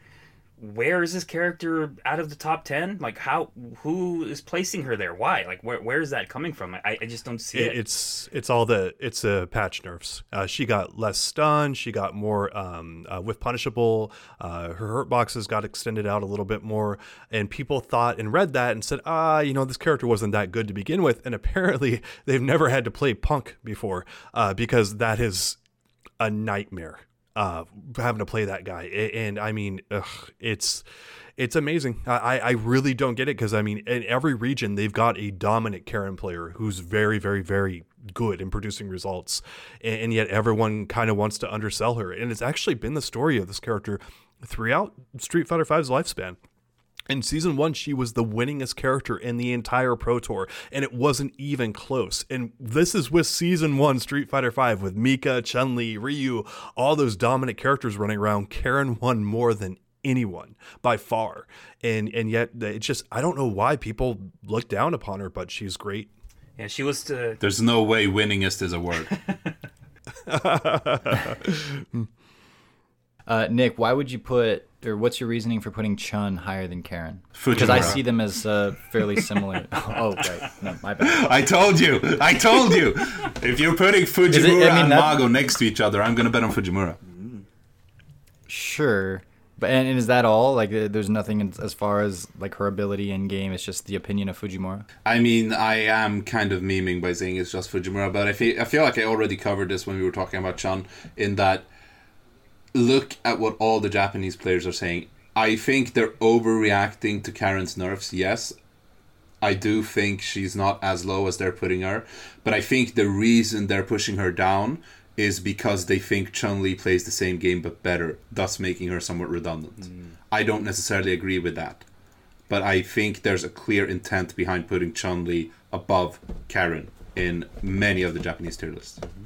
where is this character out of the top 10 like how who is placing her there why like where, where is that coming from i, I just don't see it, It- It's it's all the it's a patch nerfs. Uh, she got less stun. She got more um, uh, with punishable. Uh, her hurt boxes got extended out a little bit more, and people thought and read that and said, ah, you know, this character wasn't that good to begin with. And apparently, (laughs) they've never had to play Punk before uh, because that is a nightmare uh, having to play that guy. And I mean, ugh, it's it's amazing. I, I really don't get it because I mean, in every region they've got a dominant Karin player who's very, very, very good in producing results, and, and yet everyone kind of wants to undersell her. And it's actually been the story of this character throughout Street Fighter V's lifespan. In season one, she was the winningest character in the entire Pro Tour, and it wasn't even close. And this is with season one Street Fighter V with Mika, Chun Li, Ryu, all those dominant characters running around. Karin won more than anyone by far, and and yet it's just I don't know why people look down upon her, but she's great. yeah she was to There's no way winningest is a word. (laughs) (laughs) Uh, Nick, why would you put, or what's your reasoning for putting Chun higher than Karin? Because I see them as uh, fairly similar. (laughs) oh, right. No, my bad. I told you. I told you. If you're putting Fujimura I mean, and that- Mago next to each other, I'm gonna bet on Fujimura. Sure. But and, and is that all? Like, uh, there's nothing as far as like her ability in game. It's just the opinion of Fujimura. I mean, I am kind of memeing by saying it's just Fujimura, but I feel I feel like I already covered this when we were talking about Chun. In that, look at what all the Japanese players are saying. I think they're overreacting to Karin's nerfs. Yes, I do think she's not as low as they're putting her, but I think the reason they're pushing her down is because they think Chun Li plays the same game but better, thus making her somewhat redundant. Mm. I don't necessarily agree with that, but I think there's a clear intent behind putting Chun Li above Karin in many of the Japanese tier lists. Mm-hmm.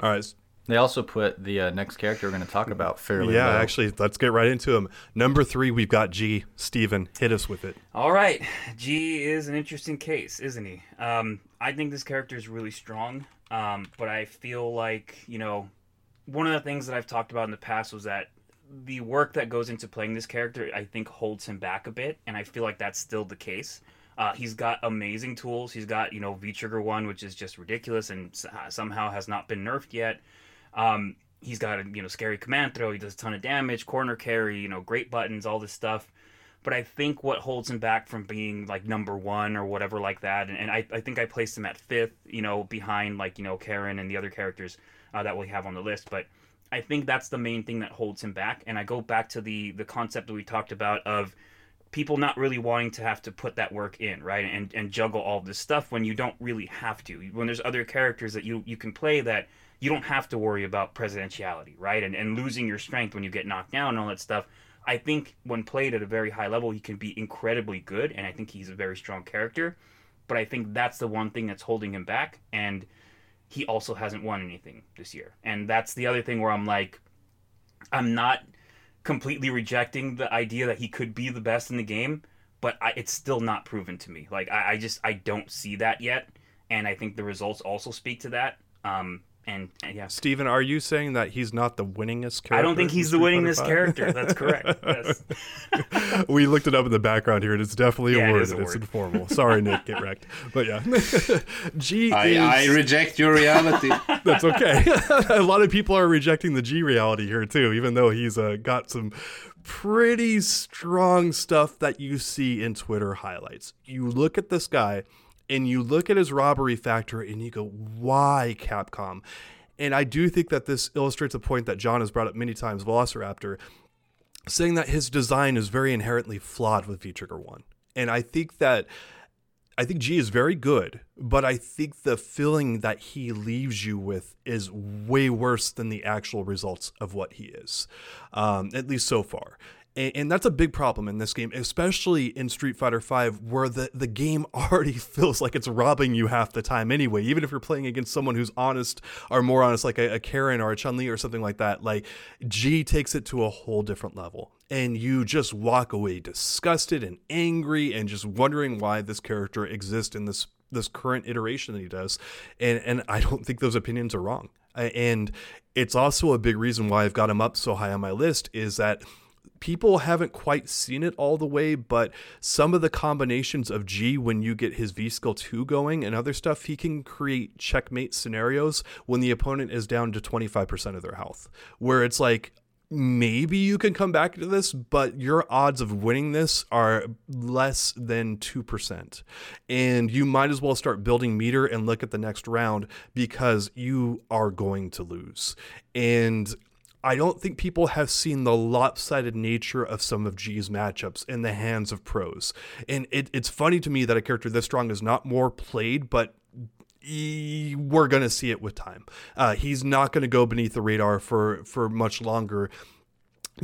All right, They also put the uh, next character we're going to talk about fairly yeah, low. actually, let's get right into him. Number three, we've got G. Steven, hit us with it. All right, G is an interesting case, isn't he? Um, I think this character is really strong, um, but I feel like you know, one of the things that I've talked about in the past was that the work that goes into playing this character, I think, holds him back a bit, and I feel like that's still the case. Uh, he's got amazing tools. He's got you know V Trigger one, which is just ridiculous and uh, somehow has not been nerfed yet. Um, he's got a you know scary command throw. He does a ton of damage, corner carry, you know, great buttons, all this stuff. But I think what holds him back from being like number one or whatever like that, and, and I, I think I placed him at fifth, you know, behind like you know Karin and the other characters uh, that we have on the list. But I think that's the main thing that holds him back. And I go back to the the concept that we talked about of people not really wanting to have to put that work in, right? And and juggle all this stuff when you don't really have to. When there's other characters that you you can play that you don't have to worry about presidentiality, right? And and losing your strength when you get knocked down and all that stuff. I think when played at a very high level, he can be incredibly good, and I think he's a very strong character. But I think that's the one thing that's holding him back. And he also hasn't won anything this year. And that's the other thing where I'm like, I'm not completely rejecting the idea that he could be the best in the game, but I, it's still not proven to me. Like I, I just I don't see that yet, and I think the results also speak to that. Um, and, and yeah, Steven, are you saying that he's not the winningest character? I don't think he's the winningest Fighter character. That's correct. Yes. (laughs) We looked it up in the background here, and it's definitely Yeah, a it word. is a it's word. informal. Sorry, Nick, get wrecked. But yeah, (laughs) G I, is. I reject your reality. (laughs) That's okay. a lot of people are rejecting the G reality here too, even though he's uh, got some pretty strong stuff that you see in Twitter highlights. You look at this guy and you look at his robbery factor and you go, why Capcom? And I do think that this illustrates a point that John has brought up many times, Velociraptor, saying that his design is very inherently flawed with V Trigger 1. And I think that I think G is very good, but I think the feeling that he leaves you with is way worse than the actual results of what he is, um, at least so far. And, and that's a big problem in this game, especially in Street Fighter V, where the, the game (laughs) already feels like it's robbing you half the time anyway. Even if you're playing against someone who's honest or more honest, like a, a Karin or a Chun Li or something like that, like G takes it to a whole different level. And you just walk away disgusted and angry and just wondering why this character exists in this this current iteration that he does. And and I don't think those opinions are wrong. And it's also a big reason why I've got him up so high on my list is that people haven't quite seen it all the way, but some of the combinations of G when you get his V skill 2 going and other stuff, he can create checkmate scenarios when the opponent is down to 25% of their health, where it's like, maybe you can come back to this, but your odds of winning this are less than 2%. And you might as well start building meter and look at the next round because you are going to lose. And I don't think people have seen the lopsided nature of some of G's matchups in the hands of pros. And it, it's funny to me that a character this strong is not more played, but we're going to see it with time. Uh, he's not going to go beneath the radar for, for much longer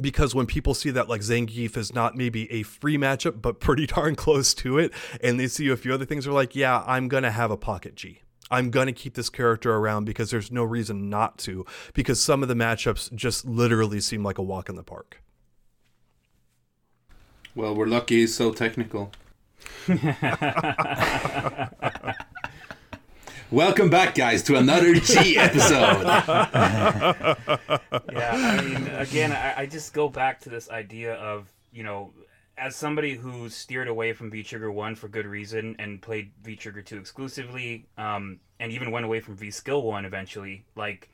because when people see that like Zangief is not maybe a free matchup, but pretty (laughs) darn close to it, and they see a few other things, they're like, yeah, I'm going to have a pocket G. I'm going to keep this character around because there's no reason not to, because some of the matchups just literally seem like a walk in the park. Well, we're lucky he's so technical. (laughs) Welcome back, guys, to another G episode. (laughs) yeah, I mean, again, I, I just go back to this idea of, you know, as somebody who steered away from V Trigger 1 for good reason and played V Trigger 2 exclusively, um, and even went away from V Skill 1 eventually, like,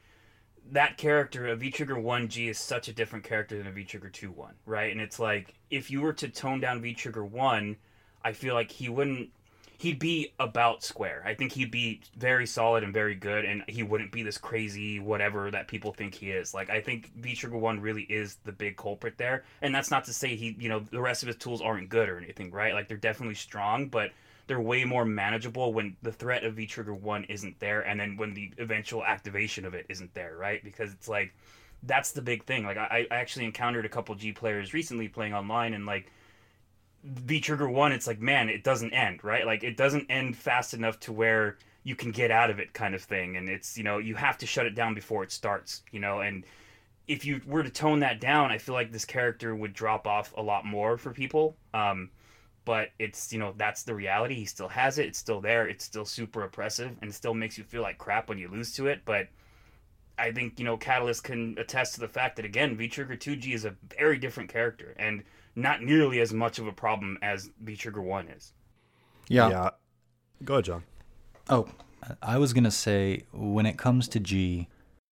that character, a V Trigger 1G, is such a different character than a V Trigger 2 1, right? And it's like, if you were to tone down V Trigger 1, I feel like he wouldn't he'd be about square. I think he'd be very solid and very good, and he wouldn't be this crazy whatever that people think he is. Like I think V Trigger One really is the big culprit there, and that's not to say he, you know, the rest of his tools aren't good or anything, right? Like they're definitely strong, but they're way more manageable when the threat of V Trigger One isn't there, and then when the eventual activation of it isn't there, right? Because it's like that's the big thing. Like I, I actually encountered a couple G players recently playing online, and like V Trigger One, it's like, man, it doesn't end, right? Like it doesn't end fast enough to where you can get out of it, kind of thing. And it's you know you have to shut it down before it starts, you know. And if you were to tone that down, I feel like this character would drop off a lot more for people. Um, but it's you know that's the reality. He still has it. It's still there. It's still super oppressive, and still makes you feel like crap when you lose to it. But I think you know Catalyst can attest to the fact that again, V Trigger 2G is a very different character and not nearly as much of a problem as V Trigger 1 is. Yeah. Yeah. Go ahead, John. Oh, I was going to say when it comes to G,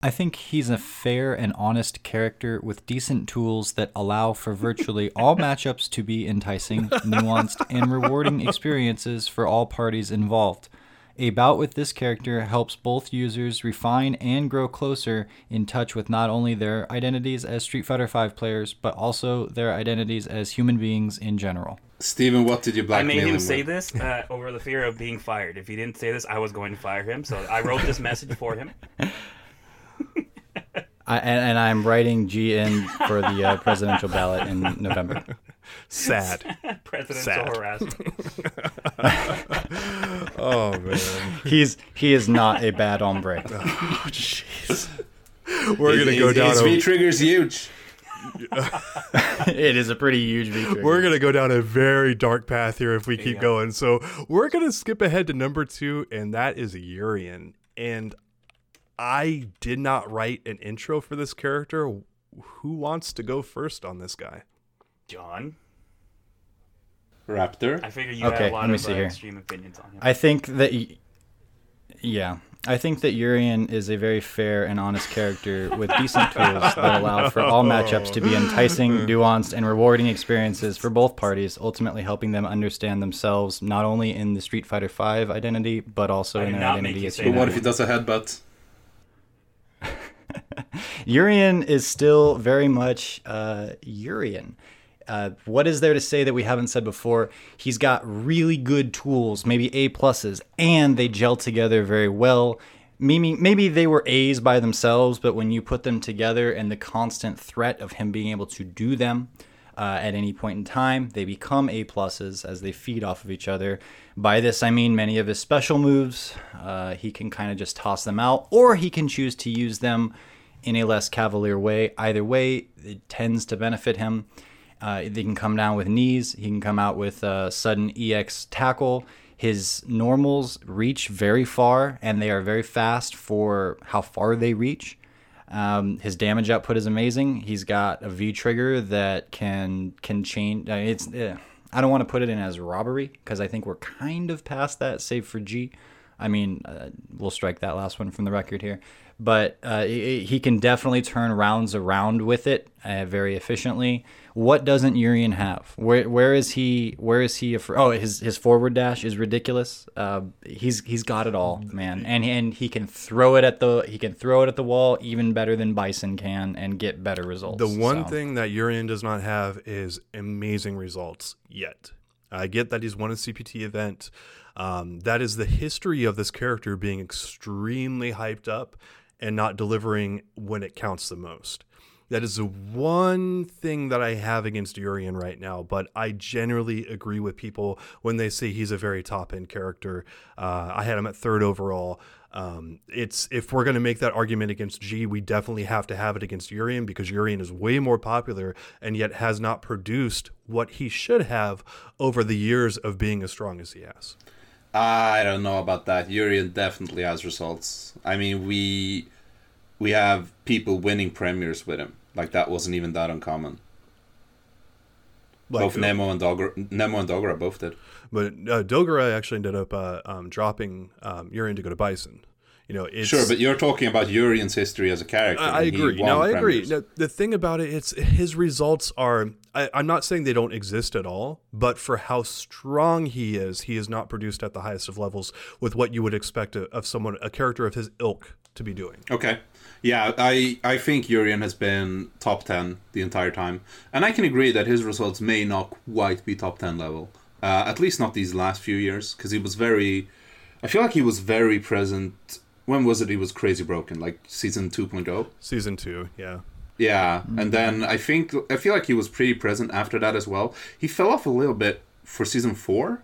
I think he's a fair and honest character with decent tools that allow for virtually (laughs) all matchups to be enticing, nuanced, and rewarding experiences for all parties involved. A bout with this character helps both users refine and grow closer in touch with not only their identities as Street Fighter V players, but also their identities as human beings in general. Steven, what did you I made him him say with? this uh, (laughs) over the fear of being fired. If he didn't say this, I was going to fire him. So I wrote this message for him. (laughs) I, and, and I'm writing G in for the uh, presidential ballot in November. (laughs) Sad. (laughs) Presidential Sad. harassment. (laughs) Oh man. He's he is not a bad hombre. (laughs) Oh jeez. We're gonna go his- down. His a, V trigger's huge. it is a pretty huge V we're gonna go down a very dark path here if we keep Yeah. going. So we're gonna skip ahead to number two, and that is Urien. And I did not write an intro for this character. Who wants to go first on this guy? John, Raptor. I figure you Okay, have a lot let me of see uh, here. extreme opinions on him. I think that, y- yeah, I think that Urien is a very fair and honest character with decent tools that allow for all matchups to be enticing, (laughs) nuanced, and rewarding experiences for both parties, ultimately helping them understand themselves not only in the Street Fighter V identity, but also I in their identity as say but what if he does a headbutt? (laughs) Urien is still very much uh, Urien. Uh, what is there to say that we haven't said before? He's got really good tools, maybe A pluses, and they gel together very well. Maybe maybe they were A's by themselves, but when you put them together and the constant threat of him being able to do them uh, at any point in time, they become A pluses as they feed off of each other. By this, I mean many of his special moves. Uh, he can kind of just toss them out, or he can choose to use them in a less cavalier way. Either way, it tends to benefit him. Uh, they can come down with knees. He can come out with a sudden EX tackle. His normals reach very far, and they are very fast for how far they reach. Um, his damage output is amazing. He's got a V trigger that can can change. Uh, it's uh, I don't want to put it in as robbery because I think we're kind of past that, save for G. I mean, uh, we'll strike that last one from the record here. But uh, he can definitely turn rounds around with it uh, very efficiently. What doesn't Urien have? Where where is he? Where is he? af- Oh, his his forward dash is ridiculous. Uh, he's he's got it all, man, and and he can throw it at the he can throw it at the wall even better than Bison can and get better results. The one So, thing that Urien does not have is amazing results yet. I get that he's won a CPT event. Um, that is the history of this character being extremely hyped up and not delivering when it counts the most. That is the one thing that I have against Urien right now, but I generally agree with people when they say he's a very top end character. Uh, I had him at third overall. Um, it's if we're going to make that argument against G, we definitely have to have it against Urien because Urien is way more popular and yet has not produced what he should have over the years of being as strong as he has. I don't know about that. Urien definitely has results. I mean, we we have people winning premiers with him. Like that wasn't even that uncommon. Like, both Nemo and Dogra, Nemo and Dogura both did. But uh, Dogura actually ended up uh, um, dropping um, Urien to go to Bison. You know, Sure, but you're talking about Urien's history as a character. I, I agree. No, I agree. premiers. No, the thing about it, it's his results are. I, I'm not saying they don't exist at all, but for how strong he is, he is not produced at the highest of levels with what you would expect of, of someone, a character of his ilk, to be doing. Okay. Yeah, I, I think Urien has been top 10 the entire time. And I can agree that his results may not quite be top 10 level. Uh, at least not these last few years, because he was very. I feel like he was very present. When was it he was crazy broken? Like season 2.0? Season two, yeah. Yeah, and then I think I feel like he was pretty present after that as well. He fell off a little bit for season four,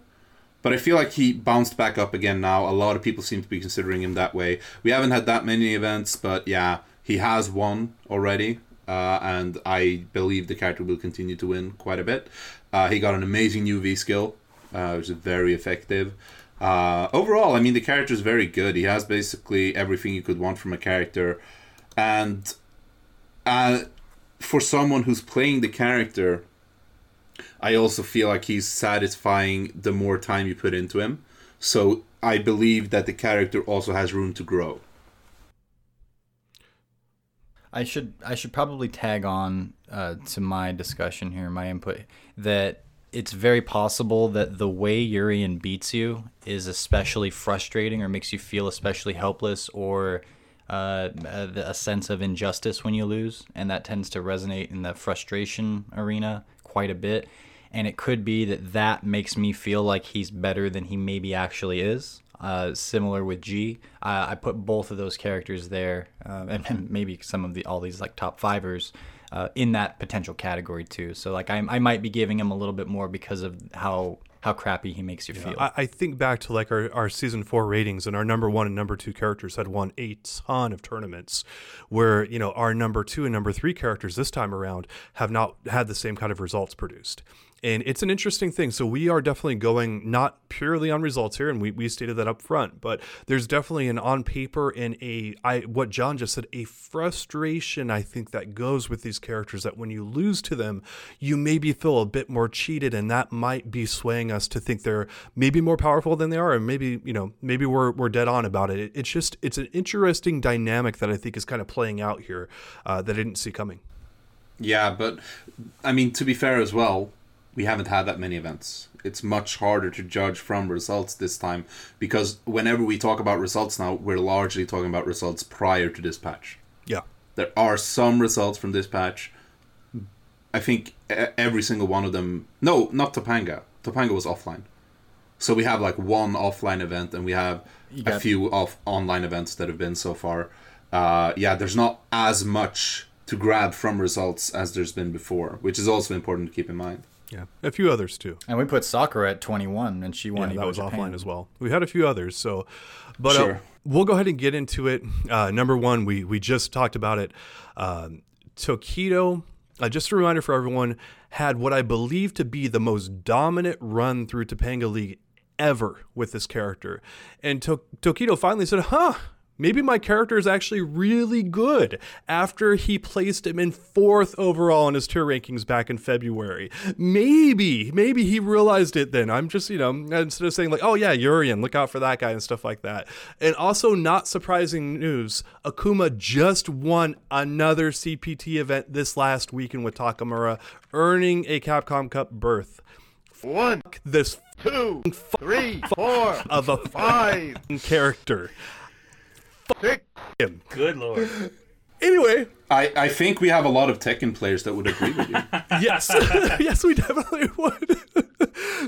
but I feel like he bounced back up again now. A lot of people seem to be considering him that way. We haven't had that many events, but yeah, he has won already, uh, and I believe the character will continue to win quite a bit. Uh, he got an amazing UV skill, uh, which is very effective. Uh, overall, I mean, the character is very good. He has basically everything you could want from a character, and uh, for someone who's playing the character, I also feel like he's satisfying the more time you put into him. So I believe that the character also has room to grow. I should I should probably tag on uh, to my discussion here, my input that it's very possible that the way Urien beats you is especially frustrating or makes you feel especially helpless or uh, a, a sense of injustice when you lose, and that tends to resonate in the frustration arena quite a bit. And it could be that that makes me feel like he's better than he maybe actually is. Uh, similar with G, I I put both of those characters there, uh, and, and maybe some of the all these like top fivers uh, in that potential category too. So like I, I might be giving him a little bit more because of how how crappy he makes you feel. I, I think back to like our, our season four ratings, and our number one and number two characters had won a ton of tournaments, where you know our number two and number three characters this time around have not had the same kind of results produced. And it's an interesting thing. So we are definitely going not purely on results here, and we, we stated that up front, but there's definitely an on paper and a I what John just said, a frustration I think that goes with these characters that when you lose to them, you maybe feel a bit more cheated, and that might be swaying us to think they're maybe more powerful than they are, and maybe, you know, maybe we're we're dead on about it. It's just it's an interesting dynamic that I think is kind of playing out here uh, that I didn't see coming. Yeah, but I mean to be fair as well, we haven't had that many events. It's much harder to judge from results this time because whenever we talk about results now, we're largely talking about results prior to this patch. Yeah. There are some results from this patch. I think every single one of them. No, not Topanga. Topanga was offline. So we have like one offline event and we have a few off online events that have been so far. Uh, yeah, there's not as much to grab from results as there's been before, which is also important to keep in mind. Yeah. A few others too. and we put Sakura at 21, and she won. Yeah, that was Japan. offline as well. We had a few others, so but uh, Sure. we'll go ahead and get into it. Uh, number one, we we just talked about it. Um, Tokido, uh, just a reminder for everyone, had what I believe to be the most dominant run through Topanga League ever with this character, and to- Tokido finally said, "Huh." Maybe my character is actually really good after he placed him in fourth overall in his tier rankings back in February. Maybe, maybe he realized it then. I'm just, you know, instead of saying like, oh yeah, Urien, look out for that guy and stuff like that. And also, not surprising news, Akuma just won another CPT event this last weekend with Takamura, earning a Capcom Cup berth. One, This two, three, four, of a five, character. Six. Him. Good lord. Anyway, I, I think we have a lot of Tekken players that would agree with you. (laughs) yes, (laughs) yes, we definitely would.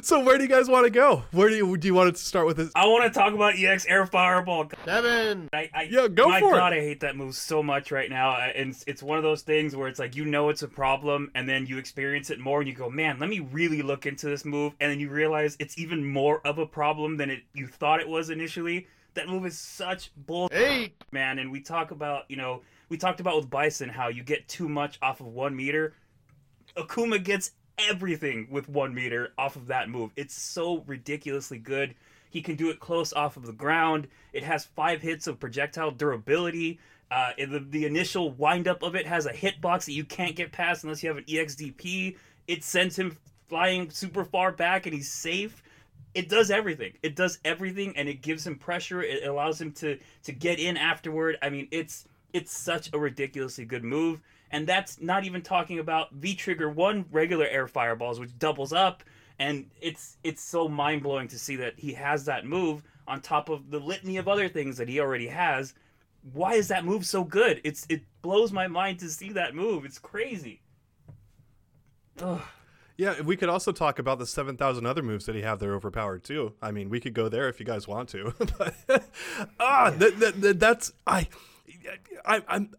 (laughs) so, where do you guys want to go? Where do you do you want to start with this? I want to talk about EX Air Fireball. Seven. I, I, Yeah, go my for it. God, I hate that move so much right now. And it's, it's one of those things where it's like you know it's a problem, and then you experience it more, and you go, "Man, let me really look into this move," and then you realize it's even more of a problem than it you thought it was initially. That move is such bull, Eight. man. And we talk about, you know, we talked about with Bison how you get too much off of one meter. Akuma gets everything with one meter off of that move. It's so ridiculously good. He can do it close off of the ground. It has five hits of projectile durability. Uh, the, the initial windup of it has a hitbox that you can't get past unless you have an EXDP. It sends him flying super far back and he's safe. It does everything. It does everything and it gives him pressure. It allows him to to get in afterward. I mean, it's it's such a ridiculously good move. And that's not even talking about V Trigger one regular air fireballs, which doubles up. And it's it's so mind blowing to see that he has that move on top of the litany of other things that he already has. Why is that move so good? It's it blows my mind to see that move. It's crazy. Ugh. Yeah, we could also talk about the 7,000 other moves that he have that are overpowered too. I mean, we could go there if you guys want to. (laughs) but, ah, that, that, that, that's I, I, I'm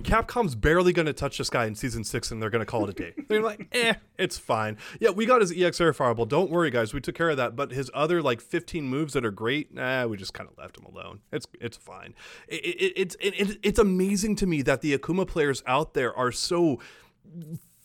Capcom's barely going to touch this guy in season six, and they're going to call it a day. They're like, (laughs) eh, it's fine. Yeah, we got his EX air fireball. Don't worry, guys, we took care of that. But his other like 15 moves that are great, nah, we just kind of left him alone. It's it's fine. It, it, it's it, it, it's amazing to me that the Akuma players out there are so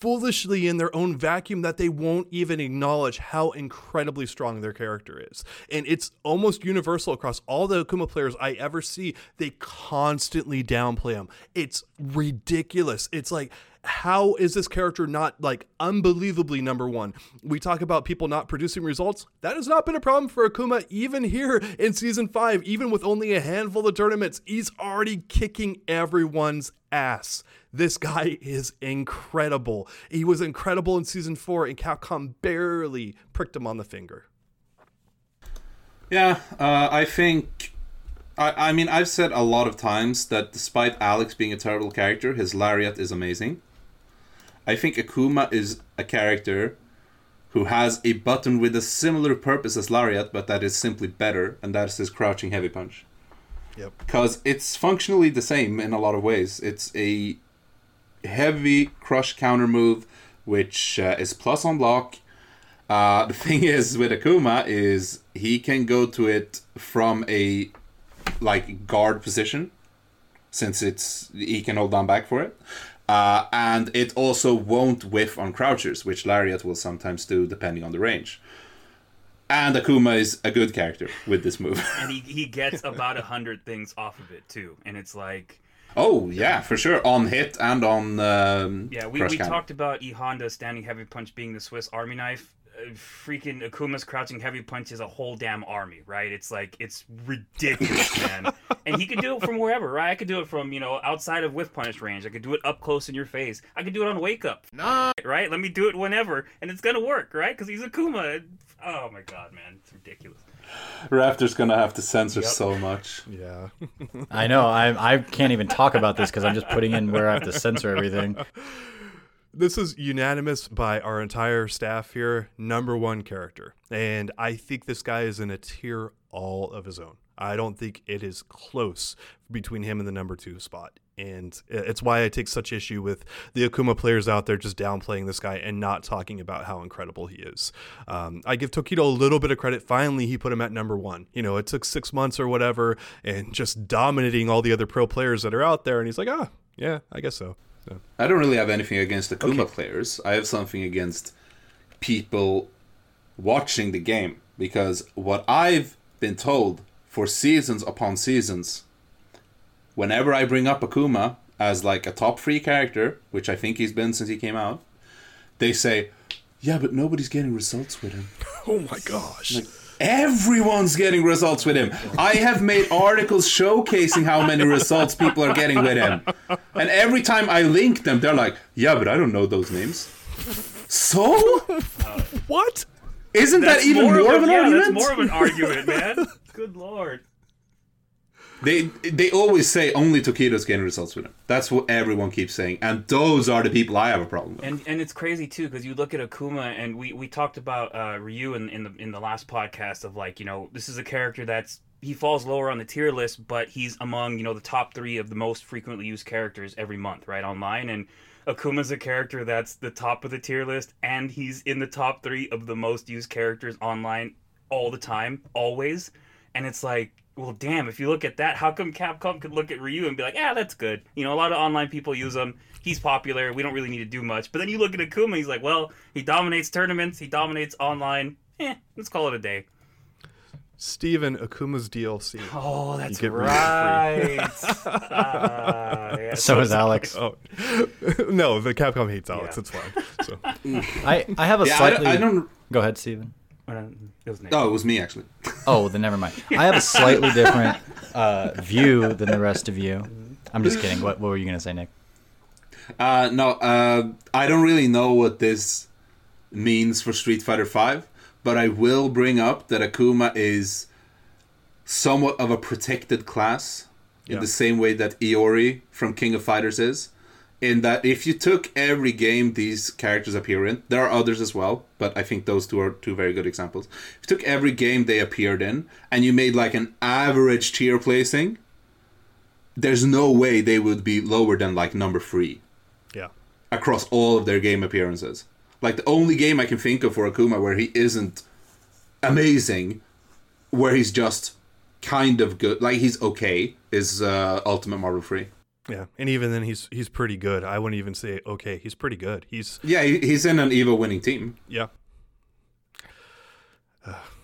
foolishly in their own vacuum that they won't even acknowledge how incredibly strong their character is. And it's almost universal across all the Akuma players I ever see. They constantly downplay him. It's ridiculous. It's like, how is this character not like unbelievably number one? We talk about people not producing results. That has not been a problem for Akuma even here in season five, even with only a handful of tournaments. He's already kicking everyone's ass. This guy is incredible. He was incredible in season four, and Capcom barely pricked him on the finger. Yeah, uh, I think. I, I mean, I've said a lot of times that despite Alex being a terrible character, his lariat is amazing. I think Akuma is a character who has a button with a similar purpose as lariat, but that is simply better, and that is his crouching heavy punch. Yep. Because it's functionally the same in a lot of ways. It's a heavy crush counter move, which uh, is plus on block, Uh, the (laughs) thing is with Akuma is he can go to it from a like guard position, since it's he can hold down back for it, uh, and it also won't whiff on crouchers, which Lariat will sometimes do depending on the range. And Akuma is a good character with this move. and he, he gets (laughs) about a hundred things off of it too, and it's like oh yeah, for sure on hit and on um, yeah, we, crush we talked about E Honda standing heavy punch being the Swiss Army knife. Uh, freaking Akuma's crouching heavy punch is a whole damn army, right? It's like it's ridiculous, (laughs) man. and he could do it from wherever, right? I could do it from you know outside of whiff punish range. I could do it up close in your face. I could do it on wake up, Nine. right? Let me do it whenever, and it's gonna work, right? Because he's Akuma. Oh my god, man, it's ridiculous. Raptor's gonna have to censor Yep. so much. Yeah. (laughs) I know. I I can't even talk about this because I'm just putting in where I have to censor everything. (laughs) This is unanimous by our entire staff here. Number one character. And I think this guy is in a tier all of his own. I don't think it is close between him and the number two spot. And it's why I take such issue with the Akuma players out there just downplaying this guy and not talking about how incredible he is. Um, I give Tokido a little bit of credit. Finally, he put him at number one. You know, it took six months or whatever and (laughs) just dominating all the other pro players that are out there. And he's like, ah, yeah, I guess so. so. I don't really have anything against the Kuma players. I have something against people watching the game because what I've been told for seasons upon seasons, whenever I bring up Akuma as like a top three character, which I think he's been since he came out, they say, "Yeah, but nobody's getting results with him." (laughs) Oh my gosh. Everyone's getting results with him. I have made articles showcasing how many results people are getting with him. And every time I link them, they're like, yeah, but I don't know those names. So? (laughs) what? Isn't that even more, of, an yeah, argument? That's more of an argument, man. (laughs) Good lord. They they always say only Tokido's getting results with him. That's what everyone keeps saying. And those are the people I have a problem with. And and it's crazy too because you look at Akuma and we, we talked about uh, Ryu in, in the in the last podcast of like you know this is a character that's he falls lower on the tier list but he's among you know the top three of the most frequently used characters every month right online and Akuma's a character that's the top of the tier list and he's in the top three of the most used characters online all the time always and it's like well, damn, if you look at that, how come Capcom could look at Ryu and be like, yeah, that's good? You know, a lot of online people use him. He's popular. We don't really need to do much. But then you look at Akuma, he's like, well, he dominates tournaments. He dominates online. Eh, let's call it a day. Steven Akuma's DLC. Oh, that's get right. (laughs) Ah, yeah. So is Alex. (laughs) Oh (laughs) no, the Capcom hates Alex. Yeah. It's fine. So I I have a Yeah, I, slightly. don't- I don't. Go ahead, Steven. Uh, it was Nick. Oh, it was me actually. (laughs) Oh, then never mind. I have a slightly different uh, view than the rest of you. I'm just kidding. What, what were you gonna say, Nick? Uh, no, uh, I don't really know what this means for Street Fighter Five, but I will bring up that Akuma is somewhat of a protected class in Yeah. the same way that Iori from King of Fighters is. In that, if you took every game these characters appear in, there are others as well, but I think those two are two very good examples. If you took every game they appeared in and you made like an average tier placing, there's no way they would be lower than like number three yeah. across all of their game appearances. Like the only game I can think of for Akuma where he isn't amazing, where he's just kind of good, like he's okay, is uh, Ultimate Marvel 3. Yeah. And even then he's he's pretty good. I wouldn't even say okay, he's pretty good. He's Yeah, he's in an Evo winning team. yeah.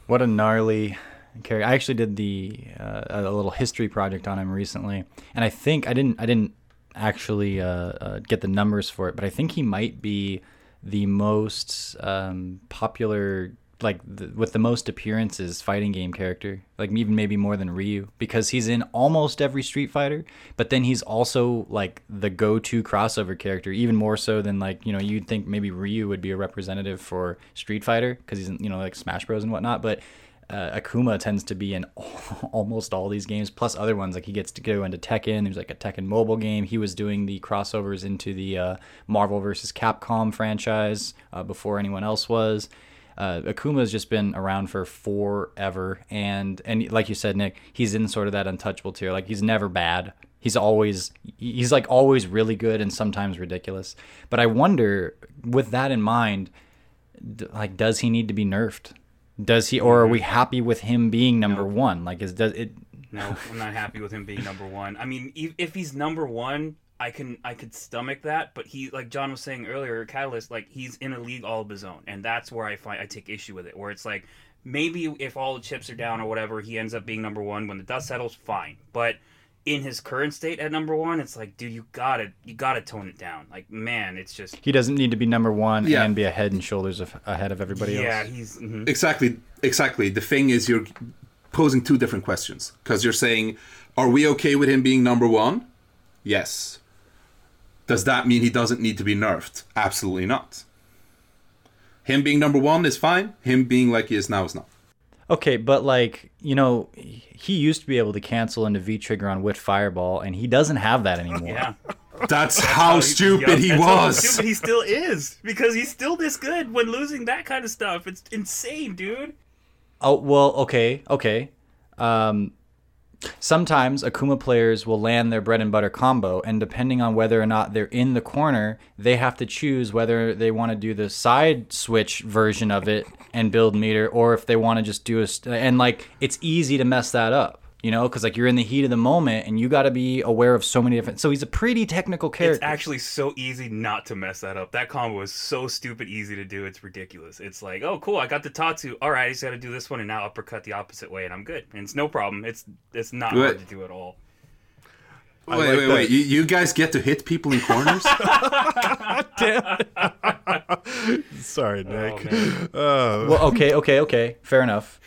What a gnarly character! I actually did the uh, a little history project on him recently, and I think I didn't I didn't actually uh, uh, get the numbers for it, but I think he might be the most um, popular, like the, with the most appearances fighting game character, like even maybe more than Ryu, because he's in almost every Street Fighter, but then he's also like the go-to crossover character, even more so than like you know you'd think maybe Ryu would be a representative for Street Fighter because he's in you know like Smash Bros and whatnot, but uh, Akuma tends to be in (laughs) almost all these games, plus other ones. Like he gets to go into Tekken. There's like a Tekken mobile game. He was doing the crossovers into the uh, Marvel versus Capcom franchise uh, before anyone else was. Uh, Akuma's just been around for forever, and and like you said, Nick, he's in sort of that untouchable tier. Like he's never bad. He's always he's like always really good and sometimes ridiculous. But I wonder, with that in mind, like does he need to be nerfed? Does he or are we happy with him being number No. one? Like is does it? No, I'm not happy with him being number one. I mean, if, if he's number one, I can I could stomach that. But he, like John was saying earlier, Catalyst, like he's in a league all of his own, and that's where I find I take issue with it. Where it's like maybe if all the chips are down or whatever, he ends up being number one when the dust settles. Fine, but in his current state at number one, it's like, dude, you gotta you gotta tone it down. Like, man, it's just He doesn't need to be number one Yeah. and be a head and shoulders of, ahead of everybody yeah, else. Yeah, he's mhm. Exactly, exactly. The thing is, you're posing two different questions because you're saying, "Are we okay with him being number one?" Yes. Does that mean he doesn't need to be nerfed? Absolutely not. Him being number one is fine. Him being like he is now is not. Okay, but like you know, he used to be able to cancel into V trigger on whiff Fireball, and he doesn't have that anymore. yeah. That's how stupid Yup, he was. Stupid he still is because he's still this good when losing that kind of stuff. It's insane, dude. Oh well, okay, okay. Um, sometimes Akuma players will land their bread and butter combo, and depending on whether or not they're in the corner, they have to choose whether they want to do the side switch version of it and build meter, or if they want to just do a st- and like it's easy to mess that up. You know, because like you're in the heat of the moment, and you got to be aware of so many different. So he's a pretty technical character. It's actually so easy not to mess that up. That combo is so stupid easy to do. It's ridiculous. It's like, oh, cool, I got the Tatsu. All right, I just got to do this one and now uppercut the opposite way, and I'm good. And it's no problem. It's it's not Wait. hard to do at all. Wait, like wait, that. wait. You, you guys get to hit people in corners? (laughs) (laughs) Sorry, Nick. man. Uh, Well, okay, okay, okay. Fair enough.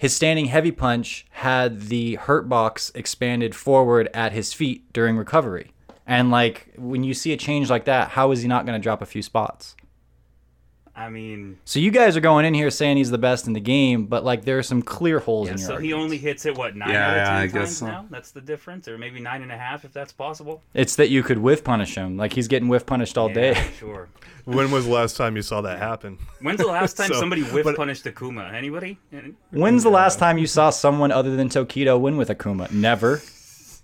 His standing heavy punch had the hurt box expanded forward at his feet during recovery. And like when you see a change like that, how is he not going to drop a few spots? I mean, So you guys are going in here saying he's the best in the game, but like there are some clear holes yeah, in your so he only hits it what nine Yeah, out of yeah, ten I guess times so. now. That's the difference, or maybe nine and a half if that's possible. It's that you could whiff punish him. Like he's getting whiff punished all Yeah, day. sure. (laughs) when was the last time you saw that happen? When's the last (laughs) time So, somebody whiff but- punished Akuma? Anybody? When's the last time you saw someone other than Tokido win with Akuma? Never.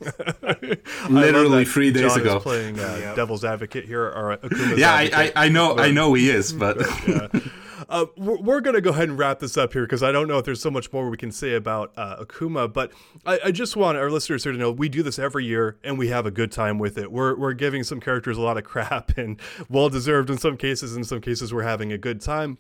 (laughs) Literally three days John ago. is playing uh, devil's advocate here, or Akuma's Yeah, I. I, I know, I know he is, but (laughs) Uh, we're, we're going to go ahead and wrap this up here because I don't know if there's so much more we can say about uh, Akuma, but I, I just want our listeners here to know we do this every year and we have a good time with it. We're, we're giving some characters a lot of (laughs) crap and well deserved in some cases. In some cases, we're having a good time.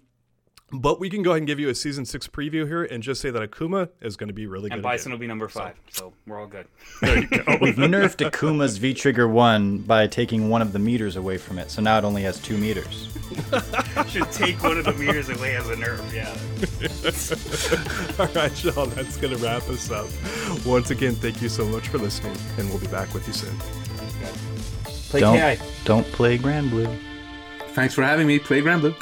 But we can go ahead and give you a season six preview here and just say that Akuma is going to be really And good. And Bison again. will be number five, so we're all good. We've nerfed Akuma's V Trigger 1 by taking one of the meters away from it, so now it only has two meters. (laughs) Should take one of the meters away as a nerf, Yeah. (laughs) All right, y'all, that's going to wrap us up. Once again, thank you so much for listening, and we'll be back with you soon. Play Don't, KI. don't play Granblue. thanks for having me. Play Granblue.